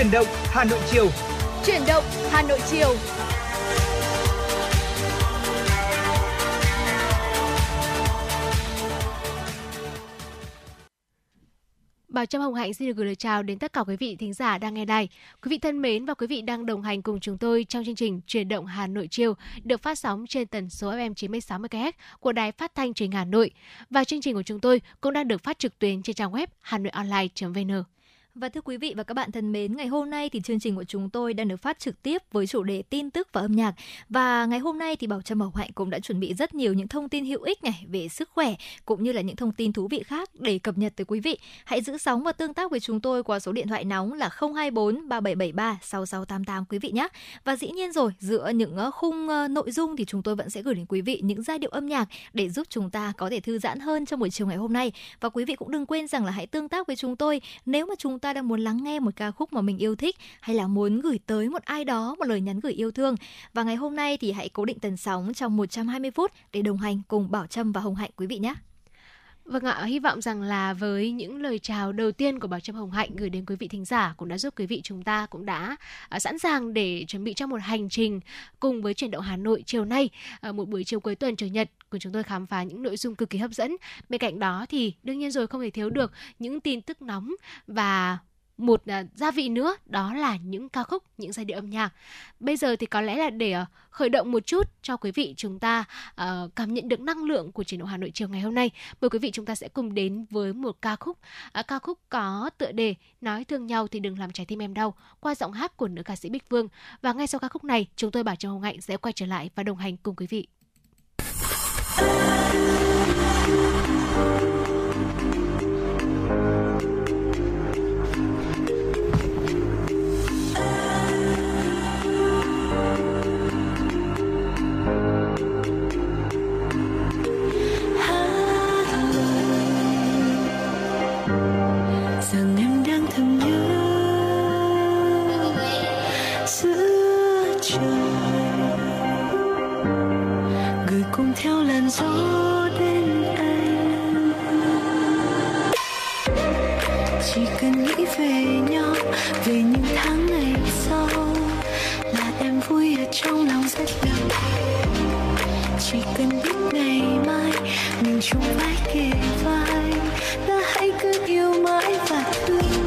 Chuyển động Hà Nội chiều. Chuyển động Hà Nội chiều. Bảo Trâm Hồng Hạnh xin được gửi lời chào đến tất cả quý vị thính giả đang nghe đài. Quý vị thân mến và quý vị đang đồng hành cùng chúng tôi trong chương trình Truyền động Hà Nội chiều được phát sóng trên tần số FM 96 MHz của Đài Phát thanh Truyền hình Hà Nội. Và chương trình của chúng tôi cũng đang được phát trực tuyến trên trang web hanoionline.vn. Và thưa quý vị và các bạn thân mến, ngày hôm nay thì chương trình của chúng tôi đang được phát trực tiếp với chủ đề tin tức và âm nhạc. Và ngày hôm nay thì Bảo Trâm Bảo Hạnh cũng đã chuẩn bị rất nhiều những thông tin hữu ích này về sức khỏe cũng như là những thông tin thú vị khác để cập nhật tới quý vị. Hãy giữ sóng và tương tác với chúng tôi qua số điện thoại nóng là 024 3773 6688 quý vị nhé. Và dĩ nhiên rồi, giữa những ờ, khung ờ, nội dung thì chúng tôi vẫn sẽ gửi đến quý vị những giai điệu âm nhạc để giúp chúng ta có thể thư giãn hơn trong buổi chiều ngày hôm nay. Và quý vị cũng đừng quên rằng là hãy tương tác với chúng tôi nếu mà chúng ta đang muốn lắng nghe một ca khúc mà mình yêu thích hay là muốn gửi tới một ai đó một lời nhắn gửi yêu thương. Và ngày hôm nay thì hãy cố định tần sóng trong 120 phút để đồng hành cùng Bảo Trâm và Hồng Hạnh quý vị nhé. Vâng ạ, hy vọng rằng là với những lời chào đầu tiên của Bảo Trâm Hồng Hạnh gửi đến quý vị thính giả cũng đã giúp quý vị chúng ta cũng đã à, sẵn sàng để chuẩn bị cho một hành trình cùng với chuyển động Hà Nội chiều nay, à, một buổi chiều cuối tuần chủ nhật của chúng tôi khám phá những nội dung cực kỳ hấp dẫn. Bên cạnh đó thì đương nhiên rồi không thể thiếu được những tin tức nóng và một uh, gia vị nữa đó là những ca khúc những giai điệu âm nhạc. Bây giờ thì có lẽ là để uh, khởi động một chút cho quý vị chúng ta uh, cảm nhận được năng lượng của truyền động Hà Nội chiều ngày hôm nay. Mời quý vị chúng ta sẽ cùng đến với một ca khúc. Uh, ca khúc có tựa đề nói thương nhau thì đừng làm trái tim em đau qua giọng hát của nữ ca sĩ Bích Vương. Và ngay sau ca khúc này chúng tôi bảo cho Hồng Hạnh sẽ quay trở lại và đồng hành cùng quý vị. Cùng theo làn gió đến anh. Chỉ cần nghĩ về nhau, về những tháng ngày sau, là em vui ở trong lòng rất lâu chỉ cần biết ngày mai, mình chung vai kề vai ta hãy cứ yêu mãi và thương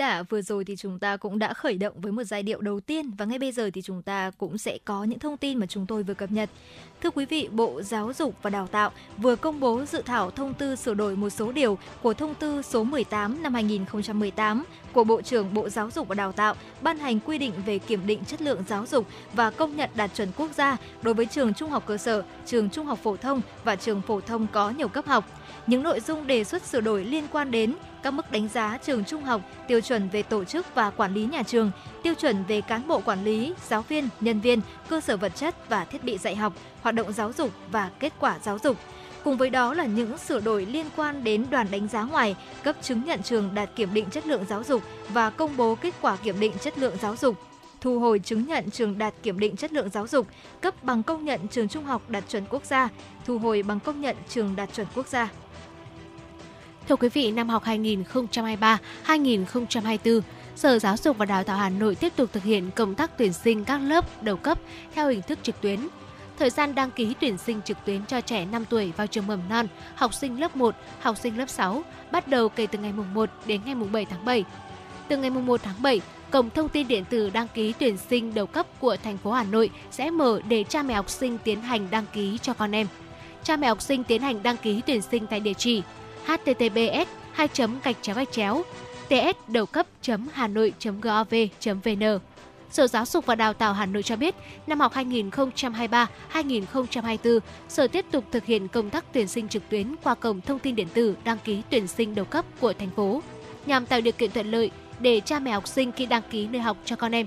giả, vừa rồi thì chúng ta cũng đã khởi động với một giai điệu đầu tiên và ngay bây giờ thì chúng ta cũng sẽ có những thông tin mà chúng tôi vừa cập nhật. Thưa quý vị, Bộ Giáo dục và Đào tạo vừa công bố dự thảo thông tư sửa đổi một số điều của thông tư số 18 năm 2018 của Bộ trưởng Bộ Giáo dục và Đào tạo ban hành quy định về kiểm định chất lượng giáo dục và công nhận đạt chuẩn quốc gia đối với trường trung học cơ sở, trường trung học phổ thông và trường phổ thông có nhiều cấp học. Những nội dung đề xuất sửa đổi liên quan đến các mức đánh giá trường trung học, tiêu chuẩn về tổ chức và quản lý nhà trường, tiêu chuẩn về cán bộ quản lý, giáo viên, nhân viên, cơ sở vật chất và thiết bị dạy học, hoạt động giáo dục và kết quả giáo dục. Cùng với đó là những sửa đổi liên quan đến đoàn đánh giá ngoài, cấp chứng nhận trường đạt kiểm định chất lượng giáo dục và công bố kết quả kiểm định chất lượng giáo dục thu hồi chứng nhận trường đạt kiểm định chất lượng giáo dục, cấp bằng công nhận trường trung học đạt chuẩn quốc gia, thu hồi bằng công nhận trường đạt chuẩn quốc gia. Thưa quý vị, năm học 2023-2024, Sở Giáo dục và Đào tạo Hà Nội tiếp tục thực hiện công tác tuyển sinh các lớp đầu cấp theo hình thức trực tuyến. Thời gian đăng ký tuyển sinh trực tuyến cho trẻ 5 tuổi vào trường mầm non, học sinh lớp 1, học sinh lớp 6 bắt đầu kể từ ngày mùng 1 đến ngày mùng 7 tháng 7. Từ ngày mùng 1 tháng 7, cổng thông tin điện tử đăng ký tuyển sinh đầu cấp của thành phố Hà Nội sẽ mở để cha mẹ học sinh tiến hành đăng ký cho con em. Cha mẹ học sinh tiến hành đăng ký tuyển sinh tại địa chỉ https 2 gạch chéo gạch chéo ts đầu cấp hà nội gov vn Sở Giáo dục và Đào tạo Hà Nội cho biết, năm học 2023-2024, Sở tiếp tục thực hiện công tác tuyển sinh trực tuyến qua cổng thông tin điện tử đăng ký tuyển sinh đầu cấp của thành phố, nhằm tạo điều kiện thuận lợi để cha mẹ học sinh khi đăng ký nơi học cho con em,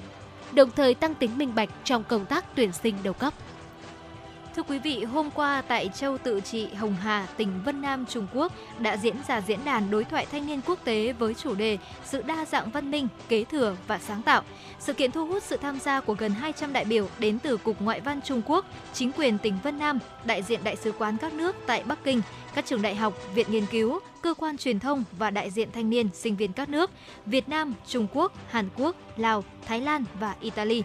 đồng thời tăng tính minh bạch trong công tác tuyển sinh đầu cấp. Thưa quý vị, hôm qua tại Châu Tự Trị, Hồng Hà, tỉnh Vân Nam, Trung Quốc đã diễn ra diễn đàn đối thoại thanh niên quốc tế với chủ đề Sự đa dạng văn minh, kế thừa và sáng tạo. Sự kiện thu hút sự tham gia của gần 200 đại biểu đến từ Cục Ngoại văn Trung Quốc, chính quyền tỉnh Vân Nam, đại diện đại sứ quán các nước tại Bắc Kinh, các trường đại học, viện nghiên cứu, cơ quan truyền thông và đại diện thanh niên, sinh viên các nước Việt Nam, Trung Quốc, Hàn Quốc, Lào, Thái Lan và Italy.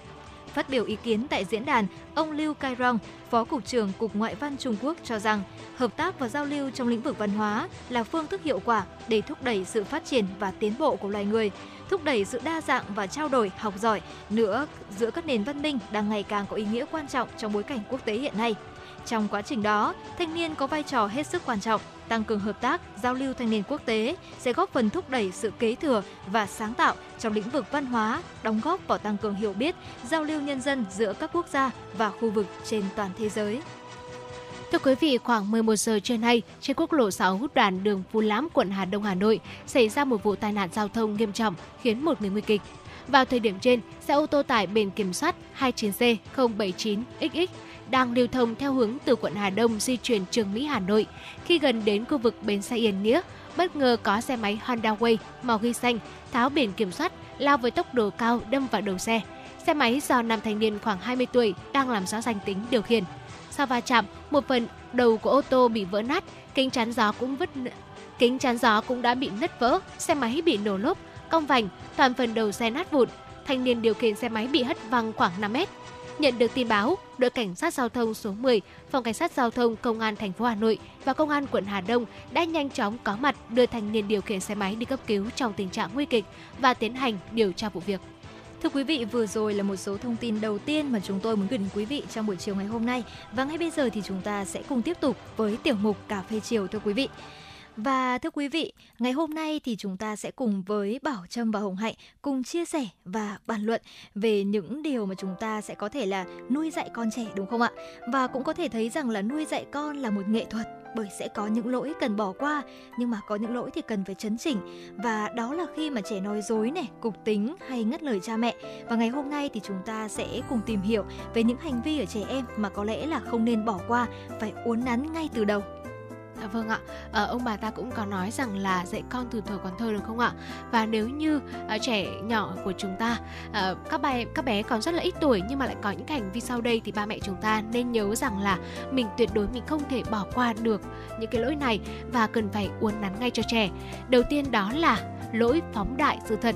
Phát biểu ý kiến tại diễn đàn, ông Lưu Cai Rong, Phó Cục trưởng Cục Ngoại văn Trung Quốc cho rằng hợp tác và giao lưu trong lĩnh vực văn hóa là phương thức hiệu quả để thúc đẩy sự phát triển và tiến bộ của loài người, thúc đẩy sự đa dạng và trao đổi học giỏi nữa giữa các nền văn minh đang ngày càng có ý nghĩa quan trọng trong bối cảnh quốc tế hiện nay. Trong quá trình đó, thanh niên có vai trò hết sức quan trọng, tăng cường hợp tác, giao lưu thanh niên quốc tế sẽ góp phần thúc đẩy sự kế thừa và sáng tạo trong lĩnh vực văn hóa, đóng góp vào tăng cường hiểu biết, giao lưu nhân dân giữa các quốc gia và khu vực trên toàn thế giới. Thưa quý vị, khoảng 11 giờ trưa nay, trên quốc lộ 6 đoạn đường Phú Lãm, quận Hà Đông, Hà Nội, xảy ra một vụ tai nạn giao thông nghiêm trọng khiến một người nguy kịch. Vào thời điểm trên, xe ô tô tải biển kiểm soát 29C079XX đang lưu thông theo hướng từ quận Hà Đông di chuyển Trường Mỹ Hà Nội. Khi gần đến khu vực bến xe Yên Nghĩa, bất ngờ có xe máy Honda Way màu ghi xanh tháo biển kiểm soát lao với tốc độ cao đâm vào đầu xe. Xe máy do nam thanh niên khoảng 20 tuổi đang làm rõ danh tính điều khiển. Sau va chạm, một phần đầu của ô tô bị vỡ nát, kính chắn gió cũng vứt kính chắn gió cũng đã bị nứt vỡ, xe máy bị nổ lốp, cong vành, toàn phần đầu xe nát vụn. Thanh niên điều khiển xe máy bị hất văng khoảng 5 mét. Nhận được tin báo, đội cảnh sát giao thông số 10, phòng cảnh sát giao thông công an thành phố Hà Nội và công an quận Hà Đông đã nhanh chóng có mặt đưa thanh niên điều khiển xe máy đi cấp cứu trong tình trạng nguy kịch và tiến hành điều tra vụ việc. Thưa quý vị, vừa rồi là một số thông tin đầu tiên mà chúng tôi muốn gửi đến quý vị trong buổi chiều ngày hôm nay. Và ngay bây giờ thì chúng ta sẽ cùng tiếp tục với tiểu mục Cà phê chiều thưa quý vị. Và thưa quý vị, ngày hôm nay thì chúng ta sẽ cùng với Bảo Trâm và Hồng Hạnh cùng chia sẻ và bàn luận về những điều mà chúng ta sẽ có thể là nuôi dạy con trẻ đúng không ạ? Và cũng có thể thấy rằng là nuôi dạy con là một nghệ thuật bởi sẽ có những lỗi cần bỏ qua nhưng mà có những lỗi thì cần phải chấn chỉnh. Và đó là khi mà trẻ nói dối này cục tính hay ngắt lời cha mẹ. Và ngày hôm nay thì chúng ta sẽ cùng tìm hiểu về những hành vi ở trẻ em mà có lẽ là không nên bỏ qua phải uốn nắn ngay từ đầu. Dạ vâng ạ, à, ông bà ta cũng có nói rằng là dạy con từ thuở còn thơ được không ạ? Và nếu như à, trẻ nhỏ của chúng ta, à, các bé các bé còn rất là ít tuổi nhưng mà lại có những hành vi sau đây thì ba mẹ chúng ta nên nhớ rằng là mình tuyệt đối mình không thể bỏ qua được những cái lỗi này và cần phải uốn nắn ngay cho trẻ. Đầu tiên đó là lỗi phóng đại sự thật.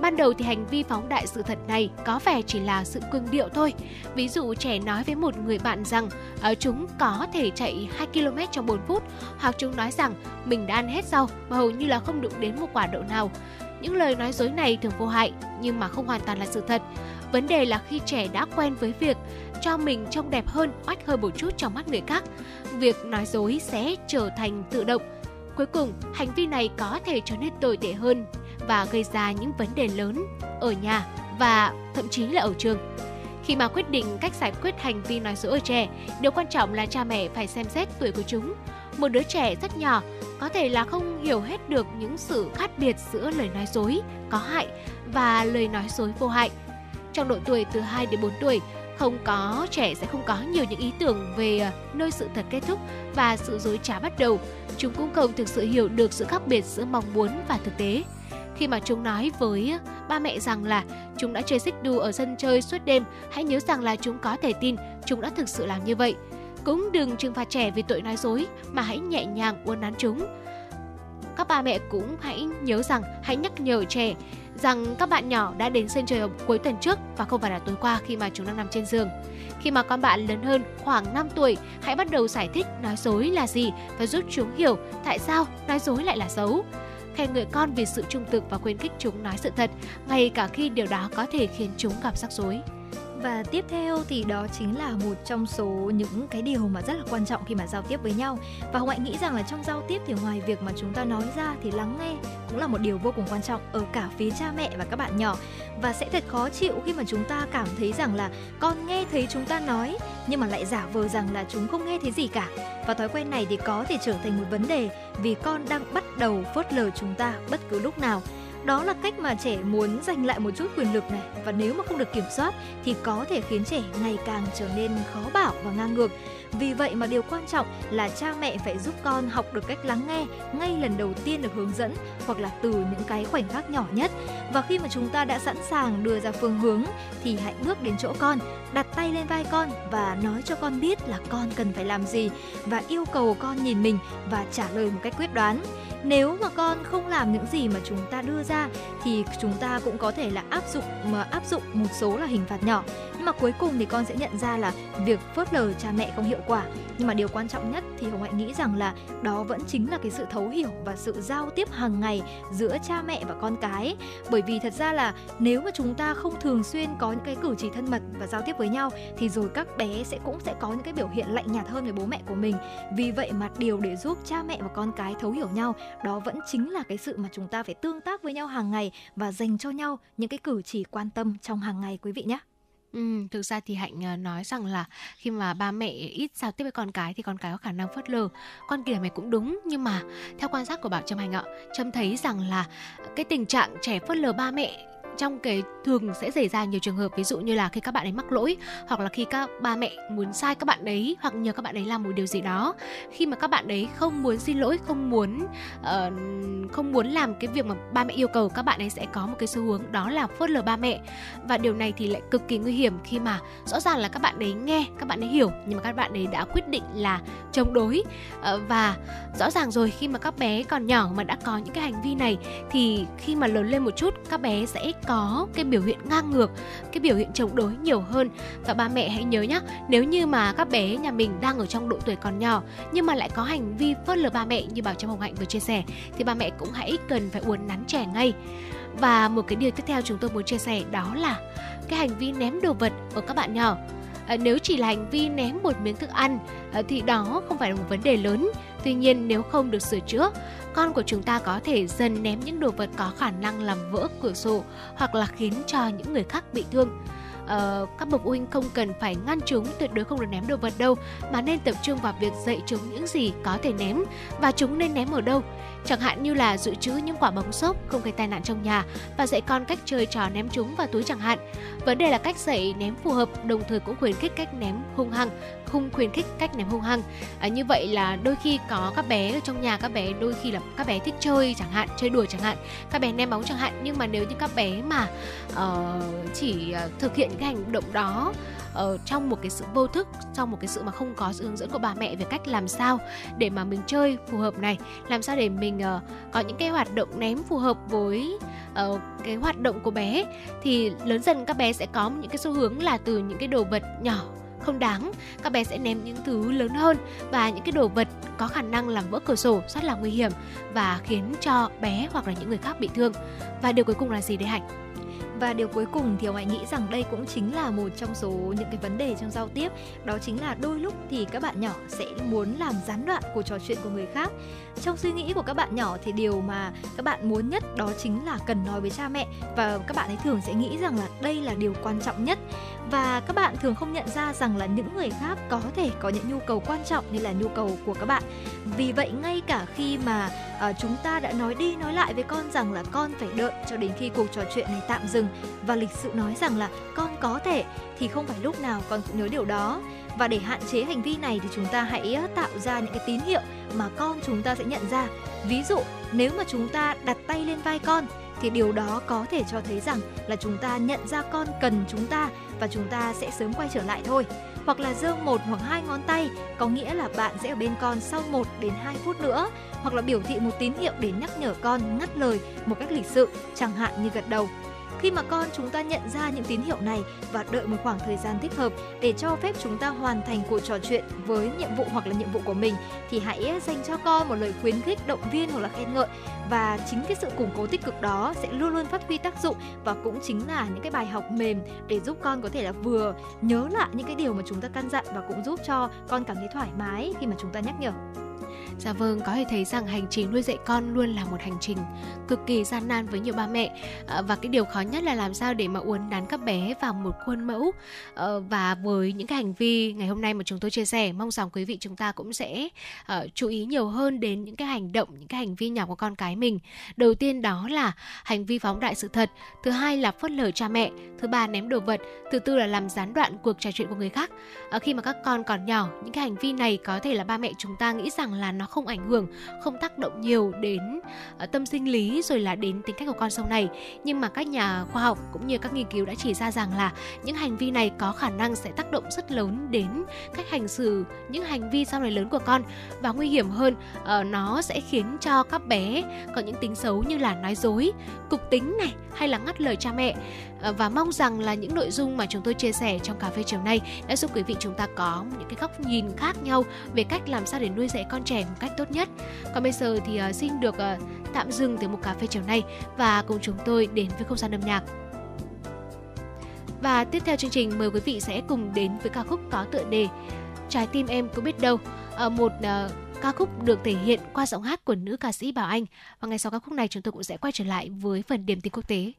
Ban đầu thì hành vi phóng đại sự thật này có vẻ chỉ là sự cương điệu thôi. Ví dụ trẻ nói với một người bạn rằng ở chúng có thể chạy 2 km trong 4 phút hoặc chúng nói rằng mình đã ăn hết rau mà hầu như là không đụng đến một quả đậu nào. Những lời nói dối này thường vô hại nhưng mà không hoàn toàn là sự thật. Vấn đề là khi trẻ đã quen với việc cho mình trông đẹp hơn, oách hơn một chút trong mắt người khác, việc nói dối sẽ trở thành tự động. Cuối cùng, hành vi này có thể trở nên tồi tệ hơn và gây ra những vấn đề lớn ở nhà và thậm chí là ở trường. Khi mà quyết định cách giải quyết hành vi nói dối ở trẻ, điều quan trọng là cha mẹ phải xem xét tuổi của chúng. Một đứa trẻ rất nhỏ có thể là không hiểu hết được những sự khác biệt giữa lời nói dối có hại và lời nói dối vô hại. Trong độ tuổi từ 2 đến 4 tuổi, không có trẻ sẽ không có nhiều những ý tưởng về ờ, nơi sự thật kết thúc và sự dối trá bắt đầu. Chúng cũng không thực sự hiểu được sự khác biệt giữa mong muốn và thực tế khi mà chúng nói với ba mẹ rằng là chúng đã chơi xích đu ở sân chơi suốt đêm, hãy nhớ rằng là chúng có thể tin chúng đã thực sự làm như vậy. Cũng đừng trừng phạt trẻ vì tội nói dối mà hãy nhẹ nhàng uốn nắn chúng. Các ba mẹ cũng hãy nhớ rằng hãy nhắc nhở trẻ rằng các bạn nhỏ đã đến sân chơi ở cuối tuần trước và không phải là tối qua khi mà chúng đang nằm trên giường. Khi mà con bạn lớn hơn khoảng 5 tuổi, hãy bắt đầu giải thích nói dối là gì và giúp chúng hiểu tại sao nói dối lại là xấu khen ngợi con vì sự trung thực và khuyến khích chúng nói sự thật, ngay cả khi điều đó có thể khiến chúng gặp rắc rối và tiếp theo thì đó chính là một trong số những cái điều mà rất là quan trọng khi mà giao tiếp với nhau. Và hồng hạnh nghĩ rằng là trong giao tiếp thì ngoài việc mà chúng ta nói ra thì lắng nghe cũng là một điều vô cùng quan trọng ở cả phía cha mẹ và các bạn nhỏ. Và sẽ thật khó chịu khi mà chúng ta cảm thấy rằng là con nghe thấy chúng ta nói, nhưng mà lại giả vờ rằng là chúng không nghe thấy gì cả. Và thói quen này thì có thể trở thành một vấn đề vì con đang bắt đầu phớt lờ chúng ta bất cứ lúc nào đó là cách mà trẻ muốn giành lại một chút quyền lực này. Và nếu mà không được kiểm soát thì có thể khiến trẻ ngày càng trở nên khó bảo và ngang ngược. Vì vậy mà điều quan trọng là cha mẹ phải giúp con học được cách lắng nghe ngay lần đầu tiên được hướng dẫn hoặc là từ những cái khoảnh khắc nhỏ nhất. Và khi mà chúng ta đã sẵn sàng đưa ra phương hướng thì hãy bước đến chỗ con, đặt tay lên vai con và nói cho con biết là con cần phải làm gì và yêu cầu con nhìn mình và trả lời một cách quyết đoán nếu mà con không làm những gì mà chúng ta đưa ra, thì chúng ta cũng có thể là áp dụng, mà áp dụng một số là hình phạt nhỏ mà cuối cùng thì con sẽ nhận ra là việc phớt lờ cha mẹ không hiệu quả. Nhưng mà điều quan trọng nhất thì hồng hạnh nghĩ rằng là đó vẫn chính là cái sự thấu hiểu và sự giao tiếp hàng ngày giữa cha mẹ và con cái. Bởi vì thật ra là nếu mà chúng ta không thường xuyên có những cái cử chỉ thân mật và giao tiếp với nhau, thì rồi các bé sẽ cũng sẽ có những cái biểu hiện lạnh nhạt hơn với bố mẹ của mình. Vì vậy mà điều để giúp cha mẹ và con cái thấu hiểu nhau, đó vẫn chính là cái sự mà chúng ta phải tương tác với nhau hàng ngày và dành cho nhau những cái cử chỉ quan tâm trong hàng ngày, quý vị nhé. Ừ, thực ra thì hạnh ờ, nói rằng là khi mà ba mẹ ít giao tiếp với con cái thì con cái có khả năng phớt lờ. Con kia mày cũng đúng nhưng mà theo quan sát của bảo trâm hạnh ạ trâm thấy rằng là cái tình trạng trẻ phớt lờ ba mẹ trong cái thường sẽ xảy ra nhiều trường hợp ví dụ như là khi các bạn ấy mắc lỗi hoặc là khi các ba mẹ muốn sai các bạn ấy hoặc nhờ các bạn ấy làm một điều gì đó. Khi mà các bạn ấy không muốn xin lỗi không muốn uh, không muốn làm cái việc mà ba mẹ yêu cầu các bạn ấy sẽ có một cái xu hướng đó là phớt lờ ba mẹ. Và điều này thì lại cực kỳ nguy hiểm khi mà rõ ràng là các bạn ấy nghe các bạn ấy hiểu nhưng mà các bạn ấy đã quyết định là chống đối. Uh, và rõ ràng rồi khi mà các bé còn nhỏ mà đã có những cái hành vi này thì khi mà lớn lên một chút các bé sẽ có cái biểu hiện ngang ngược, cái biểu hiện chống đối nhiều hơn. Và ba mẹ hãy nhớ nhé nếu như mà các bé nhà mình đang ở trong độ tuổi còn nhỏ nhưng mà lại có hành vi phớt lờ ba mẹ như bảo trong hồng hạnh vừa chia sẻ, thì ba mẹ cũng hãy cần phải uốn nắn trẻ ngay. Và một cái điều tiếp theo chúng tôi muốn chia sẻ đó là cái hành vi ném đồ vật ở các bạn nhỏ à, nếu chỉ là hành vi ném một miếng thức ăn à, thì đó không phải là một vấn đề lớn. Tuy nhiên nếu không được sửa chữa con của chúng ta có thể dần ném những đồ vật có khả năng làm vỡ cửa sổ hoặc là khiến cho những người khác bị thương uh, các bậc phụ huynh không cần phải ngăn chúng tuyệt đối không được ném đồ vật đâu mà nên tập trung vào việc dạy chúng những gì có thể ném và chúng nên ném ở đâu chẳng hạn như là dự trữ những quả bóng xốp không gây tai nạn trong nhà và dạy con cách chơi trò ném chúng vào túi chẳng hạn. Vấn đề là cách dạy ném phù hợp, đồng thời cũng khuyến khích cách ném hung hăng, không khuyến khích cách ném hung hăng. À, như vậy là đôi khi có các bé ở trong nhà các bé đôi khi là các bé thích chơi chẳng hạn, chơi đùa chẳng hạn, các bé ném bóng chẳng hạn nhưng mà nếu như các bé mà uh, chỉ ờ, thực hiện cái hành động đó ở trong một cái sự vô thức trong một cái sự mà không có sự hướng dẫn của bà mẹ về cách làm sao để mà mình chơi phù hợp này làm sao để mình uh, có những cái hoạt động ném phù hợp với uh, cái hoạt động của bé. Thì lớn dần các bé sẽ có những cái xu hướng là từ những cái đồ vật nhỏ không đáng các bé sẽ ném những thứ lớn hơn và những cái đồ vật có khả năng làm vỡ cửa sổ rất là nguy hiểm và khiến cho bé hoặc là những người khác bị thương. Và điều cuối cùng là gì đấy hạnh? Và điều cuối cùng thì ông ấy nghĩ rằng đây cũng chính là một trong số những cái vấn đề trong giao tiếp. Đó chính là đôi lúc thì các bạn nhỏ sẽ muốn làm gián đoạn cuộc trò chuyện của người khác. Trong suy nghĩ của các bạn nhỏ thì điều mà các bạn muốn nhất đó chính là cần nói với cha mẹ. Và các bạn ấy thường sẽ nghĩ rằng là đây là điều quan trọng nhất và các bạn thường không nhận ra rằng là những người khác có thể có những nhu cầu quan trọng như là nhu cầu của các bạn. Vì vậy ngay cả khi mà uh, chúng ta đã nói đi nói lại với con rằng là con phải đợi cho đến khi cuộc trò chuyện này tạm dừng và lịch sự nói rằng là con có thể thì không phải lúc nào con cũng nhớ điều đó. Và để hạn chế hành vi này thì chúng ta hãy ờ, tạo ra những cái tín hiệu mà con chúng ta sẽ nhận ra. Ví dụ nếu mà chúng ta đặt tay lên vai con thì điều đó có thể cho thấy rằng là chúng ta nhận ra con cần chúng ta và chúng ta sẽ sớm quay trở lại thôi. Hoặc là giơ một hoặc hai ngón tay có nghĩa là bạn sẽ ở bên con sau 1 đến 2 phút nữa. Hoặc là biểu thị một tín hiệu để nhắc nhở con ngắt lời một cách lịch sự, chẳng hạn như gật đầu khi mà con chúng ta nhận ra những tín hiệu này và đợi một khoảng thời gian thích hợp để cho phép chúng ta hoàn thành cuộc trò chuyện với nhiệm vụ hoặc là nhiệm vụ của mình thì hãy ờ, dành cho con một lời khuyến khích, động viên hoặc là khen ngợi và chính cái sự củng cố tích cực đó sẽ luôn luôn phát huy tác dụng và cũng chính là những cái bài học mềm để giúp con có thể là vừa nhớ lại những cái điều mà chúng ta căn dặn và cũng giúp cho con cảm thấy thoải mái khi mà chúng ta nhắc nhở. Dạ vâng, có thể thấy rằng hành trình nuôi dạy con luôn là một hành trình cực kỳ gian nan với nhiều ba mẹ à, và cái điều khó nhất là làm sao để mà uốn nắn các bé vào một khuôn mẫu ờ, và với những cái hành vi ngày hôm nay mà chúng tôi chia sẻ, mong rằng quý vị chúng ta cũng sẽ ờ, chú ý nhiều hơn đến những cái hành động, những cái hành vi nhỏ của con cái mình. Đầu tiên đó là hành vi phóng đại sự thật, thứ hai là phớt lờ cha mẹ, thứ ba ném đồ vật, thứ tư là làm gián đoạn cuộc trò chuyện của người khác. À, khi mà các con còn nhỏ, những cái hành vi này có thể là ba mẹ chúng ta nghĩ rằng là nó không ảnh hưởng, không tác động nhiều đến ờ, tâm sinh lý rồi là đến tính cách của con sau này. Nhưng mà các nhà khoa học cũng như các nghiên cứu đã chỉ ra rằng là những hành vi này có khả năng sẽ tác động rất lớn đến cách hành xử những hành vi sau này lớn của con. Và nguy hiểm hơn ờ, nó sẽ khiến cho các bé có những tính xấu như là nói dối, cục tính này hay là ngắt lời cha mẹ. Ờ, và mong rằng là những nội dung mà chúng tôi chia sẻ trong cà phê chiều nay đã giúp quý vị chúng ta có những cái góc nhìn khác nhau về cách làm sao để nuôi dạy con trẻ một cách tốt nhất. Còn bây giờ thì ờ, xin được ờ, tạm dừng từ một cà phê chiều nay và cùng chúng tôi đến với không gian âm nhạc. Và tiếp theo chương trình mời quý vị sẽ cùng đến với ca khúc có tựa đề Trái tim em có biết đâu, một ca khúc được thể hiện qua giọng hát của nữ ca sĩ Bảo Anh. Và ngay sau ca khúc này chúng tôi cũng sẽ quay trở lại với phần điểm tin quốc tế.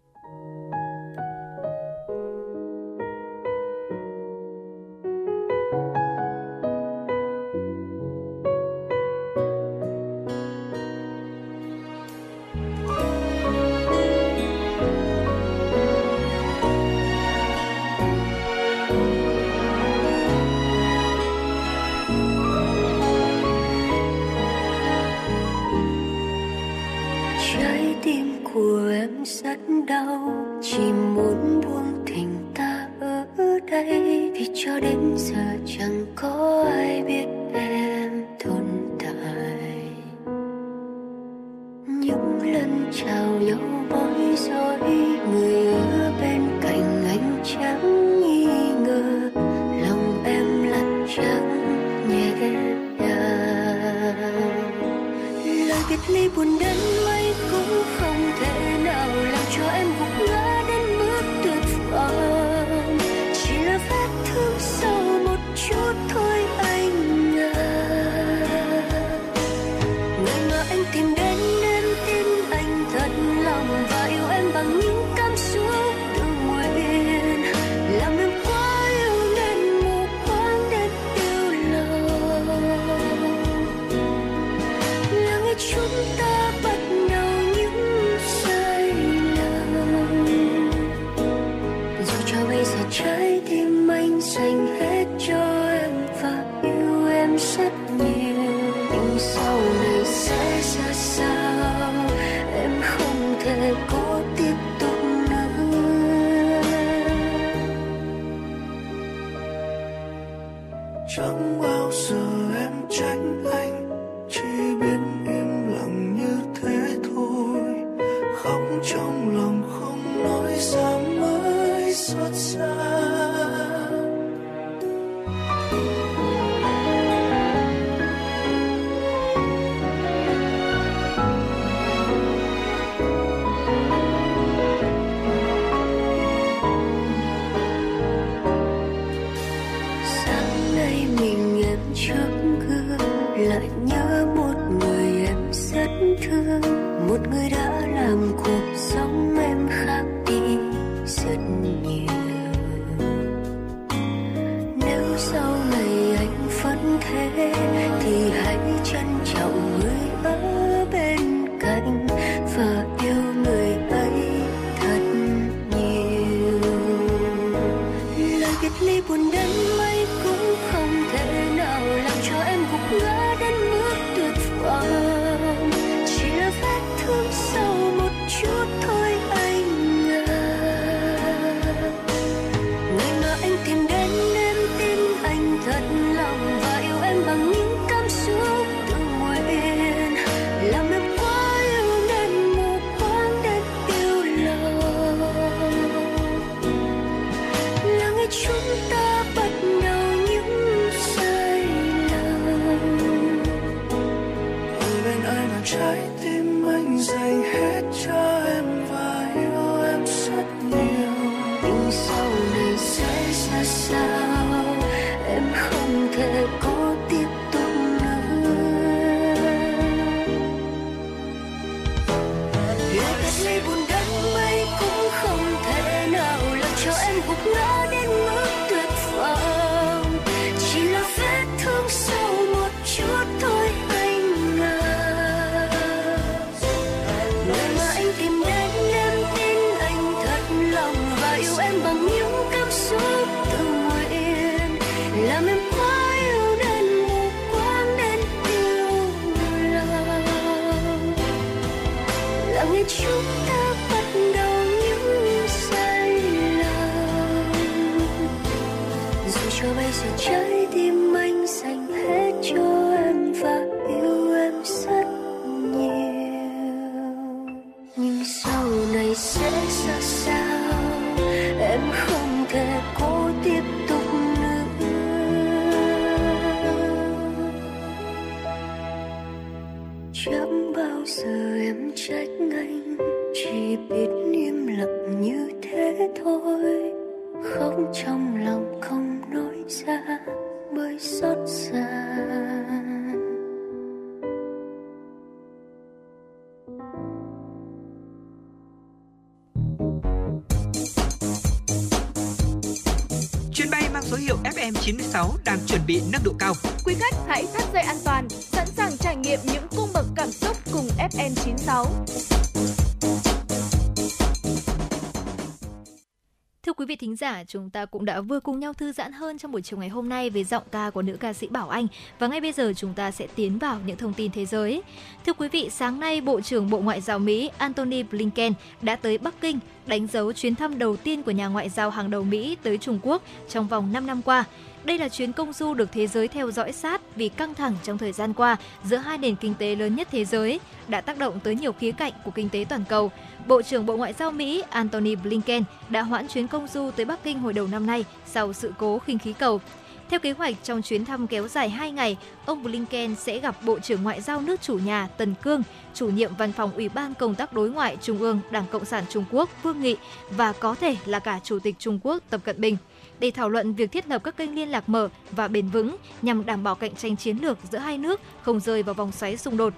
Giả, chúng ta cũng đã vừa cùng nhau thư giãn hơn trong buổi chiều ngày hôm nay với giọng ca của nữ ca sĩ Bảo Anh và ngay bây giờ chúng ta sẽ tiến vào những thông tin thế giới. Thưa quý vị, sáng nay Bộ trưởng Bộ Ngoại giao Mỹ Antony Blinken đã tới Bắc Kinh đánh dấu chuyến thăm đầu tiên của nhà ngoại giao hàng đầu Mỹ tới Trung Quốc trong vòng 5 năm qua. Đây là chuyến công du được thế giới theo dõi sát vì căng thẳng trong thời gian qua giữa hai nền kinh tế lớn nhất thế giới đã tác động tới nhiều khía cạnh của kinh tế toàn cầu. Bộ trưởng Bộ Ngoại giao Mỹ Antony Blinken đã hoãn chuyến công du tới Bắc Kinh hồi đầu năm nay sau sự cố khinh khí cầu. Theo kế hoạch, trong chuyến thăm kéo dài 2 ngày, ông Blinken sẽ gặp Bộ trưởng Ngoại giao nước chủ nhà Tần Cương, chủ nhiệm Văn phòng Ủy ban Công tác Đối ngoại Trung ương Đảng Cộng sản Trung Quốc Vương Nghị và có thể là cả Chủ tịch Trung Quốc Tập Cận Bình để thảo luận việc thiết lập các kênh liên lạc mở và bền vững nhằm đảm bảo cạnh tranh chiến lược giữa hai nước không rơi vào vòng xoáy xung đột.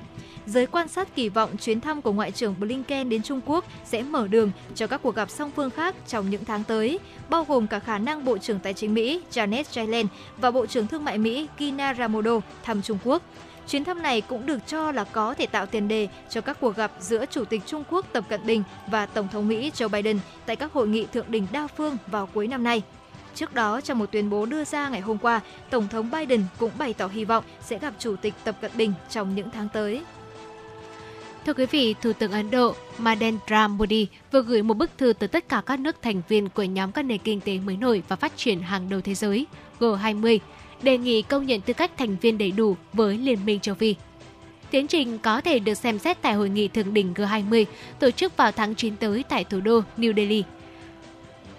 Giới quan sát kỳ vọng chuyến thăm của Ngoại trưởng Blinken đến Trung Quốc sẽ mở đường cho các cuộc gặp song phương khác trong những tháng tới, bao gồm cả khả năng Bộ trưởng Tài chính Mỹ Janet Yellen và Bộ trưởng Thương mại Mỹ Gina Raimondo thăm Trung Quốc. Chuyến thăm này cũng được cho là có thể tạo tiền đề cho các cuộc gặp giữa Chủ tịch Trung Quốc Tập Cận Bình và Tổng thống Mỹ Joe Biden tại các hội nghị thượng đỉnh đa phương vào cuối năm nay. Trước đó, trong một tuyên bố đưa ra ngày hôm qua, Tổng thống Biden cũng bày tỏ hy vọng sẽ gặp Chủ tịch Tập Cận Bình trong những tháng tới. Thưa quý vị, Thủ tướng Ấn Độ Narendra Modi vừa gửi một bức thư tới tất cả các nước thành viên của nhóm các nền kinh tế mới nổi và phát triển hàng đầu thế giới G20, đề nghị công nhận tư cách thành viên đầy đủ với Liên minh châu Phi. Tiến trình có thể được xem xét tại hội nghị thượng đỉnh G20 tổ chức vào tháng 9 tới tại thủ đô New Delhi.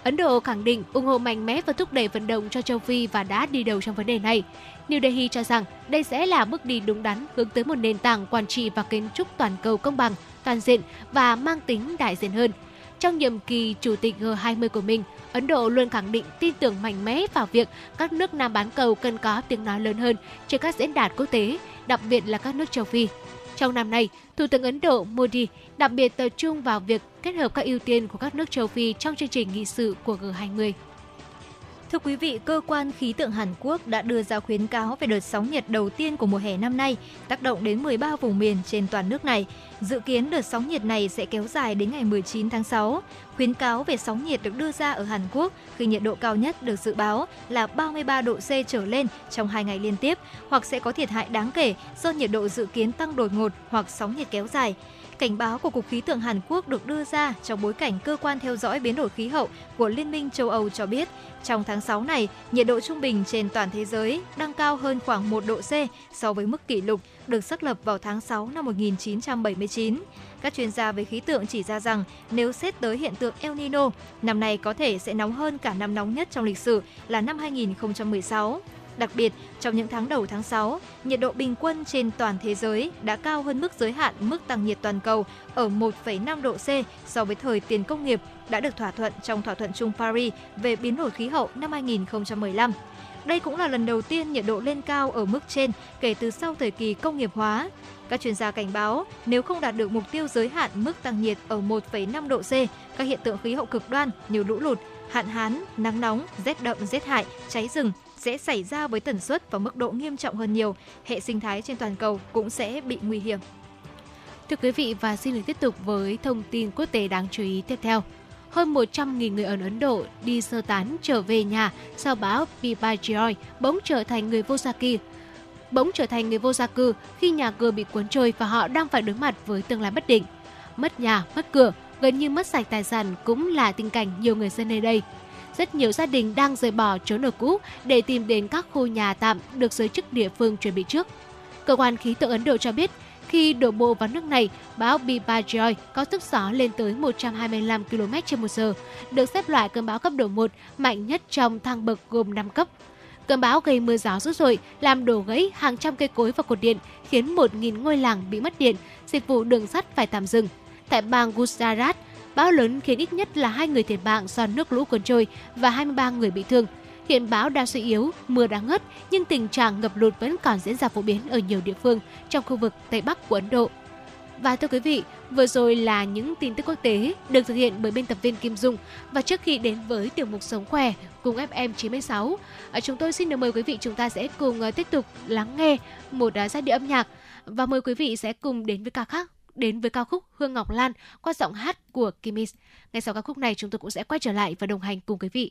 Ấn Độ khẳng định ủng hộ mạnh mẽ và thúc đẩy vận động cho châu Phi và đã đi đầu trong vấn đề này. New Delhi cho rằng đây sẽ là bước đi đúng đắn hướng tới một nền tảng quản trị và kiến trúc toàn cầu công bằng, toàn diện và mang tính đại diện hơn. Trong nhiệm kỳ chủ tịch G20 của mình, Ấn Độ luôn khẳng định tin tưởng mạnh mẽ vào việc các nước Nam bán cầu cần có tiếng nói lớn hơn trên các diễn đàn quốc tế, đặc biệt là các nước châu Phi. Trong năm nay, Thủ tướng Ấn Độ Modi đặc biệt tập trung vào việc kết hợp các ưu tiên của các nước châu Phi trong chương trình nghị sự của G20. Thưa quý vị, cơ quan khí tượng Hàn Quốc đã đưa ra khuyến cáo về đợt sóng nhiệt đầu tiên của mùa hè năm nay, tác động đến 13 vùng miền trên toàn nước này. Dự kiến đợt sóng nhiệt này sẽ kéo dài đến ngày 19 tháng 6. Khuyến cáo về sóng nhiệt được đưa ra ở Hàn Quốc khi nhiệt độ cao nhất được dự báo là 33 độ C trở lên trong 2 ngày liên tiếp, hoặc sẽ có thiệt hại đáng kể do nhiệt độ dự kiến tăng đột ngột hoặc sóng nhiệt kéo dài. Cảnh báo của Cục Khí tượng Hàn Quốc được đưa ra trong bối cảnh cơ quan theo dõi biến đổi khí hậu của Liên minh châu Âu cho biết, trong tháng 6 này, nhiệt độ trung bình trên toàn thế giới đang cao hơn khoảng 1 độ C so với mức kỷ lục được xác lập vào tháng 6 năm 1979. Các chuyên gia về khí tượng chỉ ra rằng nếu xét tới hiện tượng El Nino, năm nay có thể sẽ nóng hơn cả năm nóng nhất trong lịch sử là năm 2016. Đặc biệt, trong những tháng đầu tháng 6, nhiệt độ bình quân trên toàn thế giới đã cao hơn mức giới hạn mức tăng nhiệt toàn cầu ở 1,5 độ C so với thời tiền công nghiệp đã được thỏa thuận trong thỏa thuận chung Paris về biến đổi khí hậu năm 2015. Đây cũng là lần đầu tiên nhiệt độ lên cao ở mức trên kể từ sau thời kỳ công nghiệp hóa. Các chuyên gia cảnh báo, nếu không đạt được mục tiêu giới hạn mức tăng nhiệt ở 1,5 độ C, các hiện tượng khí hậu cực đoan như lũ lụt, hạn hán, nắng nóng, rét đậm, rét hại, cháy rừng sẽ xảy ra với tần suất và mức độ nghiêm trọng hơn nhiều. Hệ sinh thái trên toàn cầu cũng sẽ bị nguy hiểm. Thưa quý vị và xin được tiếp tục với thông tin quốc tế đáng chú ý tiếp theo. Hơn 100.000 người ở Ấn Độ đi sơ tán trở về nhà sau bão Biparjoy bỗng trở thành người vô gia cư. Bỗng trở thành người vô gia cư khi nhà cửa bị cuốn trôi và họ đang phải đối mặt với tương lai bất định. Mất nhà, mất cửa, gần như mất sạch tài sản cũng là tình cảnh nhiều người dân nơi đây rất nhiều gia đình đang rời bỏ trốn ở cũ để tìm đến các khu nhà tạm được giới chức địa phương chuẩn bị trước. Cơ quan khí tượng Ấn Độ cho biết, khi đổ bộ vào nước này, bão Biparjoy có sức gió lên tới 125 km/h, được xếp loại cơn bão cấp độ 1 mạnh nhất trong thang bậc gồm 5 cấp. Cơn bão gây mưa gió dữ dội, làm đổ gãy hàng trăm cây cối và cột điện, khiến 1.000 ngôi làng bị mất điện, dịch vụ đường sắt phải tạm dừng. Tại bang Gujarat, Bão lớn khiến ít nhất là hai người thiệt mạng do nước lũ cuốn trôi và 23 người bị thương. Hiện bão đang suy yếu, mưa đã ngớt, nhưng tình trạng ngập lụt vẫn còn diễn ra phổ biến ở nhiều địa phương trong khu vực Tây Bắc của Ấn Độ. Và thưa quý vị, vừa rồi là những tin tức quốc tế được thực hiện bởi biên tập viên Kim Dung. Và trước khi đến với tiểu mục Sống Khỏe cùng FM 96, à, chúng tôi xin được mời quý vị chúng ta sẽ cùng à, tiếp tục lắng nghe một à, giai điệu âm nhạc. Và mời quý vị sẽ cùng đến với ca khác đến với ca khúc Hương Ngọc Lan qua giọng hát của Kimis. Ngay sau ca khúc này chúng tôi cũng sẽ quay trở lại và đồng hành cùng quý vị.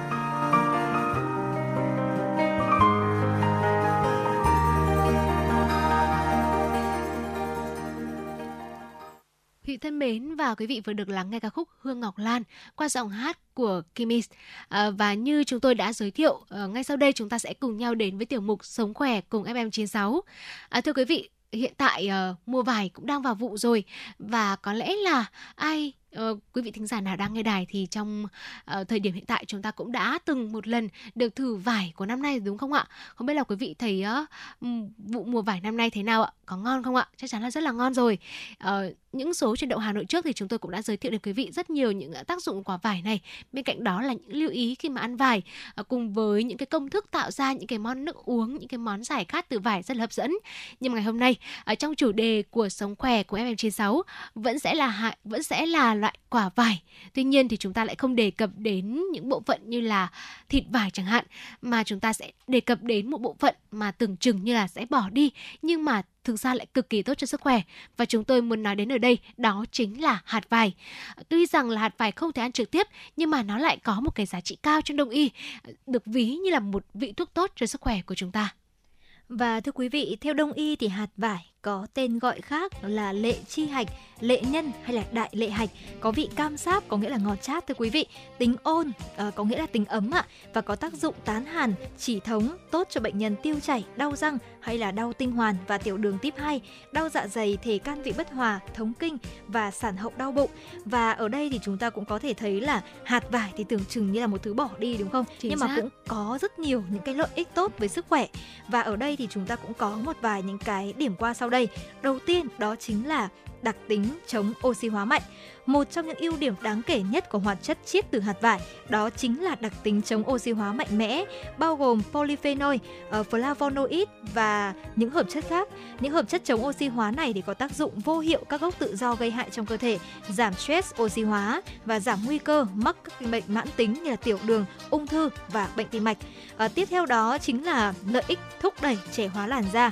Và quý vị vừa được lắng nghe ca khúc Hương Ngọc Lan qua giọng hát của Kimis à, và như chúng tôi đã giới thiệu à, ngay sau đây chúng ta sẽ cùng nhau đến với tiểu mục Sống khỏe cùng FM96. À, thưa quý vị hiện tại ờ, uh, mùa vải cũng đang vào vụ rồi và có lẽ là ai uh, quý vị thính giả nào đang nghe đài thì trong uh, thời điểm hiện tại chúng ta cũng đã từng một lần được thử vải của năm nay đúng không ạ? Không biết là quý vị thấy uh, vụ mùa vải năm nay thế nào ạ? Có ngon không ạ? Chắc chắn là rất là ngon rồi. Uh, những số chuyển động Hà Nội trước thì chúng tôi cũng đã giới thiệu đến quý vị rất nhiều những à, tác dụng của vải này. Bên cạnh đó là những lưu ý khi mà ăn vải à, cùng với những cái công thức tạo ra những cái món nước uống, những cái món giải khát từ vải rất là hấp dẫn. Nhưng mà ngày hôm nay ở trong chủ đề của sống khỏe của FM96 vẫn sẽ là hại vẫn sẽ là loại quả vải. Tuy nhiên thì chúng ta lại không đề cập đến những bộ phận như là thịt vải chẳng hạn mà chúng ta sẽ đề cập đến một bộ phận mà tưởng chừng như là sẽ bỏ đi nhưng mà thực ra lại cực kỳ tốt cho sức khỏe và chúng tôi muốn nói đến ở đây đó chính là hạt vải. Tuy rằng là hạt vải không thể ăn trực tiếp nhưng mà nó lại có một cái giá trị cao trong đông y, được ví như là một vị thuốc tốt cho sức khỏe của chúng ta. Và thưa quý vị, theo đông y thì hạt vải có tên gọi khác là lệ chi hạch, lệ nhân hay là đại lệ hạch, có vị cam sáp có nghĩa là ngọt chát thưa quý vị, tính ôn à, có nghĩa là tính ấm ạ và có tác dụng tán hàn, chỉ thống, tốt cho bệnh nhân tiêu chảy, đau răng hay là đau tinh hoàn và tiểu đường tiếp 2, đau dạ dày, thể can vị bất hòa, thống kinh và sản hậu đau bụng. Và ở đây thì chúng ta cũng có thể thấy là hạt vải thì tưởng chừng như là một thứ bỏ đi đúng không? Chính Nhưng xác. mà cũng có rất nhiều những cái lợi ích tốt với sức khỏe. Và ở đây thì chúng ta cũng có một vài những cái điểm qua sau đây. Đầu tiên đó chính là đặc tính chống oxy hóa mạnh. Một trong những ưu điểm đáng kể nhất của hoạt chất chiết từ hạt vải đó chính là đặc tính chống oxy hóa mạnh mẽ, bao gồm polyphenol, uh, flavonoid và những hợp chất khác. Những hợp chất chống oxy hóa này thì có tác dụng vô hiệu các gốc tự do gây hại trong cơ thể, giảm stress oxy hóa và giảm nguy cơ mắc các bệnh mãn tính như là tiểu đường, ung thư và bệnh tim mạch. Uh, tiếp theo đó chính là lợi ích thúc đẩy trẻ hóa làn da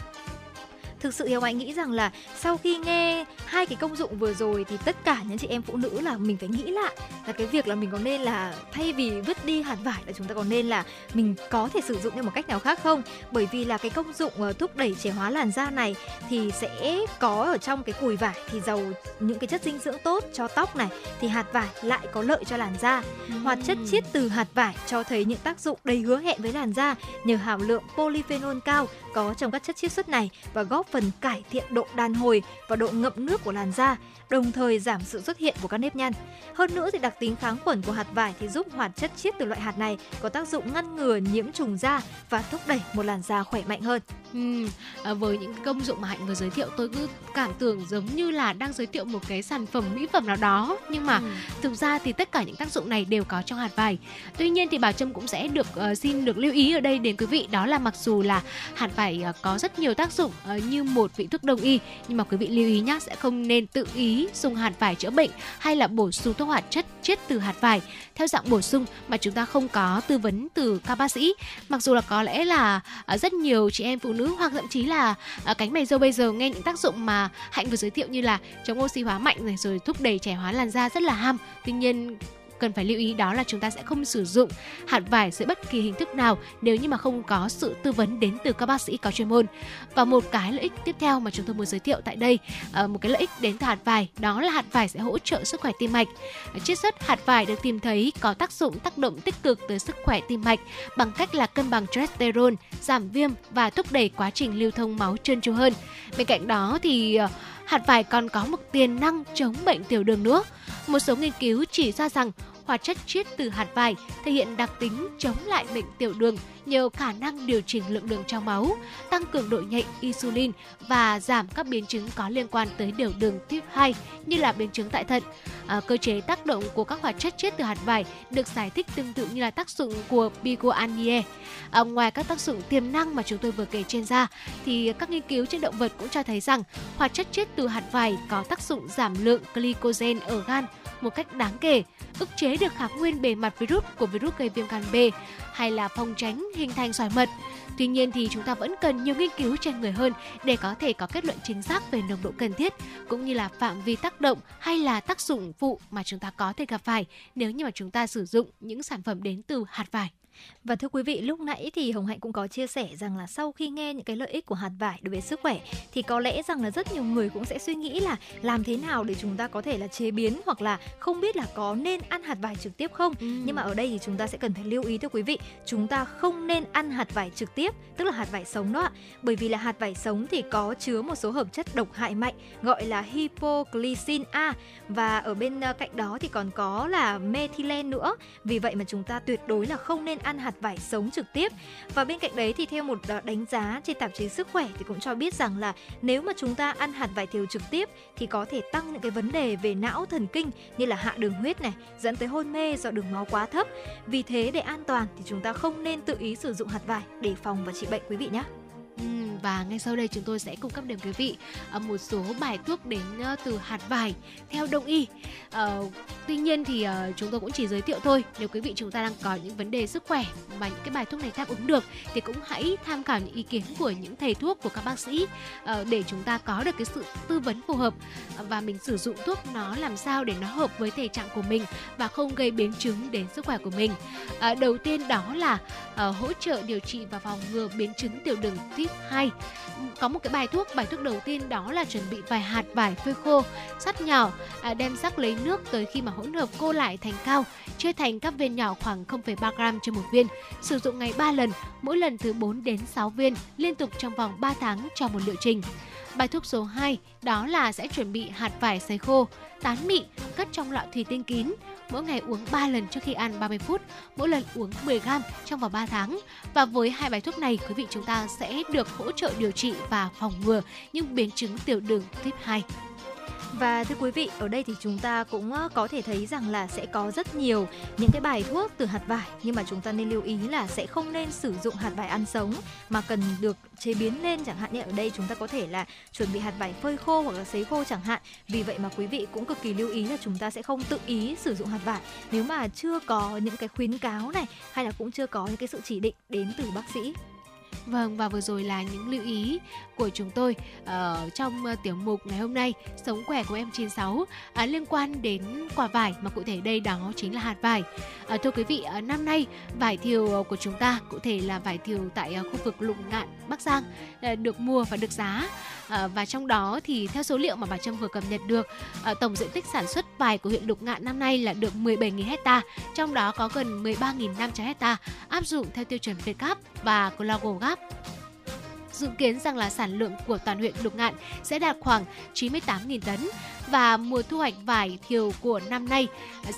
thực sự Hiếu Anh nghĩ rằng là sau khi nghe hai cái công dụng vừa rồi thì tất cả những chị em phụ nữ là mình phải nghĩ lại là cái việc là mình có nên là thay vì vứt đi hạt vải là chúng ta còn nên là mình có thể sử dụng theo một cách nào khác không? Bởi vì là cái công dụng ờ, thúc đẩy trẻ hóa làn da này thì sẽ có ở trong cái cùi vải thì giàu những cái chất dinh dưỡng tốt cho tóc này thì hạt vải lại có lợi cho làn da. Hoạt chất chiết từ hạt vải cho thấy những tác dụng đầy hứa hẹn với làn da nhờ hàm lượng polyphenol cao có trong các chất chiết xuất này và góp phần cải thiện độ đàn hồi và độ ngậm nước của làn da, đồng thời giảm sự xuất hiện của các nếp nhăn. Hơn nữa thì đặc tính kháng khuẩn của hạt vải thì giúp hoạt chất chiết từ loại hạt này có tác dụng ngăn ngừa nhiễm trùng da và thúc đẩy một làn da khỏe mạnh hơn. Ừ, à, với những công dụng mà hạnh vừa giới thiệu tôi cứ cảm tưởng giống như là đang giới thiệu một cái sản phẩm mỹ phẩm nào đó nhưng mà ừ. thực ra thì tất cả những tác dụng này đều có trong hạt vải tuy nhiên thì bảo trâm cũng sẽ được uh, xin được lưu ý ở đây đến quý vị đó là mặc dù là hạt vải uh, có rất nhiều tác dụng uh, như một vị thuốc đông y nhưng mà quý vị lưu ý nhé sẽ không nên tự ý dùng hạt vải chữa bệnh hay là bổ sung thuốc hoạt chất chiết từ hạt vải. Theo dạng bổ sung mà chúng ta không có tư vấn từ các bác sĩ. Mặc dù là có lẽ là à, rất nhiều chị em phụ nữ hoặc thậm chí là à, cánh mày dâu bây giờ nghe những tác dụng mà hạnh vừa giới thiệu như là chống oxy hóa mạnh này, rồi thúc đẩy trẻ hóa làn da rất là ham. Tuy nhiên cần phải lưu ý đó là chúng ta sẽ không sử dụng hạt vải dưới bất kỳ hình thức nào nếu như mà không có sự tư vấn đến từ các bác sĩ có chuyên môn. Và một cái lợi ích tiếp theo mà chúng tôi muốn giới thiệu tại đây, ờ, một cái lợi ích đến từ hạt vải, đó là hạt vải sẽ hỗ trợ sức khỏe tim mạch. Chiết xuất hạt vải được tìm thấy có tác dụng tác động tích cực tới sức khỏe tim mạch bằng cách là cân bằng cholesterol, giảm viêm và thúc đẩy quá trình lưu thông máu trơn tru hơn. Bên cạnh đó thì ờ, hạt vải còn có một tiềm năng chống bệnh tiểu đường nữa. Một số nghiên cứu chỉ ra rằng hoạt chất chiết từ hạt vải thể hiện đặc tính chống lại bệnh tiểu đường nhờ khả năng điều chỉnh lượng đường trong máu, tăng cường độ nhạy insulin và giảm các biến chứng có liên quan tới tiểu đường type 2 như là biến chứng tại thận. À, cơ chế tác động của các hoạt chất chiết từ hạt vải được giải thích tương tự như là tác dụng của picoanie. À, ngoài các tác dụng tiềm năng mà chúng tôi vừa kể trên ra, thì các nghiên cứu trên động vật cũng cho thấy rằng hoạt chất chiết từ hạt vải có tác dụng giảm lượng glycogen ở gan một cách đáng kể, ức chế được kháng nguyên bề mặt virus của virus gây viêm gan B hay là phòng tránh hình thành sỏi mật. Tuy nhiên thì chúng ta vẫn cần nhiều nghiên cứu trên người hơn để có thể có kết luận chính xác về nồng độ cần thiết cũng như là phạm vi tác động hay là tác dụng phụ mà chúng ta có thể gặp phải nếu như mà chúng ta sử dụng những sản phẩm đến từ hạt vải. Và thưa quý vị, lúc nãy thì Hồng Hạnh cũng có chia sẻ rằng là sau khi nghe những cái lợi ích của hạt vải đối với sức khỏe thì có lẽ rằng là rất nhiều người cũng sẽ suy nghĩ là làm thế nào để chúng ta có thể là chế biến hoặc là không biết là có nên ăn hạt vải trực tiếp không. Ừ. Nhưng mà ở đây thì chúng ta sẽ cần phải lưu ý thưa quý vị, chúng ta không nên ăn hạt vải trực tiếp, tức là hạt vải sống đó ạ. Bởi vì là hạt vải sống thì có chứa một số hợp chất độc hại mạnh gọi là hypoglycin A và ở bên ờ, cạnh đó thì còn có là methylen nữa. Vì vậy mà chúng ta tuyệt đối là không nên ăn ăn hạt vải sống trực tiếp. Và bên cạnh đấy thì theo một ờ, đánh giá trên tạp chí sức khỏe thì cũng cho biết rằng là nếu mà chúng ta ăn hạt vải thiều trực tiếp thì có thể tăng những cái vấn đề về não thần kinh như là hạ đường huyết này, dẫn tới hôn mê do đường máu quá thấp. Vì thế để an toàn thì chúng ta không nên tự ý sử dụng hạt vải để phòng và trị bệnh quý vị nhé Ừ, và ngay sau đây chúng tôi sẽ cung cấp đến quý vị ờ, một số bài thuốc đến ờ, từ hạt vải theo đông y. Ờ, tuy nhiên thì chúng tôi cũng chỉ giới thiệu thôi. Nếu quý vị chúng ta đang có những vấn đề sức khỏe mà những cái bài thuốc này đáp ứng được thì cũng hãy tham khảo những ý kiến của những thầy thuốc, của các bác sĩ để chúng ta có được cái sự tư vấn phù hợp và mình sử dụng thuốc nó làm sao để nó hợp với thể trạng của mình và không gây biến chứng đến sức khỏe của mình. Đầu tiên đó là hỗ trợ điều trị và phòng ngừa biến chứng tiểu đường tuyết 2 có một cái bài thuốc bài thuốc đầu tiên đó là chuẩn bị vài hạt vải phơi khô sắt nhỏ à, đem sắc lấy nước tới khi mà hỗn hợp cô lại thành cao chia thành các viên nhỏ khoảng 0,3 gram trên một viên. Sử dụng ngày 3 lần mỗi lần từ 4 đến 6 viên liên tục trong vòng 3 tháng cho một liệu trình. Bài thuốc số 2 đó là sẽ chuẩn bị hạt vải sấy khô, tán mịn, cất trong lọ thủy tinh kín, mỗi ngày uống 3 lần trước khi ăn 30 phút, mỗi lần uống 10 gram trong vòng 3 tháng. Và với hai bài thuốc này, quý vị chúng ta sẽ được hỗ trợ điều trị và phòng ngừa những biến chứng tiểu đường tuyếp 2. Và thưa quý vị, ở đây thì chúng ta cũng ờ, có thể thấy rằng là sẽ có rất nhiều những cái bài thuốc từ hạt vải nhưng mà chúng ta nên lưu ý là sẽ không nên sử dụng hạt vải ăn sống mà cần được chế biến lên chẳng hạn như ở đây chúng ta có thể là chuẩn bị hạt vải phơi khô hoặc là sấy khô chẳng hạn. Vì vậy mà quý vị cũng cực kỳ lưu ý là chúng ta sẽ không tự ý sử dụng hạt vải nếu mà chưa có những cái khuyến cáo này hay là cũng chưa có những cái sự chỉ định đến từ bác sĩ. Vâng và vừa rồi là những lưu ý của chúng tôi uh, trong uh, tiểu mục ngày hôm nay sống khỏe của em 96 uh, à, liên quan đến quả vải mà cụ thể đây đó chính là hạt vải. Uh, thưa quý vị uh, năm nay vải thiều của chúng ta cụ thể là vải thiều tại uh, khu vực Lục Ngạn Bắc Giang uh, được mua và được giá À, và trong đó thì theo số liệu mà bà Trâm vừa cập nhật được, à, tổng diện tích sản xuất vải của huyện Lục Ngạn năm nay là được 17.000 hecta, trong đó có gần 13.500 hecta áp dụng theo tiêu chuẩn Việt Gap và Global Gap dự kiến rằng là sản lượng của toàn huyện Lục Ngạn sẽ đạt khoảng 98.000 tấn và mùa thu hoạch vải thiều của năm nay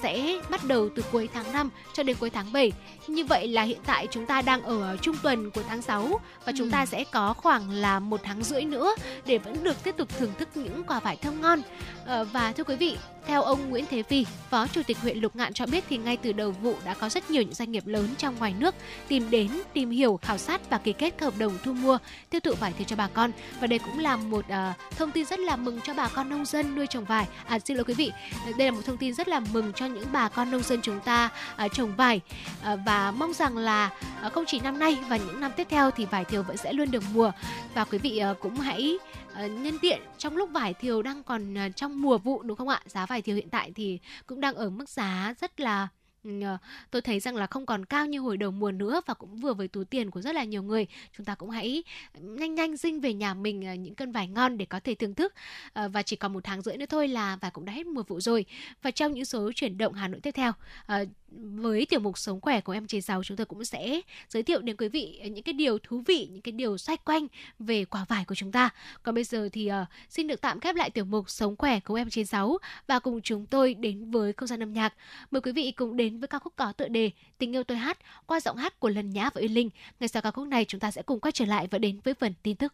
sẽ bắt đầu từ cuối tháng 5 cho đến cuối tháng 7. Như vậy là hiện tại chúng ta đang ở trung tuần của tháng 6 và chúng ừ. ta sẽ có khoảng là một tháng rưỡi nữa để vẫn được tiếp tục thưởng thức những quả vải thơm ngon. À, và thưa quý vị, theo ông Nguyễn Thế Phi, Phó Chủ tịch huyện Lục Ngạn cho biết thì ngay từ đầu vụ đã có rất nhiều những doanh nghiệp lớn trong ngoài nước tìm đến, tìm hiểu, khảo sát và ký kết hợp đồng thu mua, tiêu thụ vải thiều cho bà con. Và đây cũng là một uh, thông tin rất là mừng cho bà con nông dân nuôi trồng vải. À xin lỗi quý vị, đây là một thông tin rất là mừng cho những bà con nông dân chúng ta à, trồng vải. À, và mong rằng là à, không chỉ năm nay và những năm tiếp theo thì vải thiều vẫn sẽ luôn được mùa. Và quý vị à, cũng hãy à, nhân tiện trong lúc vải thiều đang còn à, trong mùa vụ đúng không ạ? Giá vải thiều hiện tại thì cũng đang ở mức giá rất là tôi thấy rằng là không còn cao như hồi đầu mùa nữa và cũng vừa với túi tiền của rất là nhiều người. Chúng ta cũng hãy nhanh nhanh dinh về nhà mình ờ, những cân vải ngon để có thể thưởng thức. Ờ, và chỉ còn một tháng rưỡi nữa thôi là vải cũng đã hết mùa vụ rồi. Và trong những số chuyển động Hà Nội tiếp theo ờ, với tiểu mục sống khỏe của em chế giàu chúng tôi cũng sẽ giới thiệu đến quý vị những cái điều thú vị những cái điều xoay quanh về quả vải của chúng ta còn bây giờ thì uh, xin được tạm khép lại tiểu mục sống khỏe của em chế sáu và cùng chúng tôi đến với không gian âm nhạc mời quý vị cùng đến đến với ca khúc có tựa đề Tình yêu tôi hát qua giọng hát của Lần Nhã và Uyên Linh. Ngay sau ca khúc này chúng ta sẽ cùng quay trở lại và đến với phần tin tức.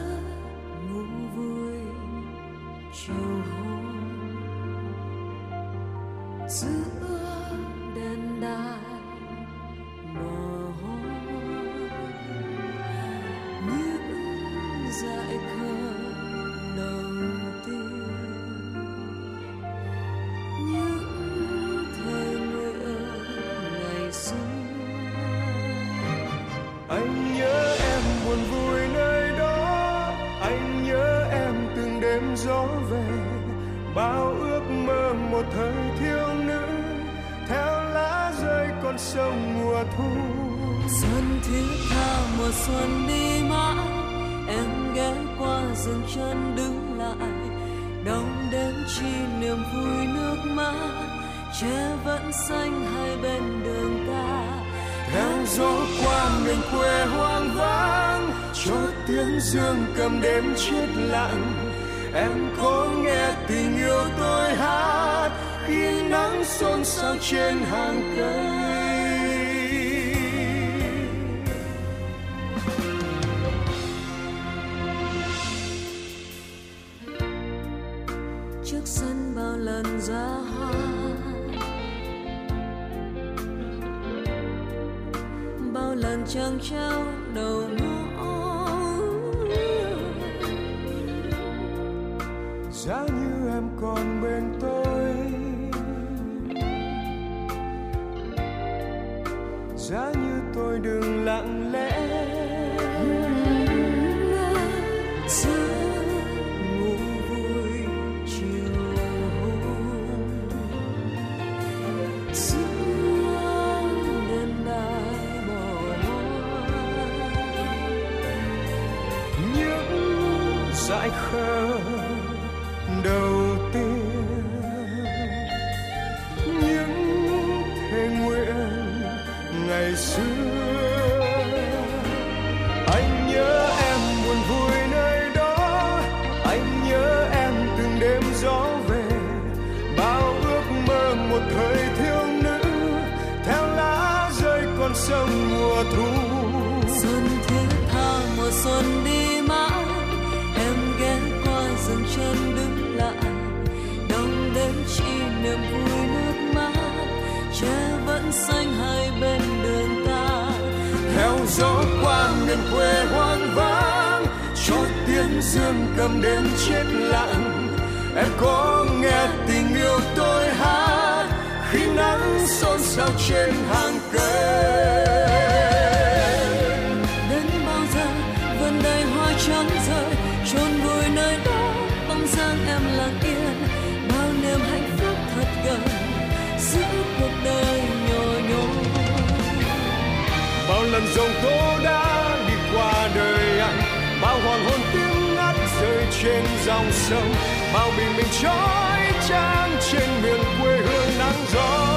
bao lần dòng tố đã đi qua đời anh bao hoàng hôn tiếng ngắt rơi trên dòng sông bao bình minh trói trang trên miền quê hương nắng gió.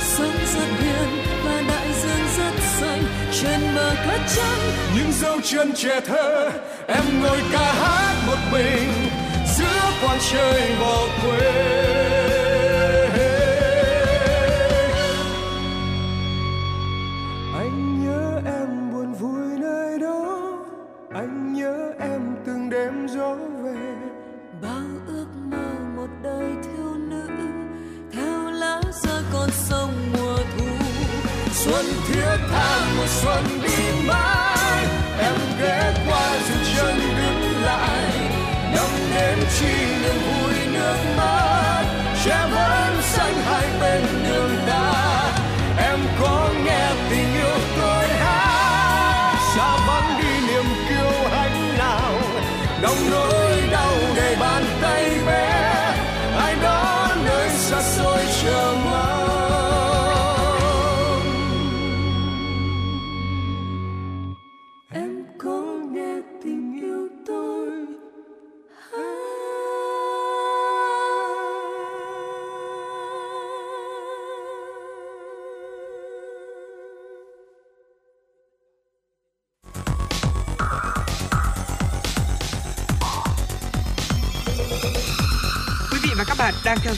Sóng rất hiền và đại dương rất xanh trên bờ cát trắng những dấu chân trẻ thơ em ngồi ca hát một mình giữa quan trời bỏ quên. em gió về. Bao ước mơ một đời thiếu nữ, theo lá rơi con sông mùa thu. Xuân thiết tha một xuân đi mãi, em ghé qua dừng chân đứng lại năm đêm chi niềm vui.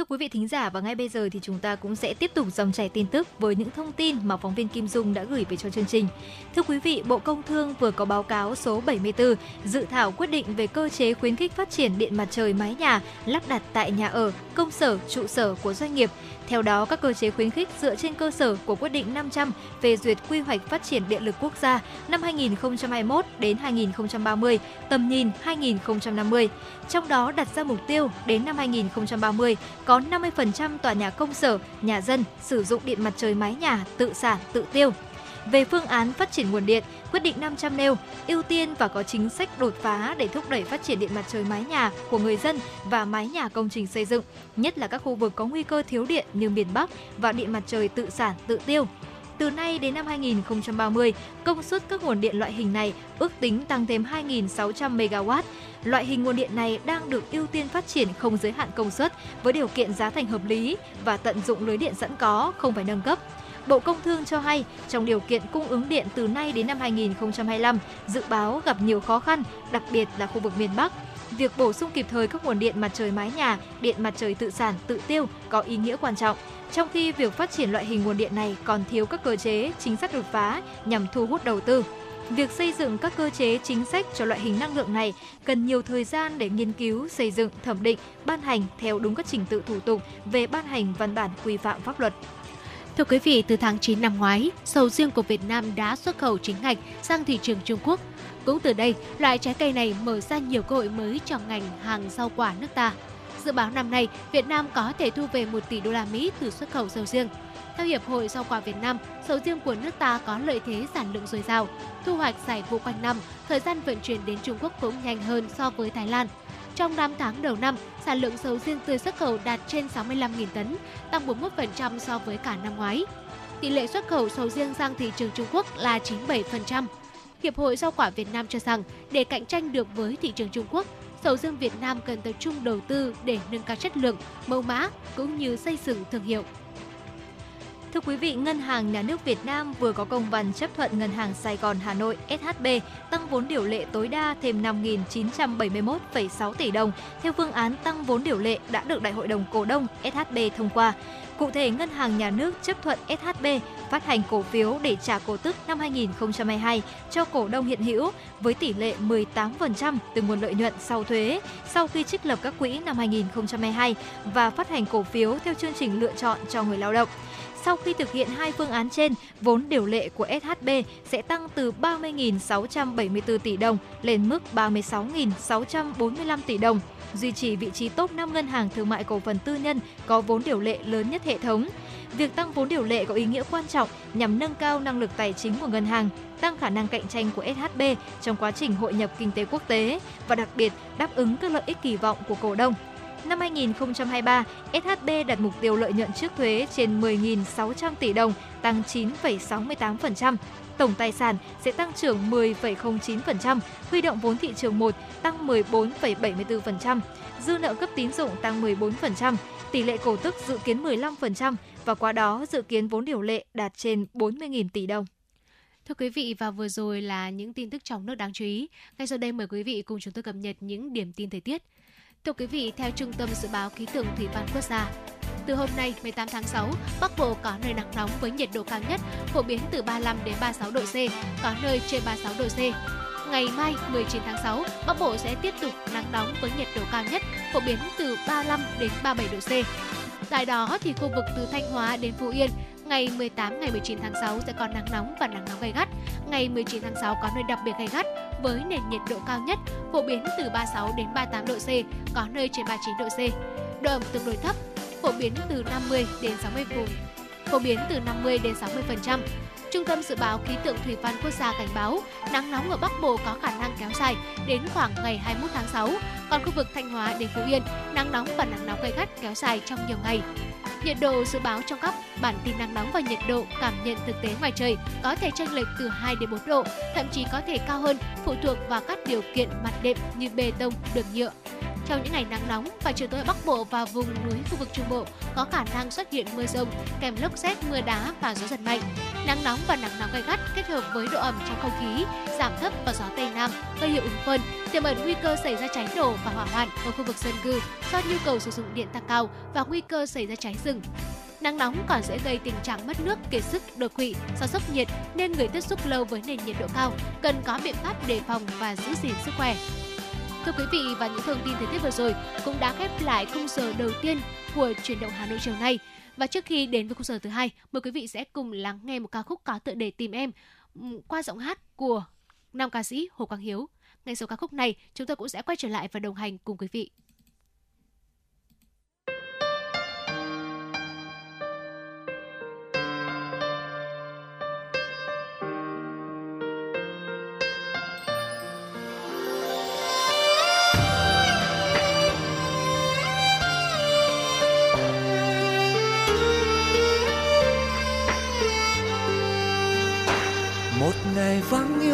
Thưa quý vị thính giả và ngay bây giờ thì chúng ta cũng sẽ tiếp tục dòng chảy tin tức với những thông tin mà phóng viên Kim Dung đã gửi về cho chương trình. Thưa quý vị, Bộ Công Thương vừa có báo cáo số 74 dự thảo quyết định về cơ chế khuyến khích phát triển điện mặt trời mái nhà lắp đặt tại nhà ở, công sở, trụ sở của doanh nghiệp. Theo đó, các cơ chế khuyến khích dựa trên cơ sở của quyết định 500 về duyệt quy hoạch phát triển điện lực quốc gia năm 2021 đến 2030, tầm nhìn 2050. Trong đó đặt ra mục tiêu đến năm 2030 có 50% tòa nhà công sở, nhà dân sử dụng điện mặt trời mái nhà tự sản, tự tiêu. Về phương án phát triển nguồn điện, quyết định 500 nêu ưu tiên và có chính sách đột phá để thúc đẩy phát triển điện mặt trời mái nhà của người dân và mái nhà công trình xây dựng, nhất là các khu vực có nguy cơ thiếu điện như miền Bắc và điện mặt trời tự sản, tự tiêu. Từ nay đến năm 2030, công suất các nguồn điện loại hình này ước tính tăng thêm 2.600 MW. Loại hình nguồn điện này đang được ưu tiên phát triển không giới hạn công suất với điều kiện giá thành hợp lý và tận dụng lưới điện sẵn có, không phải nâng cấp. Bộ Công Thương cho hay, trong điều kiện cung ứng điện từ nay đến năm 2025, dự báo gặp nhiều khó khăn, đặc biệt là khu vực miền Bắc. Việc bổ sung kịp thời các nguồn điện mặt trời mái nhà, điện mặt trời tự sản, tự tiêu có ý nghĩa quan trọng. Trong khi việc phát triển loại hình nguồn điện này còn thiếu các cơ chế, chính sách đột phá nhằm thu hút đầu tư. Việc xây dựng các cơ chế chính sách cho loại hình năng lượng này cần nhiều thời gian để nghiên cứu, xây dựng, thẩm định, ban hành theo đúng các trình tự thủ tục về ban hành văn bản quy phạm pháp luật. Thưa quý vị, từ tháng 9 năm ngoái, sầu riêng của Việt Nam đã xuất khẩu chính ngạch sang thị trường Trung Quốc. Cũng từ đây, loại trái cây này mở ra nhiều cơ hội mới cho ngành hàng rau quả nước ta. Dự báo năm nay, Việt Nam có thể thu về 1 tỷ đô la Mỹ từ xuất khẩu sầu riêng. Theo Hiệp hội Rau quả Việt Nam, sầu riêng của nước ta có lợi thế sản lượng dồi dào, thu hoạch giải vụ quanh năm, thời gian vận chuyển đến Trung Quốc cũng nhanh hơn so với Thái Lan. Trong 8 tháng đầu năm, sản lượng sầu riêng tươi xuất khẩu đạt trên 65.000 tấn, tăng 41% so với cả năm ngoái. Tỷ lệ xuất khẩu sầu riêng sang thị trường Trung Quốc là 97%. Hiệp hội Rau quả Việt Nam cho rằng, để cạnh tranh được với thị trường Trung Quốc, sầu riêng Việt Nam cần tập trung đầu tư để nâng cao chất lượng, mẫu mã cũng như xây dựng thương hiệu. Thưa quý vị, Ngân hàng Nhà nước Việt Nam vừa có công văn chấp thuận Ngân hàng Sài Gòn Hà Nội SHB tăng vốn điều lệ tối đa thêm 5.971,6 tỷ đồng theo phương án tăng vốn điều lệ đã được Đại hội đồng cổ đông SHB thông qua. Cụ thể, Ngân hàng Nhà nước chấp thuận SHB phát hành cổ phiếu để trả cổ tức năm 2022 cho cổ đông hiện hữu với tỷ lệ 18% từ nguồn lợi nhuận sau thuế sau khi trích lập các quỹ năm 2022 và phát hành cổ phiếu theo chương trình lựa chọn cho người lao động. Sau khi thực hiện hai phương án trên, vốn điều lệ của SHB sẽ tăng từ 30.674 tỷ đồng lên mức 36.645 tỷ đồng, duy trì vị trí top 5 ngân hàng thương mại cổ phần tư nhân có vốn điều lệ lớn nhất hệ thống. Việc tăng vốn điều lệ có ý nghĩa quan trọng nhằm nâng cao năng lực tài chính của ngân hàng, tăng khả năng cạnh tranh của SHB trong quá trình hội nhập kinh tế quốc tế và đặc biệt đáp ứng các lợi ích kỳ vọng của cổ đông. Năm 2023, SHB đặt mục tiêu lợi nhuận trước thuế trên 10.600 tỷ đồng, tăng 9,68%. Tổng tài sản sẽ tăng trưởng 10,09%, huy động vốn thị trường 1 tăng 14,74%, dư nợ cấp tín dụng tăng 14%, tỷ lệ cổ tức dự kiến 15% và qua đó dự kiến vốn điều lệ đạt trên 40.000 tỷ đồng. Thưa quý vị và vừa rồi là những tin tức trong nước đáng chú ý. Ngay sau đây mời quý vị cùng chúng tôi cập nhật những điểm tin thời tiết. Thưa quý vị, theo Trung tâm Dự báo Khí tượng Thủy văn Quốc gia, từ hôm nay 18 tháng 6, Bắc Bộ có nơi nắng nóng với nhiệt độ cao nhất phổ biến từ 35 đến 36 độ C, có nơi trên 36 độ C. Ngày mai 19 tháng 6, Bắc Bộ sẽ tiếp tục nắng nóng với nhiệt độ cao nhất phổ biến từ 35 đến 37 độ C. Tại đó thì khu vực từ Thanh Hóa đến Phú Yên ngày 18 ngày 19 tháng 6 sẽ có nắng nóng và nắng nóng gay gắt. Ngày 19 tháng 6 có nơi đặc biệt gay gắt với nền nhiệt độ cao nhất phổ biến từ 36 đến 38 độ C, có nơi trên 39 độ C. Độ ẩm tương đối thấp, phổ biến từ 50 đến 60 vùng, phổ biến từ 50 đến 60%. Trung tâm Dự báo Khí tượng Thủy văn Quốc gia cảnh báo nắng nóng ở Bắc Bộ có khả năng kéo dài đến khoảng ngày 21 tháng 6, còn khu vực Thanh Hóa đến Phú Yên nắng nóng và nắng nóng gay gắt kéo dài trong nhiều ngày. Nhiệt độ dự báo trong các bản tin nắng nóng và nhiệt độ cảm nhận thực tế ngoài trời có thể chênh lệch từ 2 đến 4 độ, thậm chí có thể cao hơn phụ thuộc vào các điều kiện mặt đệm như bê tông, đường nhựa. Trong những ngày nắng nóng và chiều tối ở Bắc Bộ và vùng núi khu vực Trung Bộ có khả năng xuất hiện mưa rông kèm lốc xét, mưa đá và gió giật mạnh. Nắng nóng và nắng nóng gai gắt kết hợp với độ ẩm trong không khí giảm thấp và gió tây nam gây hiệu ứng phơn, tiềm ẩn nguy cơ xảy ra cháy nổ và hỏa hoạn ở khu vực dân cư do nhu cầu sử dụng điện tăng cao và nguy cơ xảy ra cháy rừng. Nắng nóng còn dễ gây tình trạng mất nước, kiệt sức, đột quỵ do sốc nhiệt nên người tiếp xúc lâu với nền nhiệt độ cao cần có biện pháp đề phòng và giữ gìn sức khỏe. Thưa quý vị và những thông tin thời tiết vừa rồi cũng đã khép lại khung giờ đầu tiên của chuyển động Hà Nội chiều nay. Và trước khi đến với khung giờ thứ hai, mời quý vị sẽ cùng lắng nghe một ca khúc có tựa đề Tìm em ừ, qua giọng hát của nam ca sĩ Hồ Quang Hiếu. Ngay sau ca khúc này, chúng tôi cũng sẽ quay trở lại và đồng hành cùng quý vị.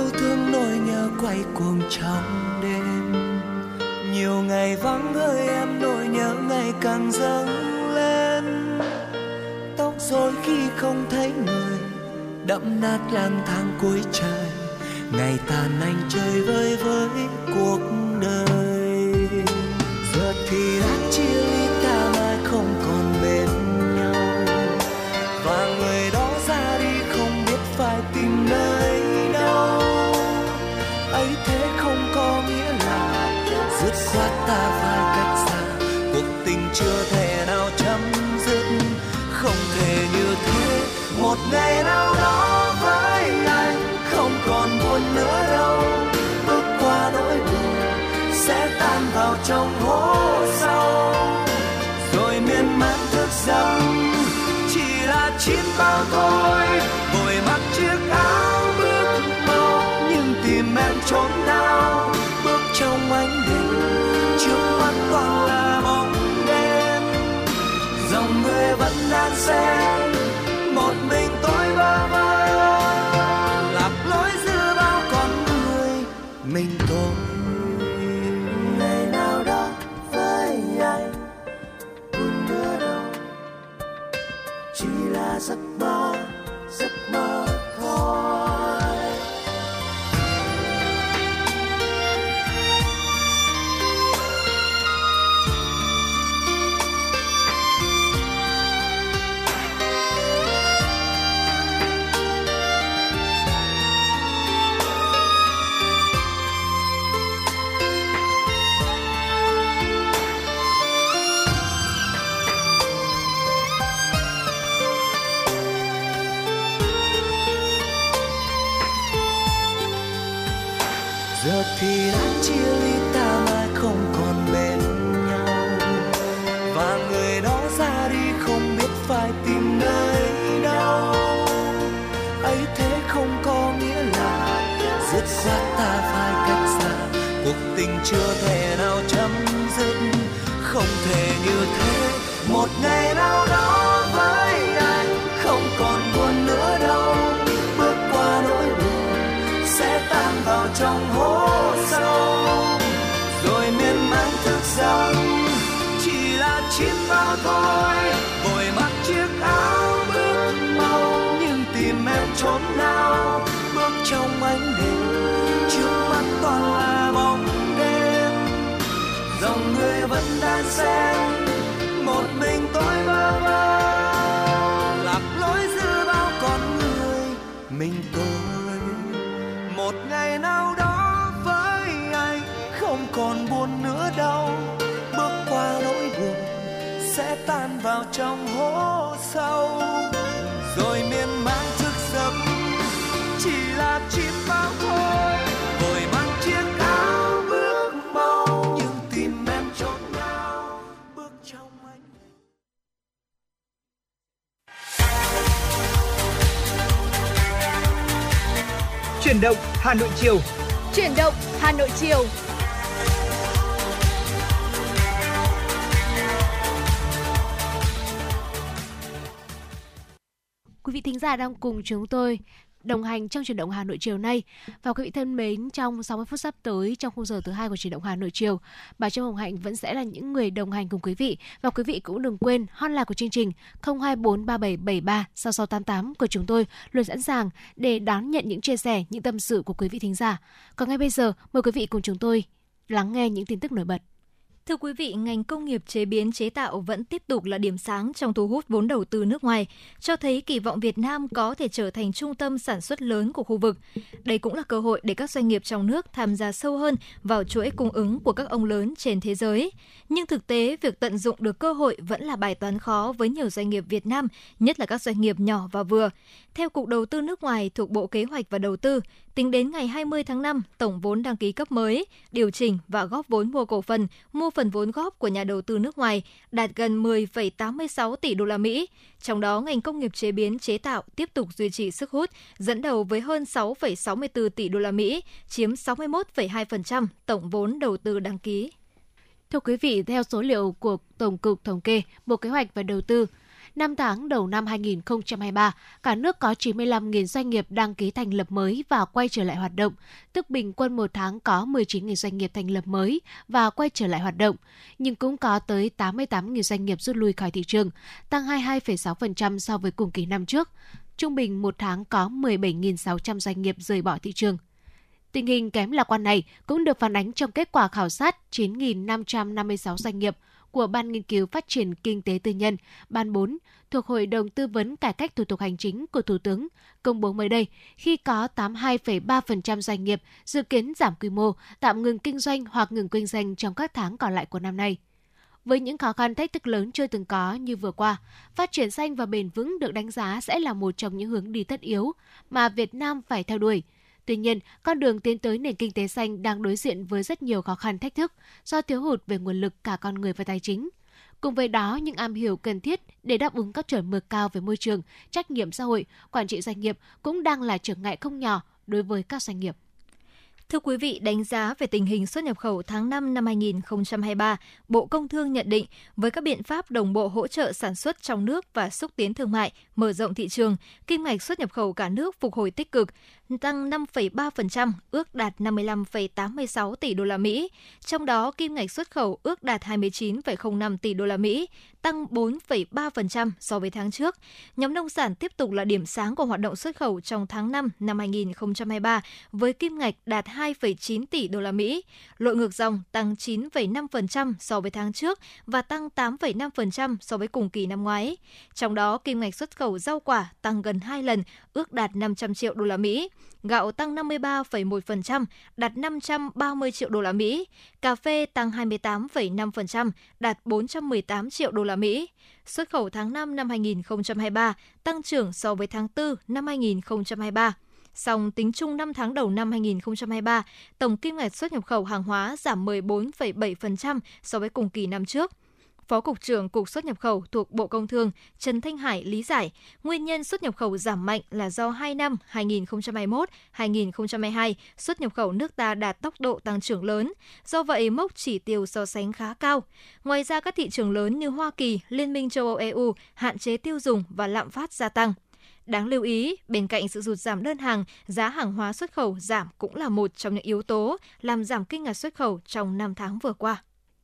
Yêu thương nỗi nhớ quay cuồng trong đêm. Nhiều ngày vắng hơi em, nỗi nhớ ngày càng dâng lên. Tóc rối khi không thấy người, đậm nát lang thang cuối trời. Ngày tàn anh chơi vơi với cuộc ngày nào đó với anh, không còn buồn nữa đâu. Bước qua nỗi buồn sẽ tan vào trong hố sâu. Rồi miên man thức giấc, chỉ là chim bao thôi. Vội mặc chiếc áo bước mau, nhưng tìm em chốn nào. Bước trong ánh đêm, trước mắt toàn là bóng đen dòng người vẫn đang xem Chuyển động, Hà Nội chiều. Chuyển động, Hà Nội chiều. Quý vị thính giả đang cùng chúng tôi đồng hành trong chuyển động Hà Nội chiều nay. Và quý vị thân mến, trong 60 phút sắp tới trong khung giờ thứ hai của chuyển động Hà Nội chiều, bà Trâm Hồng Hạnh vẫn sẽ là những người đồng hành cùng quý vị và quý vị cũng đừng quên hotline của chương trình 0243773 6688 của chúng tôi luôn sẵn sàng để đón nhận những chia sẻ, những tâm sự của quý vị thính giả. Còn ngay bây giờ, mời quý vị cùng chúng tôi lắng nghe những tin tức nổi bật. Thưa quý vị, ngành công nghiệp chế biến chế tạo vẫn tiếp tục là điểm sáng trong thu hút vốn đầu tư nước ngoài, cho thấy kỳ vọng Việt Nam có thể trở thành trung tâm sản xuất lớn của khu vực. Đây cũng là cơ hội để các doanh nghiệp trong nước tham gia sâu hơn vào chuỗi cung ứng của các ông lớn trên thế giới. Nhưng thực tế, việc tận dụng được cơ hội vẫn là bài toán khó với nhiều doanh nghiệp Việt Nam, nhất là các doanh nghiệp nhỏ và vừa. Theo Cục Đầu tư nước ngoài thuộc Bộ Kế hoạch và Đầu tư, tính đến ngày 20 tháng 5, tổng vốn đăng ký cấp mới, điều chỉnh và góp vốn mua cổ phần, mua phần vốn góp của nhà đầu tư nước ngoài đạt gần 10,86 tỷ đô la Mỹ. Trong đó, ngành công nghiệp chế biến chế tạo tiếp tục duy trì sức hút, dẫn đầu với hơn 6,64 tỷ đô la Mỹ, chiếm 61,2% tổng vốn đầu tư đăng ký. Thưa quý vị, theo số liệu của Tổng cục Thống kê, Bộ Kế hoạch và Đầu tư, 5 tháng đầu năm 2023, cả nước có 95.000 doanh nghiệp đăng ký thành lập mới và quay trở lại hoạt động, tức bình quân một tháng có 19.000 doanh nghiệp thành lập mới và quay trở lại hoạt động, nhưng cũng có tới 88.000 doanh nghiệp rút lui khỏi thị trường, tăng 22,6% so với cùng kỳ năm trước. Trung bình một tháng có 17.600 doanh nghiệp rời bỏ thị trường. Tình hình kém lạc quan này cũng được phản ánh trong kết quả khảo sát 9.556 doanh nghiệp của Ban Nghiên cứu Phát triển Kinh tế Tư nhân, Ban 4, thuộc Hội đồng Tư vấn Cải cách Thủ tục Hành chính của Thủ tướng, công bố mới đây khi có 82,3% doanh nghiệp dự kiến giảm quy mô, tạm ngừng kinh doanh hoặc ngừng kinh doanh trong các tháng còn lại của năm nay. Với những khó khăn thách thức lớn chưa từng có như vừa qua, phát triển xanh và bền vững được đánh giá sẽ là một trong những hướng đi tất yếu mà Việt Nam phải theo đuổi – Tuy nhiên, con đường tiến tới nền kinh tế xanh đang đối diện với rất nhiều khó khăn thách thức do thiếu hụt về nguồn lực cả con người và tài chính. Cùng với đó, những am hiểu cần thiết để đáp ứng các chuẩn mực cao về môi trường, trách nhiệm xã hội, quản trị doanh nghiệp cũng đang là trở ngại không nhỏ đối với các doanh nghiệp. Thưa quý vị, đánh giá về tình hình xuất nhập khẩu tháng 5 năm 2023, Bộ Công Thương nhận định với các biện pháp đồng bộ hỗ trợ sản xuất trong nước và xúc tiến thương mại, mở rộng thị trường, kim ngạch xuất nhập khẩu cả nước phục hồi tích cực, tăng 5,3%, ước đạt 55,86 tỷ đô la Mỹ. Trong đó, kim ngạch xuất khẩu ước đạt 29,05 tỷ đô la Mỹ, tăng 4,3% so với tháng trước. Nhóm nông sản tiếp tục là điểm sáng của hoạt động xuất khẩu trong tháng 5 năm 2023 với kim ngạch đạt 2,9 tỷ đô la Mỹ. Lội ngược dòng tăng 9,5% so với tháng trước và tăng 8,5% so với cùng kỳ năm ngoái. Trong đó, kim ngạch xuất khẩu rau quả tăng gần 2 lần, ước đạt 500 triệu đô la Mỹ gạo tăng 53,1%, đạt 530 triệu đô la Mỹ, cà phê tăng 28,5%, đạt 418 triệu đô la Mỹ. Xuất khẩu tháng 5 năm 2023 tăng trưởng so với tháng 4 năm 2023. Song tính chung 5 tháng đầu năm 2023, tổng kim ngạch xuất nhập khẩu hàng hóa giảm 14,7% so với cùng kỳ năm trước – Phó Cục trưởng Cục xuất nhập khẩu thuộc Bộ Công Thương Trần Thanh Hải lý giải, nguyên nhân xuất nhập khẩu giảm mạnh là do 2 năm 2021-2022 xuất nhập khẩu nước ta đạt tốc độ tăng trưởng lớn, do vậy mốc chỉ tiêu so sánh khá cao. Ngoài ra các thị trường lớn như Hoa Kỳ, Liên minh châu Âu EU hạn chế tiêu dùng và lạm phát gia tăng. Đáng lưu ý, bên cạnh sự rụt giảm đơn hàng, giá hàng hóa xuất khẩu giảm cũng là một trong những yếu tố làm giảm kinh ngạch xuất khẩu trong 5 tháng vừa qua.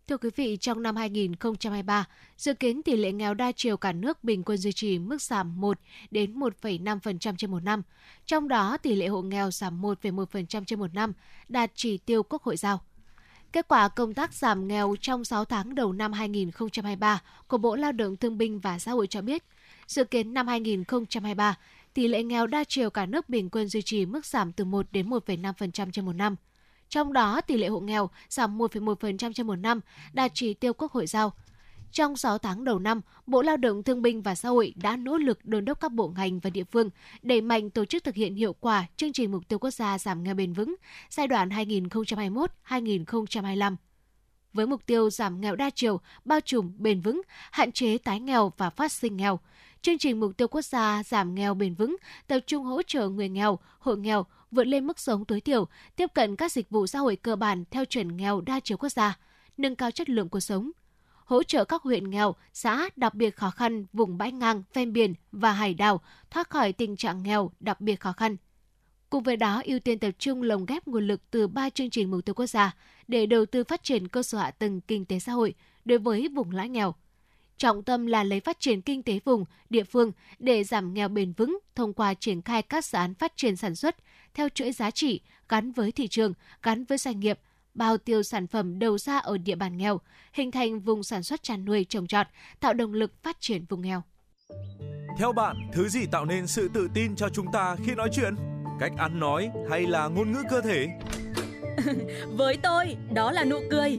Thưa quý vị, trong năm 2023, dự kiến tỷ lệ nghèo đa chiều cả nước bình quân duy trì mức giảm 1 đến 1,5% trên một năm. Trong đó, tỷ lệ hộ nghèo giảm 1,1% trên một năm, đạt chỉ tiêu Quốc hội giao. Kết quả công tác giảm nghèo trong 6 tháng đầu năm 2023 của Bộ Lao động Thương binh và Xã hội cho biết, dự kiến năm 2023, tỷ lệ nghèo đa chiều cả nước bình quân duy trì mức giảm từ 1 đến 1,5% trên một năm – trong đó, tỷ lệ hộ nghèo giảm 1,1% trên một năm, đạt chỉ tiêu Quốc hội giao. Trong 6 tháng đầu năm, Bộ Lao động Thương binh và Xã hội đã nỗ lực đôn đốc các bộ ngành và địa phương đẩy mạnh tổ chức thực hiện hiệu quả chương trình mục tiêu quốc gia giảm nghèo bền vững giai đoạn 2021-2025 với mục tiêu giảm nghèo đa chiều, bao trùm, bền vững, hạn chế tái nghèo và phát sinh nghèo. Chương trình mục tiêu quốc gia giảm nghèo bền vững tập trung hỗ trợ người nghèo, hộ nghèo vượt lên mức sống tối thiểu, tiếp cận các dịch vụ xã hội cơ bản theo chuẩn nghèo đa chiều quốc gia, nâng cao chất lượng cuộc sống, hỗ trợ các huyện nghèo, xã đặc biệt khó khăn, vùng bãi ngang, ven biển và hải đảo thoát khỏi tình trạng nghèo đặc biệt khó khăn. Cùng với đó, ưu tiên tập trung lồng ghép nguồn lực từ ba chương trình mục tiêu quốc gia để đầu tư phát triển cơ sở hạ tầng kinh tế xã hội đối với vùng lãi nghèo. Trọng tâm là lấy phát triển kinh tế vùng, địa phương để giảm nghèo bền vững thông qua triển khai các dự án phát triển sản xuất theo chuỗi giá trị gắn với thị trường, gắn với doanh nghiệp, bao tiêu sản phẩm đầu ra ở địa bàn nghèo, hình thành vùng sản xuất chăn nuôi trồng trọt, tạo động lực phát triển vùng nghèo. Theo bạn, thứ gì tạo nên sự tự tin cho chúng ta khi nói chuyện? Cách ăn nói hay là ngôn ngữ cơ thể? Với tôi, đó là nụ cười.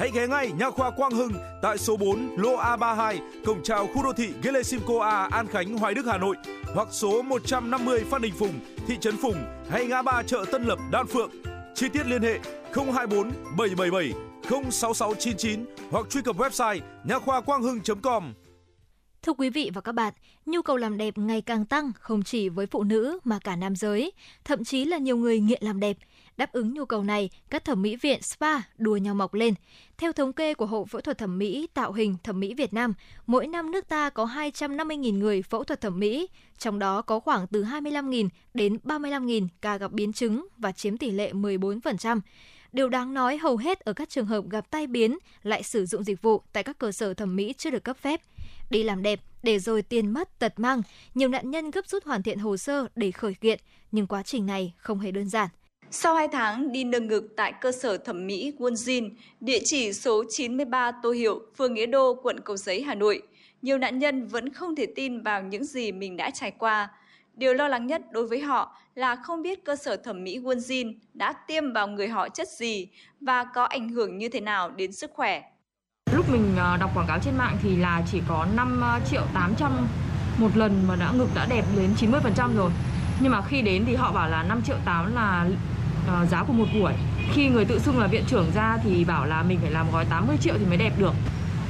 Hãy ghé ngay Nha khoa Quang Hưng tại số 4 lô A32, cổng chào khu đô thị Gelesimco A, An Khánh, Hoài Đức, Hà Nội hoặc số 150 Phan Đình Phùng, thị trấn Phùng hay ngã ba chợ Tân Lập, Đan Phượng. Chi tiết liên hệ 024 777 06699 hoặc truy cập website nha khoa quang hưng.com. Thưa quý vị và các bạn, nhu cầu làm đẹp ngày càng tăng không chỉ với phụ nữ mà cả nam giới, thậm chí là nhiều người nghiện làm đẹp. Đáp ứng nhu cầu này, các thẩm mỹ viện spa đua nhau mọc lên. Theo thống kê của Hội Phẫu thuật Thẩm mỹ Tạo hình Thẩm mỹ Việt Nam, mỗi năm nước ta có 250.000 người phẫu thuật thẩm mỹ, trong đó có khoảng từ 25.000 đến 35.000 ca gặp biến chứng và chiếm tỷ lệ 14%. Điều đáng nói hầu hết ở các trường hợp gặp tai biến lại sử dụng dịch vụ tại các cơ sở thẩm mỹ chưa được cấp phép. Đi làm đẹp để rồi tiền mất tật mang, nhiều nạn nhân gấp rút hoàn thiện hồ sơ để khởi kiện, nhưng quá trình này không hề đơn giản. Sau 2 tháng đi nâng ngực tại cơ sở thẩm mỹ Wonjin, địa chỉ số 93 Tô Hiệu, phường Nghĩa Đô, quận Cầu Giấy, Hà Nội, nhiều nạn nhân vẫn không thể tin vào những gì mình đã trải qua. Điều lo lắng nhất đối với họ là không biết cơ sở thẩm mỹ Wonjin đã tiêm vào người họ chất gì và có ảnh hưởng như thế nào đến sức khỏe. Lúc mình ờ, đọc quảng cáo trên mạng thì là chỉ có 5 ờ, triệu 800 một lần mà đã ngực đã đẹp đến 90% rồi. Nhưng mà khi đến thì họ bảo là 5 triệu 8 là uh, giá của một buổi. Khi người tự xưng là viện trưởng ra thì bảo là mình phải làm gói 80 triệu thì mới đẹp được.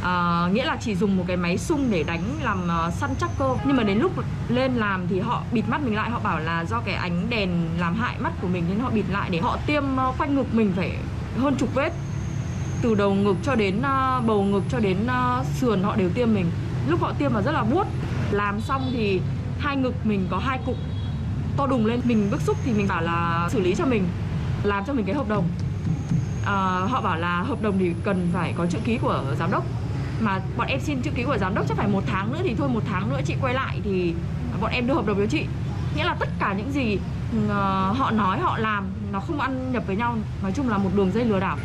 À, nghĩa là chỉ dùng một cái máy sung để đánh làm uh, săn chắc cơ. Nhưng mà đến lúc lên làm thì họ bịt mắt mình lại họ bảo là do cái ánh đèn làm hại mắt của mình nên họ bịt lại để họ tiêm uh, quanh ngực mình phải hơn chục vết. Từ đầu ngực cho đến uh, bầu ngực cho đến uh, sườn họ đều tiêm mình. Lúc họ tiêm là rất là buốt. Làm xong thì hai ngực mình có hai cục to đùng lên mình bức xúc thì mình bảo là xử lý cho mình làm cho mình cái hợp đồng. À, họ bảo là hợp đồng thì cần phải có chữ ký của giám đốc. Mà bọn em xin chữ ký của giám đốc chắc phải một tháng nữa thì thôi một tháng nữa chị quay lại thì bọn em đưa hợp đồng cho chị. Nghĩa là tất cả những gì uh, họ nói họ làm nó không ăn nhập với nhau. Nói chung là một đường dây lừa đảo.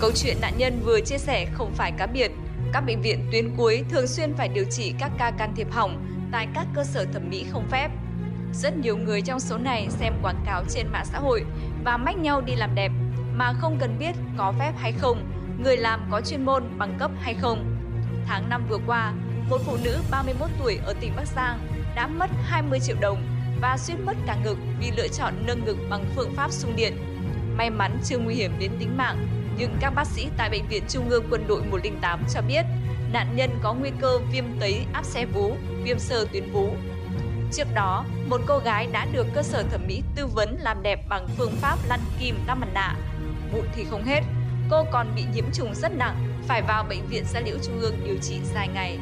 Câu chuyện nạn nhân vừa chia sẻ không phải cá biệt. Các bệnh viện tuyến cuối thường xuyên phải điều trị các ca can thiệp hỏng tại các cơ sở thẩm mỹ không phép. Rất nhiều người trong số này xem quảng cáo trên mạng xã hội và mách nhau đi làm đẹp mà không cần biết có phép hay không, người làm có chuyên môn bằng cấp hay không. Tháng 5 vừa qua, một phụ nữ 31 tuổi ở tỉnh Bắc Giang đã mất 20 triệu đồng và suýt mất cả ngực vì lựa chọn nâng ngực bằng phương pháp xung điện. May mắn chưa nguy hiểm đến tính mạng, nhưng các bác sĩ tại Bệnh viện Trung ương Quân đội 108 cho biết nạn nhân có nguy cơ viêm tấy áp xe vú, viêm sơ tuyến vú. Trước đó, một cô gái đã được cơ sở thẩm mỹ tư vấn làm đẹp bằng phương pháp lăn kim đắp mặt nạ. Bụi thì không hết, cô còn bị nhiễm trùng rất nặng, phải vào bệnh viện gia liễu trung ương điều trị dài ngày.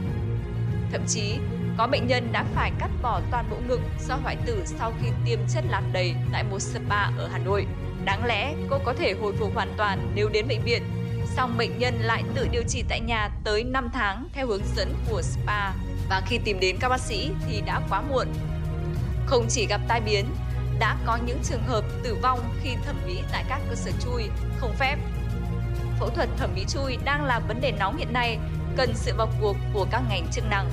Thậm chí, có bệnh nhân đã phải cắt bỏ toàn bộ ngực do hoại tử sau khi tiêm chất lạc đầy tại một spa ở Hà Nội. Đáng lẽ cô có thể hồi phục hoàn toàn nếu đến bệnh viện, song bệnh nhân lại tự điều trị tại nhà tới 5 tháng theo hướng dẫn của spa và khi tìm đến các bác sĩ thì đã quá muộn. Không chỉ gặp tai biến, đã có những trường hợp tử vong khi thẩm mỹ tại các cơ sở chui không phép. Phẫu thuật thẩm mỹ chui đang là vấn đề nóng hiện nay cần sự vào cuộc của các ngành chức năng.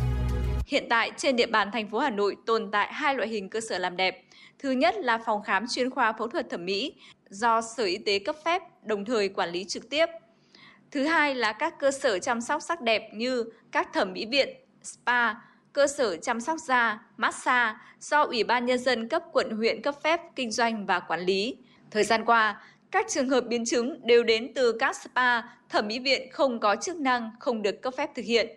Hiện tại trên địa bàn thành phố Hà Nội tồn tại hai loại hình cơ sở làm đẹp. Thứ nhất là phòng khám chuyên khoa phẫu thuật thẩm mỹ do Sở Y tế cấp phép, đồng thời quản lý trực tiếp. Thứ hai là các cơ sở chăm sóc sắc đẹp như các thẩm mỹ viện, spa, cơ sở chăm sóc da, massage do Ủy ban Nhân dân cấp quận huyện cấp phép kinh doanh và quản lý. Thời gian qua, các trường hợp biến chứng đều đến từ các spa, thẩm mỹ viện không có chức năng, không được cấp phép thực hiện.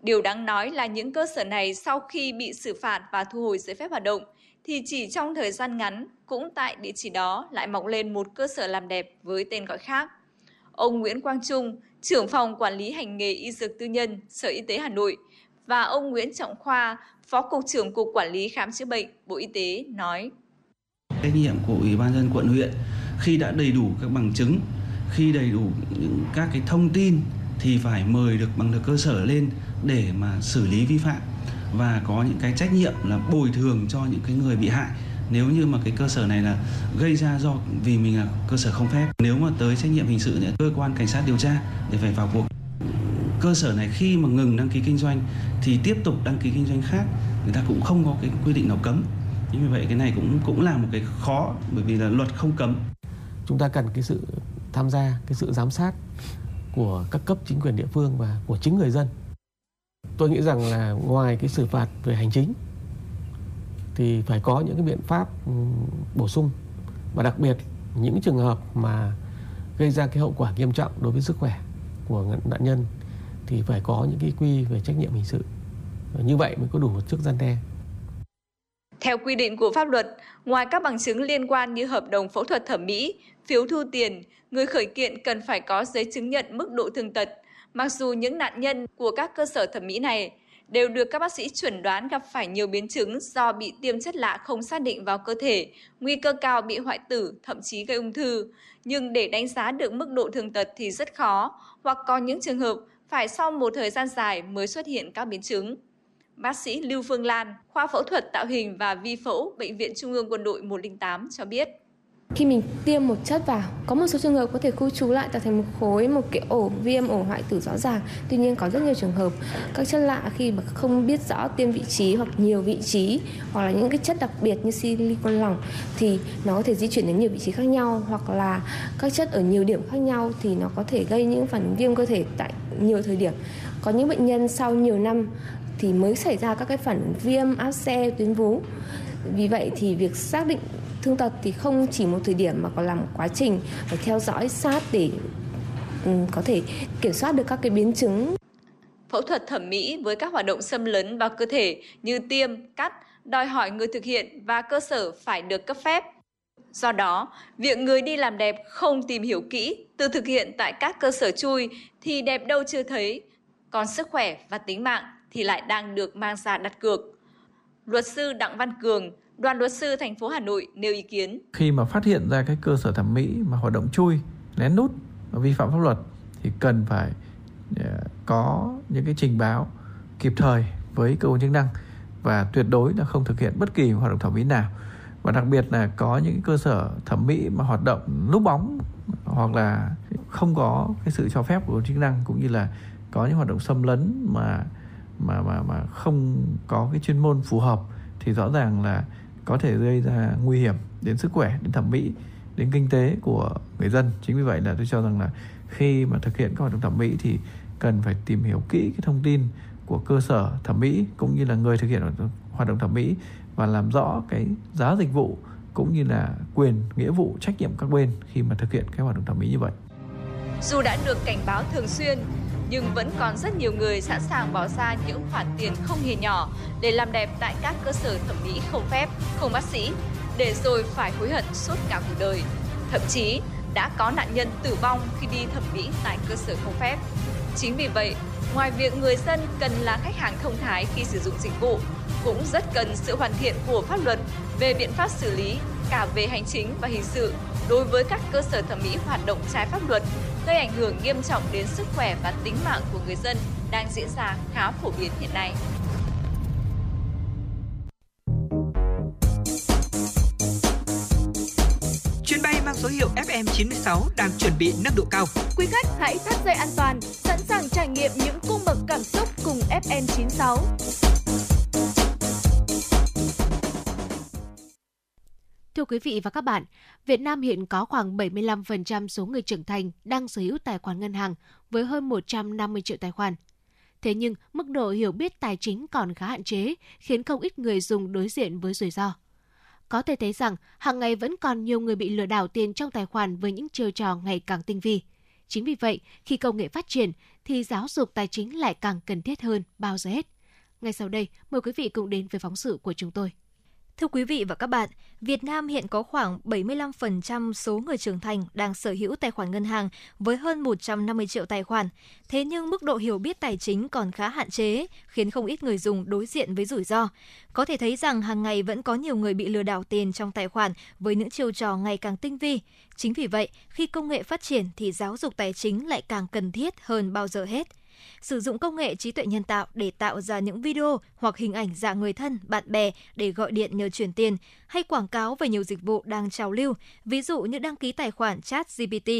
Điều đáng nói là những cơ sở này sau khi bị xử phạt và thu hồi giấy phép hoạt động, thì chỉ trong thời gian ngắn, cũng tại địa chỉ đó lại mọc lên một cơ sở làm đẹp với tên gọi khác. Ông Nguyễn Quang Trung, trưởng phòng quản lý hành nghề y dược tư nhân, Sở Y tế Hà Nội và ông Nguyễn Trọng Khoa, Phó Cục trưởng Cục Quản lý Khám chữa bệnh, Bộ Y tế nói. Trách nhiệm của Ủy ban dân quận huyện khi đã đầy đủ các bằng chứng, khi đầy đủ những các cái thông tin thì phải mời được bằng được cơ sở lên để mà xử lý vi phạm. Và có những cái trách nhiệm là bồi thường cho những cái người bị hại. Nếu như mà cái cơ sở này là gây ra do vì mình là cơ sở không phép nếu mà tới trách nhiệm hình sự thì cơ quan cảnh sát điều tra để phải vào cuộc cơ sở này khi mà ngừng đăng ký kinh doanh thì tiếp tục đăng ký kinh doanh khác, người ta cũng không có cái quy định nào cấm. Chính vì vậy cái này cũng cũng là một cái khó, bởi vì là luật không cấm. Chúng ta cần cái sự tham gia, cái sự giám sát của các cấp chính quyền địa phương và của chính người dân. Tôi nghĩ rằng là ngoài cái xử phạt về hành chính thì phải có những cái biện pháp ừ, bổ sung. Và đặc biệt những trường hợp mà gây ra cái hậu quả nghiêm trọng đối với sức khỏe của nạn nhân thì phải có những cái quy về trách nhiệm hình sự như vậy mới có đủ một chức gian đe theo quy định của pháp luật, ngoài các bằng chứng liên quan như hợp đồng phẫu thuật thẩm mỹ, phiếu thu tiền, người khởi kiện cần phải có giấy chứng nhận mức độ thương tật. Mặc dù những nạn nhân của các cơ sở thẩm mỹ này đều được các bác sĩ chuẩn đoán gặp phải nhiều biến chứng do bị tiêm chất lạ không xác định vào cơ thể, nguy cơ cao bị hoại tử, thậm chí gây ung thư. Nhưng để đánh giá được mức độ thương tật thì rất khó, hoặc có những trường hợp phải sau một thời gian dài mới xuất hiện các biến chứng. Bác sĩ Lưu Phương Lan, khoa phẫu thuật tạo hình và vi phẫu, Bệnh viện Trung ương Quân đội 108 cho biết. Khi mình tiêm một chất vào, có một số trường hợp có thể khu trú lại tạo thành một khối, một cái ổ viêm, ổ hoại tử rõ ràng. Tuy nhiên có rất nhiều trường hợp các chất lạ khi mà không biết rõ tiêm vị trí hoặc nhiều vị trí hoặc là những cái chất đặc biệt như silicon lỏng thì nó có thể di chuyển đến nhiều vị trí khác nhau hoặc là các chất ở nhiều điểm khác nhau thì nó có thể gây những phản ứng viêm cơ thể tại nhiều thời điểm. Có những bệnh nhân sau nhiều năm thì mới xảy ra các cái phản ứng viêm áp xe tuyến vú vì vậy thì việc xác định thương tật thì không chỉ một thời điểm mà còn là một quá trình phải theo dõi sát để ừ, có thể kiểm soát được các cái biến chứng phẫu thuật thẩm mỹ với các hoạt động xâm lấn vào cơ thể như tiêm, cắt, đòi hỏi người thực hiện và cơ sở phải được cấp phép. Do đó, việc người đi làm đẹp không tìm hiểu kỹ, từ thực hiện tại các cơ sở chui thì đẹp đâu chưa thấy, còn sức khỏe và tính mạng thì lại đang được mang ra đặt cược. Luật sư Đặng Văn Cường, đoàn luật sư thành phố Hà Nội nêu ý kiến. Khi mà phát hiện ra cái cơ sở thẩm mỹ mà hoạt động chui, lén nút và vi phạm pháp luật thì cần phải ờ, có những cái trình báo kịp thời với cơ quan chức năng và tuyệt đối là không thực hiện bất kỳ hoạt động thẩm mỹ nào và đặc biệt là có những cơ sở thẩm mỹ mà hoạt động núp bóng hoặc là không có cái sự cho phép của chức năng cũng như là có những hoạt động xâm lấn mà mà mà mà không có cái chuyên môn phù hợp thì rõ ràng là có thể gây ra nguy hiểm đến sức khỏe, đến thẩm mỹ, đến kinh tế của người dân chính vì vậy là tôi cho rằng là khi mà thực hiện các hoạt động thẩm mỹ thì cần phải tìm hiểu kỹ cái thông tin của cơ sở thẩm mỹ cũng như là người thực hiện hoạt động thẩm mỹ và làm rõ cái giá dịch vụ cũng như là quyền, nghĩa vụ, trách nhiệm các bên khi mà thực hiện cái hoạt động thẩm mỹ như vậy. Dù đã được cảnh báo thường xuyên nhưng vẫn còn rất nhiều người sẵn sàng bỏ ra những khoản tiền không hề nhỏ để làm đẹp tại các cơ sở thẩm mỹ không phép, không bác sĩ, để rồi phải hối hận suốt cả cuộc đời. Thậm chí đã có nạn nhân tử vong khi đi thẩm mỹ tại cơ sở không phép. Chính vì vậy, ngoài việc người dân cần là khách hàng thông thái khi sử dụng dịch vụ, cũng rất cần sự hoàn thiện của pháp luật về biện pháp xử lý cả về hành chính và hình sự đối với các cơ sở thẩm mỹ hoạt động trái pháp luật gây ảnh hưởng nghiêm trọng đến sức khỏe và tính mạng của người dân đang diễn ra khá phổ biến hiện nay. Chuyến bay mang số hiệu FM96 đang chuẩn bị nâng độ cao. Quý khách hãy thắt dây an toàn, sẵn sàng trải nghiệm những cung bậc FM 96. Thưa quý vị và các bạn, Việt Nam hiện có khoảng 75% số người trưởng thành đang sở hữu tài khoản ngân hàng với hơn 150 triệu tài khoản. Thế nhưng, mức độ hiểu biết tài chính còn khá hạn chế, khiến không ít người dùng đối diện với rủi ro. Có thể thấy rằng, hàng ngày vẫn còn nhiều người bị lừa đảo tiền trong tài khoản với những chiêu trò ngày càng tinh vi. Chính vì vậy, khi công nghệ phát triển thì giáo dục tài chính lại càng cần thiết hơn bao giờ hết. Ngay sau đây, mời quý vị cùng đến với phóng sự của chúng tôi. Thưa quý vị và các bạn, Việt Nam hiện có khoảng 75% số người trưởng thành đang sở hữu tài khoản ngân hàng với hơn 150 triệu tài khoản. Thế nhưng mức độ hiểu biết tài chính còn khá hạn chế, khiến không ít người dùng đối diện với rủi ro. Có thể thấy rằng hàng ngày vẫn có nhiều người bị lừa đảo tiền trong tài khoản với những chiêu trò ngày càng tinh vi. Chính vì vậy, khi công nghệ phát triển thì giáo dục tài chính lại càng cần thiết hơn bao giờ hết sử dụng công nghệ trí tuệ nhân tạo để tạo ra những video hoặc hình ảnh giả người thân, bạn bè để gọi điện nhờ chuyển tiền hay quảng cáo về nhiều dịch vụ đang trào lưu, ví dụ như đăng ký tài khoản chat GPT,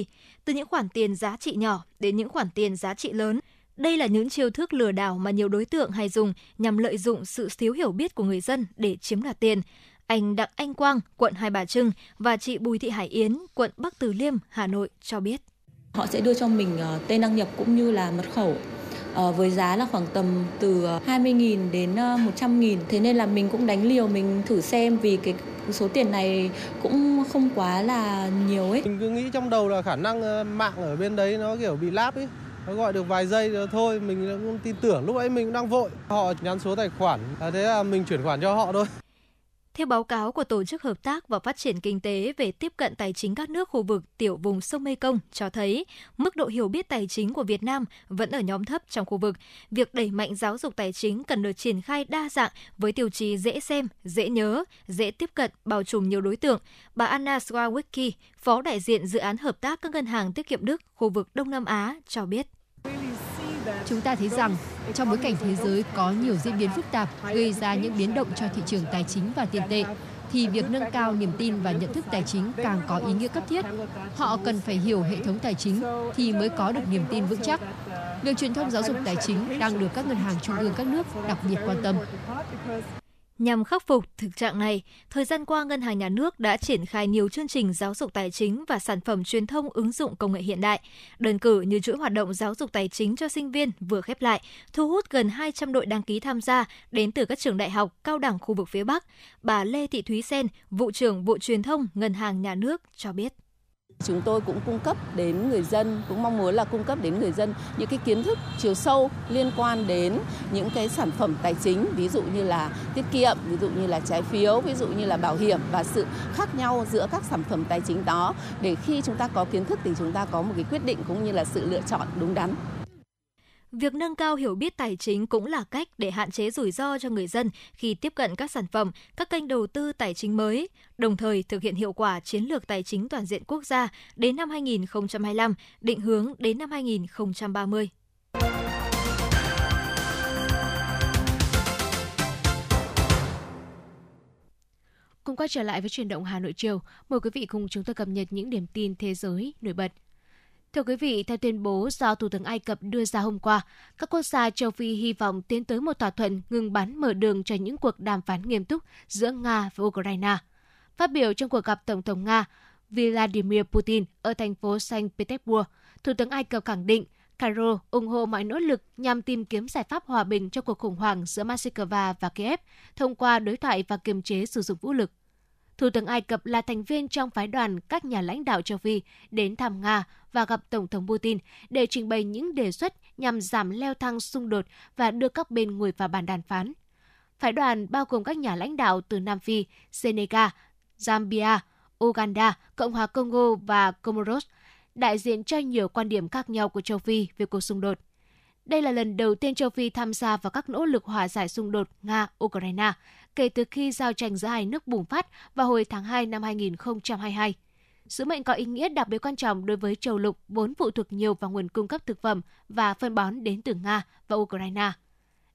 từ những khoản tiền giá trị nhỏ đến những khoản tiền giá trị lớn. Đây là những chiêu thức lừa đảo mà nhiều đối tượng hay dùng nhằm lợi dụng sự thiếu hiểu biết của người dân để chiếm đoạt tiền. Anh Đặng Anh Quang, quận Hai Bà Trưng và chị Bùi Thị Hải Yến, quận Bắc Từ Liêm, Hà Nội cho biết. Họ sẽ đưa cho mình ờ, tên đăng nhập cũng như là mật khẩu ờ, với giá là khoảng tầm từ ờ, 20.000 đến 100.000. Thế nên là mình cũng đánh liều mình thử xem vì cái số tiền này cũng không quá là nhiều ấy. Mình cứ nghĩ trong đầu là khả năng mạng ở bên đấy nó kiểu bị láp ấy. Nó gọi được vài giây rồi thôi, mình cũng tin tưởng. Lúc ấy mình cũng đang vội. Họ nhắn số tài khoản, à, thế là mình chuyển khoản cho họ thôi. Theo báo cáo của Tổ chức Hợp tác và Phát triển Kinh tế về tiếp cận tài chính các nước khu vực tiểu vùng sông Mekong cho thấy mức độ hiểu biết tài chính của Việt Nam vẫn ở nhóm thấp trong khu vực. Việc đẩy mạnh giáo dục tài chính cần được triển khai đa dạng với tiêu chí dễ xem, dễ nhớ, dễ tiếp cận, bao trùm nhiều đối tượng. Bà Anna Swawicki, Phó đại diện dự án hợp tác các ngân hàng tiết kiệm Đức khu vực Đông Nam Á cho biết. Chúng ta thấy rằng, trong bối cảnh thế giới có nhiều diễn biến phức tạp, gây ra những biến động cho thị trường tài chính và tiền tệ, thì việc nâng cao niềm tin và nhận thức tài chính càng có ý nghĩa cấp thiết. Họ cần phải hiểu hệ thống tài chính thì mới có được niềm tin vững chắc. Việc truyền thông giáo dục tài chính đang được các ngân hàng trung ương các nước đặc biệt quan tâm. Nhằm khắc phục thực trạng này, thời gian qua Ngân hàng Nhà nước đã triển khai nhiều chương trình giáo dục tài chính và sản phẩm truyền thông ứng dụng công nghệ hiện đại. Đơn cử như chuỗi hoạt động giáo dục tài chính cho sinh viên vừa khép lại, thu hút gần 200 đội đăng ký tham gia đến từ các trường đại học, cao đẳng khu vực phía Bắc. Bà Lê Thị Thúy Sen, vụ trưởng vụ truyền thông Ngân hàng Nhà nước cho biết. Chúng tôi cũng cung cấp đến người dân, cũng mong muốn là cung cấp đến người dân những cái kiến thức chiều sâu liên quan đến những cái sản phẩm tài chính, ví dụ như là tiết kiệm, ví dụ như là trái phiếu, ví dụ như là bảo hiểm và sự khác nhau giữa các sản phẩm tài chính đó để khi chúng ta có kiến thức thì chúng ta có một cái quyết định cũng như là sự lựa chọn đúng đắn. Việc nâng cao hiểu biết tài chính cũng là cách để hạn chế rủi ro cho người dân khi tiếp cận các sản phẩm, các kênh đầu tư tài chính mới, đồng thời thực hiện hiệu quả chiến lược tài chính toàn diện quốc gia đến năm 2025, định hướng đến năm 2030. Cùng quay trở lại với chuyển động Hà Nội chiều, mời quý vị cùng chúng tôi cập nhật những điểm tin thế giới nổi bật. Thưa quý vị, theo tuyên bố do Thủ tướng Ai Cập đưa ra hôm qua, các quốc gia châu Phi hy vọng tiến tới một thỏa thuận ngừng bắn mở đường cho những cuộc đàm phán nghiêm túc giữa Nga và Ukraine. Phát biểu trong cuộc gặp Tổng thống Nga Vladimir Putin ở thành phố Saint Petersburg, Thủ tướng Ai Cập khẳng định Cairo ủng hộ mọi nỗ lực nhằm tìm kiếm giải pháp hòa bình cho cuộc khủng hoảng giữa Moscow và Kiev thông qua đối thoại và kiềm chế sử dụng vũ lực. Thủ tướng Ai Cập là thành viên trong phái đoàn các nhà lãnh đạo châu Phi đến thăm Nga và gặp Tổng thống Putin để trình bày những đề xuất nhằm giảm leo thang xung đột và đưa các bên ngồi vào bàn đàm phán. Phái đoàn bao gồm các nhà lãnh đạo từ Nam Phi, Senegal, Zambia, Uganda, Cộng hòa Congo và Comoros, đại diện cho nhiều quan điểm khác nhau của châu Phi về cuộc xung đột. Đây là lần đầu tiên châu Phi tham gia vào các nỗ lực hòa giải xung đột Nga-Ukraine kể từ khi giao tranh giữa hai nước bùng phát vào hồi tháng 2 năm 2022. Sứ mệnh có ý nghĩa đặc biệt quan trọng đối với châu lục vốn phụ thuộc nhiều vào nguồn cung cấp thực phẩm và phân bón đến từ Nga và Ukraine.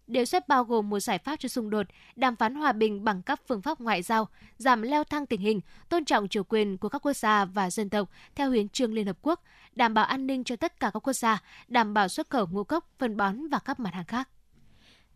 Đề xuất bao gồm một giải pháp cho xung đột, đàm phán hòa bình bằng các phương pháp ngoại giao, giảm leo thang tình hình, tôn trọng chủ quyền của các quốc gia và dân tộc theo hiến trương Liên Hợp Quốc, đảm bảo an ninh cho tất cả các quốc gia, đảm bảo xuất khẩu ngũ cốc, phân bón và các mặt hàng khác.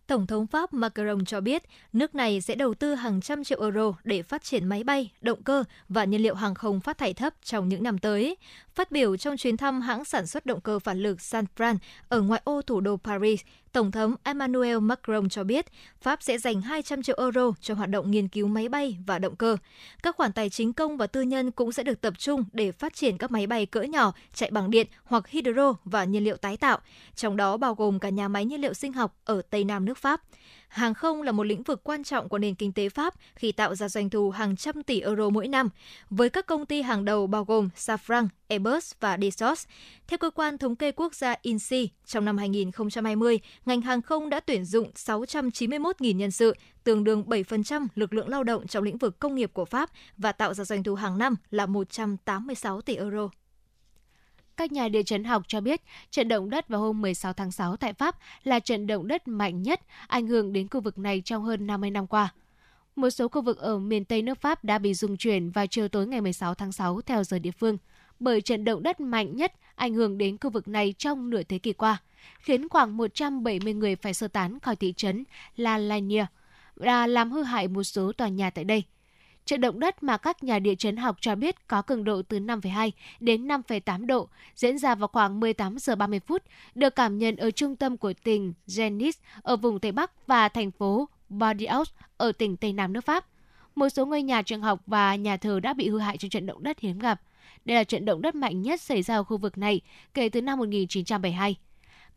Tổng thống Pháp Macron cho biết nước này sẽ đầu tư hàng trăm triệu euro để phát triển máy bay, động cơ và nhiên liệu hàng không phát thải thấp trong những năm tới. Phát biểu trong chuyến thăm hãng sản xuất động cơ phản lực Sanfran ở ngoại ô thủ đô Paris, Tổng thống Emmanuel Macron cho biết Pháp sẽ dành 200 triệu euro cho hoạt động nghiên cứu máy bay và động cơ. Các khoản tài chính công và tư nhân cũng sẽ được tập trung để phát triển các máy bay cỡ nhỏ chạy bằng điện hoặc hydro và nhiên liệu tái tạo, trong đó bao gồm cả nhà máy nhiên liệu sinh học ở Tây Nam nước Pháp. Hàng không là một lĩnh vực quan trọng của nền kinh tế Pháp khi tạo ra doanh thu hàng trăm tỷ euro mỗi năm, với các công ty hàng đầu bao gồm Safran, Airbus và Dassault. Theo cơ quan thống kê quốc gia INSEE, trong năm 2020, ngành hàng không đã tuyển dụng 691.000 nhân sự, tương đương 7% lực lượng lao động trong lĩnh vực công nghiệp của Pháp và tạo ra doanh thu hàng năm là 186 tỷ euro. Các nhà địa chấn học cho biết trận động đất vào hôm 16 tháng 6 tại Pháp là trận động đất mạnh nhất ảnh hưởng đến khu vực này trong hơn 50 năm qua. Một số khu vực ở miền Tây nước Pháp đã bị rung chuyển vào chiều tối ngày 16 tháng 6 theo giờ địa phương, bởi trận động đất mạnh nhất ảnh hưởng đến khu vực này trong nửa thế kỷ qua, khiến khoảng 170 người phải sơ tán khỏi thị trấn La Lanier và làm hư hại một số tòa nhà tại đây – Trận động đất mà các nhà địa chấn học cho biết có cường độ từ 5,2 đến 5,8 độ diễn ra vào khoảng 18 giờ 30 phút, được cảm nhận ở trung tâm của tỉnh Genis ở vùng Tây Bắc và thành phố Bordeaux ở tỉnh Tây Nam nước Pháp. Một số ngôi nhà trường học và nhà thờ đã bị hư hại trong trận động đất hiếm gặp. Đây là trận động đất mạnh nhất xảy ra ở khu vực này kể từ năm 1972.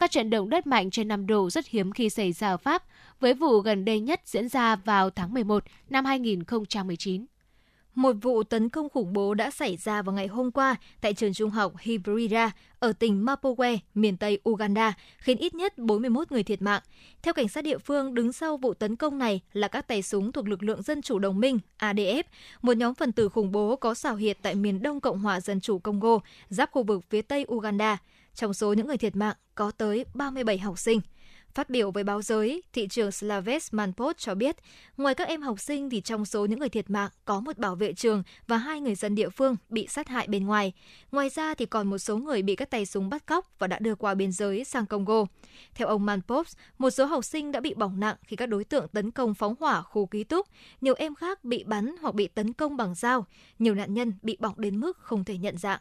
Các trận động đất mạnh trên 5 độ rất hiếm khi xảy ra ở Pháp, với vụ gần đây nhất diễn ra vào tháng 11 năm 2019. Một vụ tấn công khủng bố đã xảy ra vào ngày hôm qua tại trường trung học Hibrida ở tỉnh Mapowe, miền Tây Uganda, khiến ít nhất 41 người thiệt mạng. Theo cảnh sát địa phương, đứng sau vụ tấn công này là các tay súng thuộc lực lượng Dân chủ đồng minh ADF, một nhóm phần tử khủng bố có xào huyệt tại miền Đông Cộng hòa Dân chủ Congo, giáp khu vực phía Tây Uganda. Trong số những người thiệt mạng có tới 37 học sinh. Phát biểu với báo giới, thị trưởng Slaves Manpot cho biết, ngoài các em học sinh thì trong số những người thiệt mạng có một bảo vệ trường và hai người dân địa phương bị sát hại bên ngoài. Ngoài ra thì còn một số người bị các tay súng bắt cóc và đã đưa qua biên giới sang Congo. Theo ông Manpot, một số học sinh đã bị bỏng nặng khi các đối tượng tấn công phóng hỏa khu ký túc. Nhiều em khác bị bắn hoặc bị tấn công bằng dao. Nhiều nạn nhân bị bỏng đến mức không thể nhận dạng.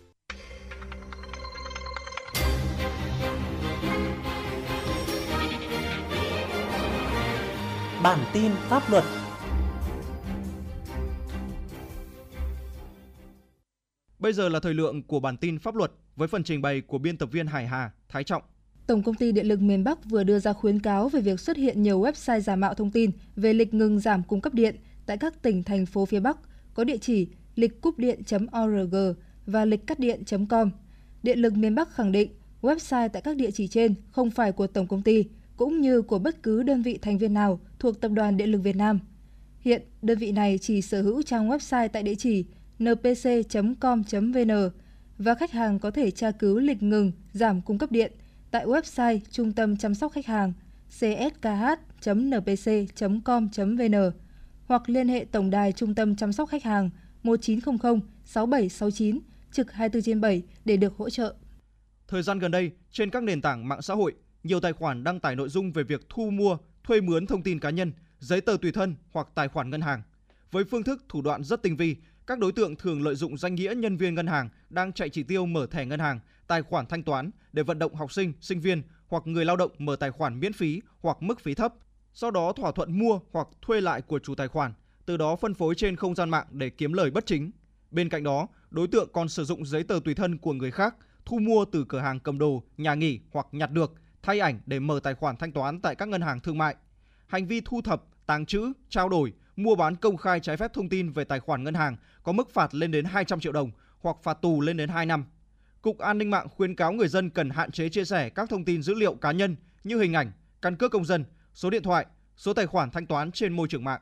Bản tin pháp luật Bây giờ là thời lượng của bản tin pháp luật với phần trình bày của biên tập viên Hải Hà, Thái Trọng. Tổng công ty Điện lực miền Bắc vừa đưa ra khuyến cáo về việc xuất hiện nhiều website giả mạo thông tin về lịch ngừng giảm cung cấp điện tại các tỉnh thành phố phía Bắc có địa chỉ lịch cúp điện.org và lịch cắt điện.com. Điện lực miền Bắc khẳng định website tại các địa chỉ trên không phải của tổng công ty cũng như của bất cứ đơn vị thành viên nào thuộc Tập đoàn Điện lực Việt Nam. Hiện, đơn vị này chỉ sở hữu trang website tại địa chỉ npc.com.vn và khách hàng có thể tra cứu lịch ngừng giảm cung cấp điện tại website Trung tâm chăm sóc khách hàng cskh.npc.com.vn hoặc liên hệ tổng đài Trung tâm chăm sóc khách hàng 1900 6769 trực 24 trên 7 để được hỗ trợ. Thời gian gần đây, trên các nền tảng mạng xã hội, nhiều tài khoản đăng tải nội dung về việc thu mua, thuê mướn thông tin cá nhân, giấy tờ tùy thân hoặc tài khoản ngân hàng. Với phương thức thủ đoạn rất tinh vi, các đối tượng thường lợi dụng danh nghĩa nhân viên ngân hàng đang chạy chỉ tiêu mở thẻ ngân hàng, tài khoản thanh toán để vận động học sinh, sinh viên hoặc người lao động mở tài khoản miễn phí hoặc mức phí thấp. Sau đó thỏa thuận mua hoặc thuê lại của chủ tài khoản, từ đó phân phối trên không gian mạng để kiếm lời bất chính. Bên cạnh đó, đối tượng còn sử dụng giấy tờ tùy thân của người khác, thu mua từ cửa hàng cầm đồ, nhà nghỉ hoặc nhặt được, thay ảnh để mở tài khoản thanh toán tại các ngân hàng thương mại. Hành vi thu thập, tàng trữ, trao đổi, mua bán công khai trái phép thông tin về tài khoản ngân hàng có mức phạt lên đến 200 triệu đồng hoặc phạt tù lên đến 2 năm. Cục An ninh mạng khuyến cáo người dân cần hạn chế chia sẻ các thông tin dữ liệu cá nhân như hình ảnh, căn cước công dân, số điện thoại, số tài khoản thanh toán trên môi trường mạng.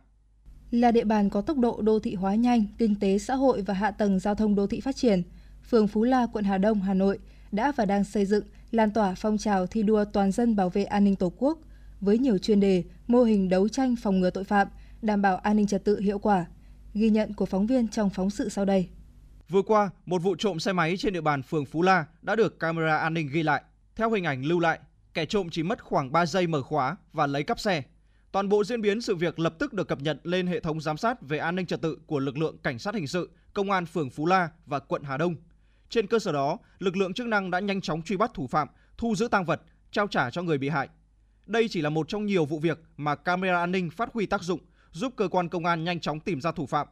Là địa bàn có tốc độ đô thị hóa nhanh, kinh tế xã hội và hạ tầng giao thông đô thị phát triển, phường Phú La, quận Hà Đông, Hà Nội đã và đang xây dựng, lan tỏa phong trào thi đua toàn dân bảo vệ an ninh Tổ quốc với nhiều chuyên đề, mô hình đấu tranh phòng ngừa tội phạm, đảm bảo an ninh trật tự hiệu quả. Ghi nhận của phóng viên trong phóng sự sau đây. Vừa qua, một vụ trộm xe máy trên địa bàn phường Phú La đã được camera an ninh ghi lại. Theo hình ảnh lưu lại, kẻ trộm chỉ mất khoảng 3 giây mở khóa và lấy cắp xe. Toàn bộ diễn biến sự việc lập tức được cập nhật lên hệ thống giám sát về an ninh trật tự của lực lượng cảnh sát hình sự, công an phường Phú La và quận Hà Đông. Trên cơ sở đó, lực lượng chức năng đã nhanh chóng truy bắt thủ phạm, thu giữ tăng vật, trao trả cho người bị hại. Đây chỉ là một trong nhiều vụ việc mà camera an ninh phát huy tác dụng, giúp cơ quan công an nhanh chóng tìm ra thủ phạm.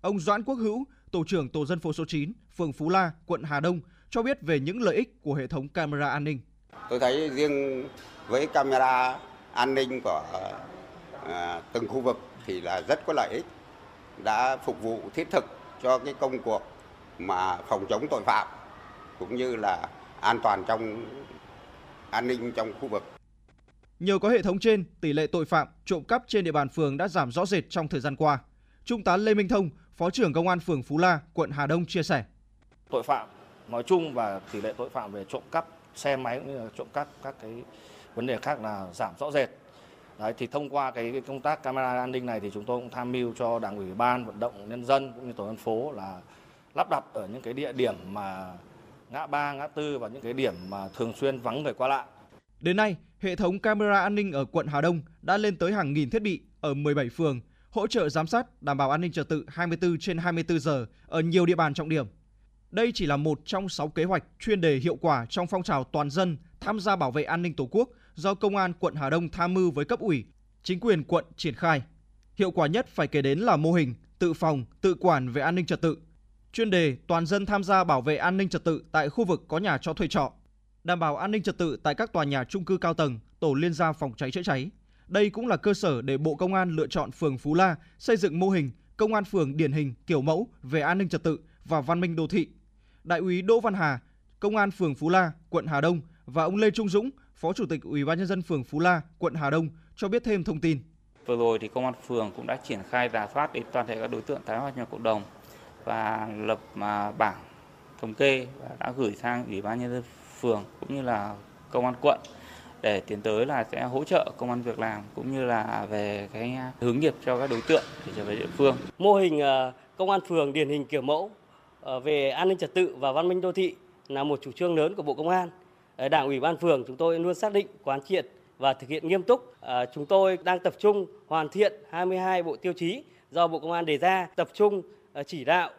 Ông Doãn Quốc Hữu, tổ trưởng tổ dân phố số 9, phường Phú La, quận Hà Đông cho biết về những lợi ích của hệ thống camera an ninh. Tôi thấy riêng với camera an ninh của à, từng khu vực thì là rất có lợi ích, đã phục vụ thiết thực cho cái công cuộc mà phòng chống tội phạm cũng như là an toàn trong an ninh trong khu vực. Nhờ có hệ thống trên, tỷ lệ tội phạm trộm cắp trên địa bàn phường đã giảm rõ rệt trong thời gian qua. Trung tá Lê Minh Thông, Phó trưởng Công an phường Phú La, quận Hà Đông chia sẻ. Tội phạm nói chung và tỷ lệ tội phạm về trộm cắp xe máy cũng như là trộm cắp các cái vấn đề khác là giảm rõ rệt. Đấy, thì thông qua cái, cái công tác camera an ninh này thì chúng tôi cũng tham mưu cho đảng ủy ban vận động nhân dân cũng như tổ dân phố là lắp đặt ở những cái địa điểm mà ngã ba, ngã tư và những cái điểm mà thường xuyên vắng người qua lại. Đến nay, hệ thống camera an ninh ở quận Hà Đông đã lên tới hàng nghìn thiết bị ở 17 phường, hỗ trợ giám sát đảm bảo an ninh trật tự 24 trên 24 giờ ở nhiều địa bàn trọng điểm. Đây chỉ là một trong 6 kế hoạch chuyên đề hiệu quả trong phong trào toàn dân tham gia bảo vệ an ninh Tổ quốc do Công an quận Hà Đông tham mưu với cấp ủy, chính quyền quận triển khai. Hiệu quả nhất phải kể đến là mô hình tự phòng, tự quản về an ninh trật tự. Chuyên đề toàn dân tham gia bảo vệ an ninh trật tự tại khu vực có nhà cho thuê trọ, đảm bảo an ninh trật tự tại các tòa nhà trung cư cao tầng, tổ liên gia phòng cháy chữa cháy. Đây cũng là cơ sở để Bộ Công an lựa chọn phường Phú La xây dựng mô hình công an phường điển hình kiểu mẫu về an ninh trật tự và văn minh đô thị. Đại úy Đỗ Văn Hà, Công an phường Phú La, quận Hà Đông và ông Lê Trung Dũng, Phó Chủ tịch Ủy ban nhân dân phường Phú La, quận Hà Đông cho biết thêm thông tin. Vừa rồi thì công an phường cũng đã triển khai giả soát đến toàn thể các đối tượng tái hòa nhập cộng đồng và lập mà bảng thống kê và đã gửi sang Ủy ban nhân dân phường cũng như là công an quận để tiến tới là sẽ hỗ trợ công an việc làm cũng như là về cái hướng nghiệp cho các đối tượng để trở về địa phương. Mô hình à, công an phường điển hình kiểu mẫu à, về an ninh trật tự và văn minh đô thị là một chủ trương lớn của Bộ Công an. Ờ, Đảng ủy ban phường chúng tôi luôn xác định quán triệt và thực hiện nghiêm túc. Ờ, chúng tôi đang tập trung hoàn thiện 22 bộ tiêu chí do Bộ Công an đề ra, tập trung chỉ đạo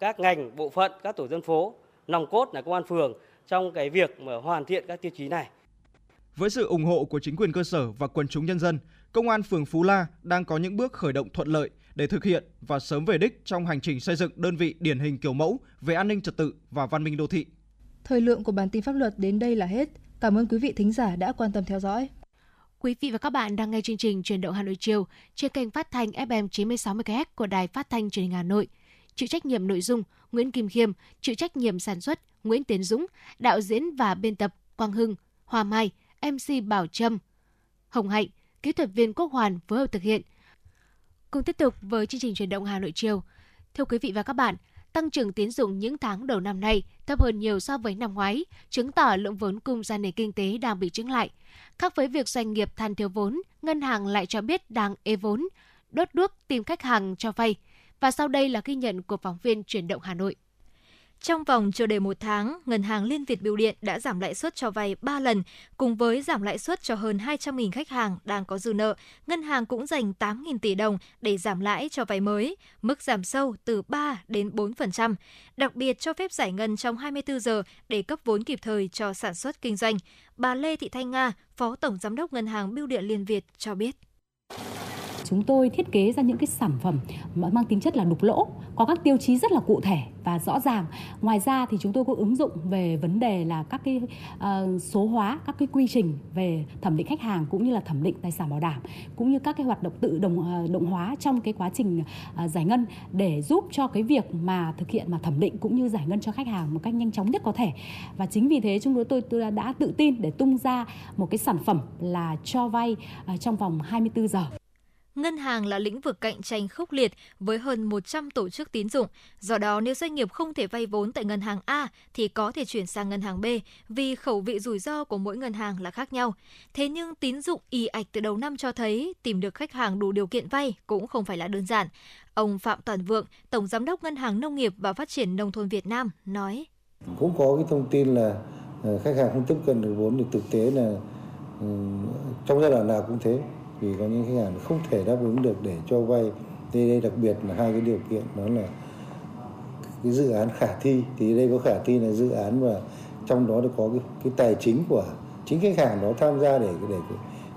các ngành, bộ phận, các tổ dân phố, nòng cốt là công an phường trong cái việc mà hoàn thiện các tiêu chí này. Với sự ủng hộ của chính quyền cơ sở và quần chúng nhân dân, Công an phường Phú La đang có những bước khởi động thuận lợi để thực hiện và sớm về đích trong hành trình xây dựng đơn vị điển hình kiểu mẫu về an ninh trật tự và văn minh đô thị. Thời lượng của bản tin pháp luật đến đây là hết. Cảm ơn quý vị thính giả đã quan tâm theo dõi. Quý vị và các bạn đang nghe chương trình Truyền động Hà Nội chiều trên kênh phát thanh FM 96 MHz của Đài Phát thanh Truyền hình Hà Nội. Chịu trách nhiệm nội dung Nguyễn Kim Khiêm, chịu trách nhiệm sản xuất Nguyễn Tiến Dũng, đạo diễn và biên tập Quang Hưng, Hoa Mai, MC Bảo Trâm, Hồng Hạnh, kỹ thuật viên Quốc Hoàn phối hợp thực hiện. Cùng tiếp tục với chương trình truyền động Hà Nội chiều. Thưa quý vị và các bạn, tăng trưởng tín dụng những tháng đầu năm nay thấp hơn nhiều so với năm ngoái, chứng tỏ lượng vốn cung ra nền kinh tế đang bị chứng lại. Khác với việc doanh nghiệp than thiếu vốn, ngân hàng lại cho biết đang ê vốn, đốt đuốc tìm khách hàng cho vay. Và sau đây là ghi nhận của phóng viên chuyển động Hà Nội. Trong vòng chưa đầy một tháng, Ngân hàng Liên Việt Bưu điện đã giảm lãi suất cho vay 3 lần, cùng với giảm lãi suất cho hơn 200.000 khách hàng đang có dư nợ. Ngân hàng cũng dành 8.000 tỷ đồng để giảm lãi cho vay mới, mức giảm sâu từ 3 đến 4%, đặc biệt cho phép giải ngân trong 24 giờ để cấp vốn kịp thời cho sản xuất kinh doanh. Bà Lê Thị Thanh Nga, Phó Tổng Giám đốc Ngân hàng Bưu điện Liên Việt cho biết chúng tôi thiết kế ra những cái sản phẩm mang tính chất là đục lỗ có các tiêu chí rất là cụ thể và rõ ràng. Ngoài ra thì chúng tôi cũng ứng dụng về vấn đề là các cái uh, số hóa các cái quy trình về thẩm định khách hàng cũng như là thẩm định tài sản bảo đảm cũng như các cái hoạt động tự động uh, động hóa trong cái quá trình uh, giải ngân để giúp cho cái việc mà thực hiện mà thẩm định cũng như giải ngân cho khách hàng một cách nhanh chóng nhất có thể. Và chính vì thế chúng tôi tôi, tôi đã tự tin để tung ra một cái sản phẩm là cho vay uh, trong vòng 24 giờ ngân hàng là lĩnh vực cạnh tranh khốc liệt với hơn 100 tổ chức tín dụng. Do đó, nếu doanh nghiệp không thể vay vốn tại ngân hàng A thì có thể chuyển sang ngân hàng B vì khẩu vị rủi ro của mỗi ngân hàng là khác nhau. Thế nhưng tín dụng y ạch từ đầu năm cho thấy tìm được khách hàng đủ điều kiện vay cũng không phải là đơn giản. Ông Phạm Toàn Vượng, Tổng Giám đốc Ngân hàng Nông nghiệp và Phát triển Nông thôn Việt Nam nói. Cũng có cái thông tin là ờ, khách hàng không tiếp cận được vốn thì thực tế là ừ, trong giai đoạn nào cũng thế vì có những khách hàng không thể đáp ứng được để cho vay. Đây đây đặc biệt là hai cái điều kiện đó là cái dự án khả thi. Thì đây có khả thi là dự án và trong đó có cái, cái tài chính của chính khách hàng đó tham gia để để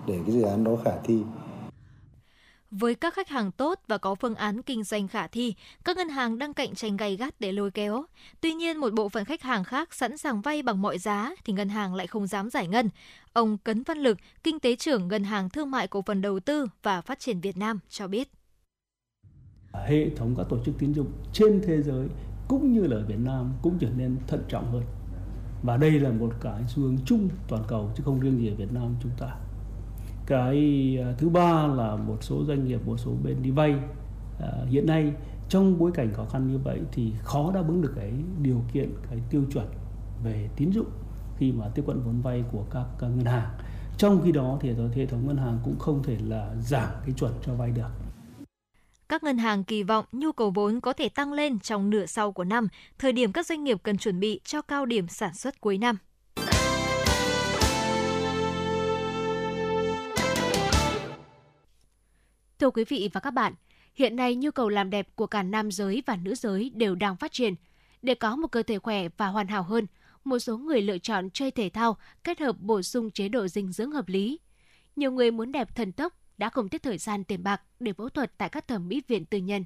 để cái dự án đó khả thi với các khách hàng tốt và có phương án kinh doanh khả thi, các ngân hàng đang cạnh tranh gay gắt để lôi kéo. Tuy nhiên, một bộ phận khách hàng khác sẵn sàng vay bằng mọi giá thì ngân hàng lại không dám giải ngân. Ông Cấn Văn Lực, kinh tế trưởng Ngân hàng Thương mại Cổ phần Đầu tư và Phát triển Việt Nam cho biết. Hệ thống các tổ chức tín dụng trên thế giới cũng như là ở Việt Nam cũng trở nên thận trọng hơn. Và đây là một cái xu hướng chung toàn cầu chứ không riêng gì ở Việt Nam chúng ta cái ờ, thứ ba là một số doanh nghiệp một số bên đi vay. À, hiện nay trong bối cảnh khó khăn như vậy thì khó đáp ứng được cái điều kiện cái tiêu chuẩn về tín dụng khi mà tiếp cận vốn vay của các, các ngân hàng. Trong khi đó thì hệ thống ngân hàng cũng không thể là giảm cái chuẩn cho vay được. Các ngân hàng kỳ vọng nhu cầu vốn có thể tăng lên trong nửa sau của năm, thời điểm các doanh nghiệp cần chuẩn bị cho cao điểm sản xuất cuối năm. Thưa quý vị và các bạn, hiện nay nhu cầu làm đẹp của cả nam giới và nữ giới đều đang phát triển. Để có một cơ thể khỏe và hoàn hảo hơn, một số người lựa chọn chơi thể thao kết hợp bổ sung chế độ dinh dưỡng hợp lý. Nhiều người muốn đẹp thần tốc đã không tiếc thời gian tiền bạc để phẫu thuật tại các thẩm mỹ viện tư nhân.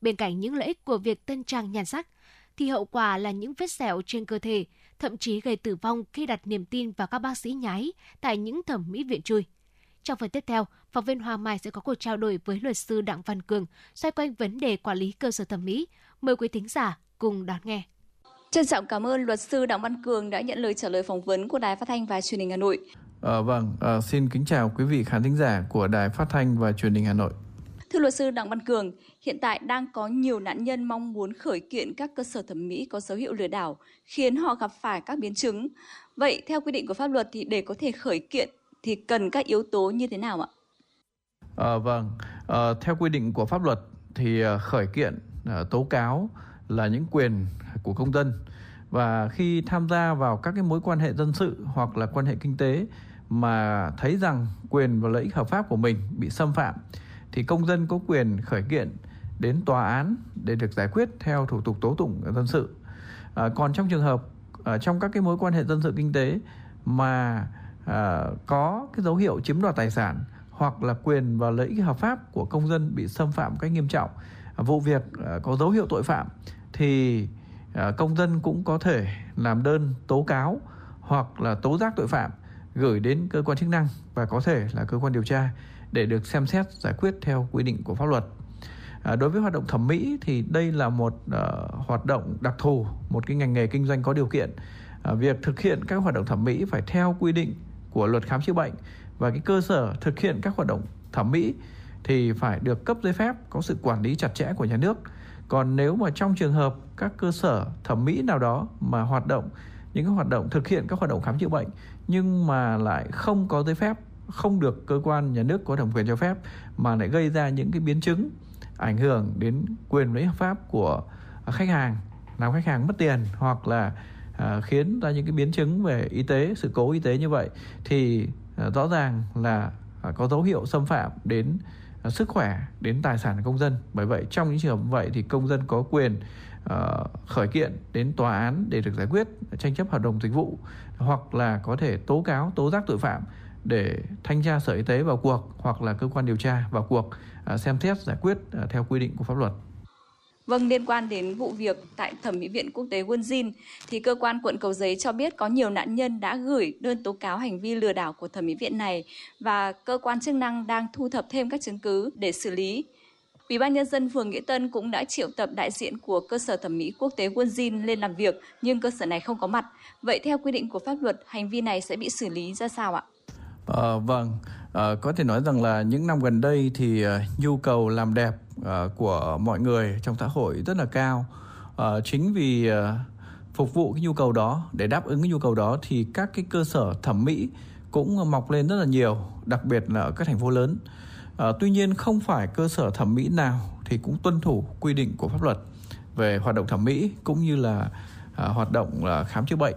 Bên cạnh những lợi ích của việc tân trang nhan sắc, thì hậu quả là những vết sẹo trên cơ thể, thậm chí gây tử vong khi đặt niềm tin vào các bác sĩ nhái tại những thẩm mỹ viện chui. Trong phần tiếp theo, phóng viên Hoa Mai sẽ có cuộc trao đổi với luật sư Đặng Văn Cường xoay quanh vấn đề quản lý cơ sở thẩm mỹ. Mời quý thính giả cùng đón nghe. Trân trọng cảm ơn luật sư Đặng Văn Cường đã nhận lời trả lời phỏng vấn của Đài Phát thanh và Truyền hình Hà Nội. À, vâng, à, xin kính chào quý vị khán thính giả của Đài Phát thanh và Truyền hình Hà Nội. Thưa luật sư Đặng Văn Cường, hiện tại đang có nhiều nạn nhân mong muốn khởi kiện các cơ sở thẩm mỹ có dấu hiệu lừa đảo, khiến họ gặp phải các biến chứng. Vậy theo quy định của pháp luật thì để có thể khởi kiện thì cần các yếu tố như thế nào ạ? À, vâng, à, theo quy định của pháp luật thì ờ, khởi kiện tố cáo là những quyền của công dân và khi tham gia vào các cái mối quan hệ dân sự hoặc là quan hệ kinh tế mà thấy rằng quyền và lợi ích hợp pháp của mình bị xâm phạm thì công dân có quyền khởi kiện đến tòa án để được giải quyết theo thủ tục tố tụng dân sự. À, còn trong trường hợp ở trong các cái mối quan hệ dân sự kinh tế mà à, có cái dấu hiệu chiếm đoạt tài sản hoặc là quyền và lợi ích hợp pháp của công dân bị xâm phạm cách nghiêm trọng à, vụ việc à, có dấu hiệu tội phạm thì à, công dân cũng có thể làm đơn tố cáo hoặc là tố giác tội phạm gửi đến cơ quan chức năng và có thể là cơ quan điều tra để được xem xét giải quyết theo quy định của pháp luật. À, đối với hoạt động thẩm mỹ thì đây là một uh, hoạt động đặc thù, một cái ngành nghề kinh doanh có điều kiện. À, việc thực hiện các hoạt động thẩm mỹ phải theo quy định của luật khám chữa bệnh và cái cơ sở thực hiện các hoạt động thẩm mỹ thì phải được cấp giấy phép có sự quản lý chặt chẽ của nhà nước. Còn nếu mà trong trường hợp các cơ sở thẩm mỹ nào đó mà hoạt động, những cái hoạt động thực hiện các hoạt động khám chữa bệnh nhưng mà lại không có giấy phép, không được cơ quan nhà nước có thẩm quyền cho phép mà lại gây ra những cái biến chứng ảnh hưởng đến quyền lợi hợp pháp của khách hàng, làm khách hàng mất tiền hoặc là à, khiến ra những cái biến chứng về y tế sự cố y tế như vậy thì à, rõ ràng là à, có dấu hiệu xâm phạm đến à, sức khỏe đến tài sản của công dân bởi vậy trong những trường hợp vậy thì công dân có quyền uh, khởi kiện đến tòa án để được giải quyết tranh chấp hợp đồng dịch vụ hoặc là có thể tố cáo tố giác tội phạm để thanh tra sở y tế vào cuộc hoặc là cơ quan điều tra vào cuộc uh, xem xét giải quyết uh, theo quy định của pháp luật. Vâng, liên quan đến vụ việc tại Thẩm mỹ viện quốc tế Wonjin thì cơ quan quận Cầu Giấy cho biết có nhiều nạn nhân đã gửi đơn tố cáo hành vi lừa đảo của thẩm mỹ viện này và cơ quan chức năng đang thu thập thêm các chứng cứ để xử lý. Ủy ban nhân dân phường Nghĩa Tân cũng đã triệu tập đại diện của cơ sở thẩm mỹ quốc tế Wonjin lên làm việc nhưng cơ sở này không có mặt. Vậy theo quy định của pháp luật, hành vi này sẽ bị xử lý ra sao ạ? À, vâng, à, có thể nói rằng là những năm gần đây thì uh, nhu cầu làm đẹp uh, của mọi người trong xã hội rất là cao. Uh, chính vì uh, phục vụ cái nhu cầu đó để đáp ứng cái nhu cầu đó thì các cái cơ sở thẩm mỹ cũng mọc lên rất là nhiều, đặc biệt là ở các thành phố lớn. À, tuy nhiên không phải cơ sở thẩm mỹ nào thì cũng tuân thủ quy định của pháp luật về hoạt động thẩm mỹ cũng như là à, hoạt động là khám chữa bệnh.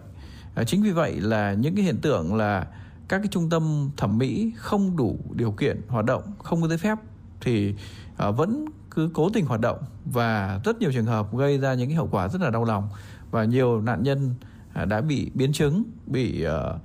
À, chính vì vậy là những cái hiện tượng là các cái trung tâm thẩm mỹ không đủ điều kiện hoạt động, không có giấy phép thì uh, vẫn cứ cố tình hoạt động và rất nhiều trường hợp gây ra những cái hậu quả rất là đau lòng và nhiều nạn nhân uh, đã bị biến chứng, bị uh,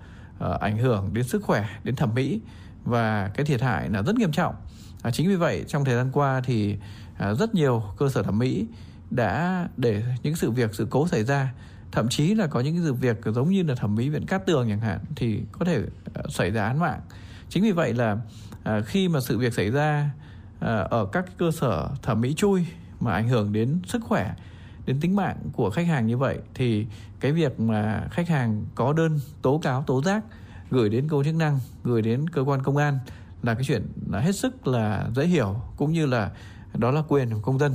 uh, ảnh hưởng đến sức khỏe, đến thẩm mỹ và cái thiệt hại là rất nghiêm trọng. À, chính vì vậy trong thời gian qua thì à, rất nhiều cơ sở thẩm mỹ đã để những sự việc sự cố xảy ra thậm chí là có những cái sự việc giống như là thẩm mỹ viện cát tường chẳng hạn, thì có thể ờ, xảy ra án mạng. Chính vì vậy là ờ, khi mà sự việc xảy ra ờ, ở các cơ sở thẩm mỹ chui mà ảnh hưởng đến sức khỏe, đến tính mạng của khách hàng như vậy, thì cái việc mà khách hàng có đơn tố cáo, tố giác, gửi đến cơ quan chức năng, gửi đến cơ quan công an là cái chuyện là hết sức là dễ hiểu cũng như là đó là quyền của công dân.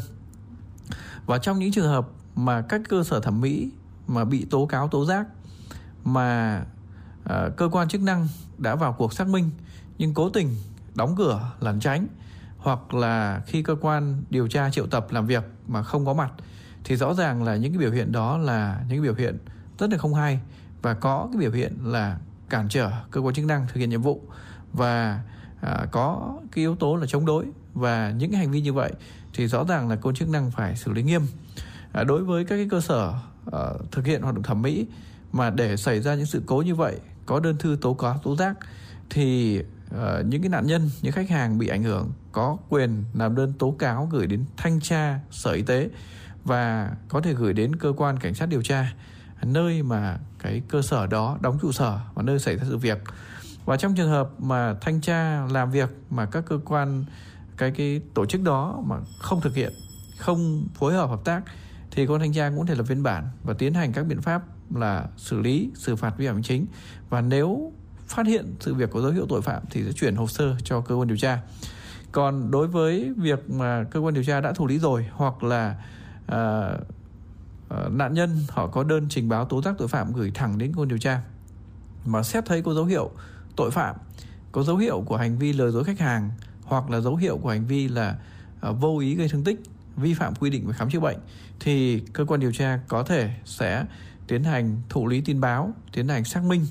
Và trong những trường hợp mà các cơ sở thẩm mỹ mà bị tố cáo tố giác mà uh, cơ quan chức năng đã vào cuộc xác minh nhưng cố tình đóng cửa lẩn tránh hoặc là khi cơ quan điều tra triệu tập làm việc mà không có mặt thì rõ ràng là những cái biểu hiện đó là những cái biểu hiện rất là không hay và có cái biểu hiện là cản trở cơ quan chức năng thực hiện nhiệm vụ và à, có cái yếu tố là chống đối. Và những cái hành vi như vậy thì rõ ràng là cơ quan chức năng phải xử lý nghiêm à, đối với các cái cơ sở à, thực hiện hoạt động thẩm mỹ mà để xảy ra những sự cố như vậy có đơn thư tố cáo tố giác thì uh, những cái nạn nhân những khách hàng bị ảnh hưởng có quyền làm đơn tố cáo gửi đến thanh tra sở y tế và có thể gửi đến cơ quan cảnh sát điều tra nơi mà cái cơ sở đó đóng trụ sở và nơi xảy ra sự việc. Và trong trường hợp mà thanh tra làm việc mà các cơ quan cái cái tổ chức đó mà không thực hiện không phối hợp hợp tác thì con thanh tra cũng thể lập biên bản và tiến hành các biện pháp là xử lý xử phạt vi phạm hành chính. Và nếu phát hiện sự việc có dấu hiệu tội phạm thì sẽ chuyển hồ sơ cho cơ quan điều tra. Còn đối với việc mà cơ quan điều tra đã thủ lý rồi hoặc là à, à, nạn nhân họ có đơn trình báo tố giác tội phạm gửi thẳng đến cơ quan điều tra mà xét thấy có dấu hiệu tội phạm có dấu hiệu của hành vi lừa dối khách hàng hoặc là dấu hiệu của hành vi là à, vô ý gây thương tích vi phạm quy định về khám chữa bệnh thì cơ quan điều tra có thể sẽ tiến hành thụ lý tin báo tiến hành xác minh.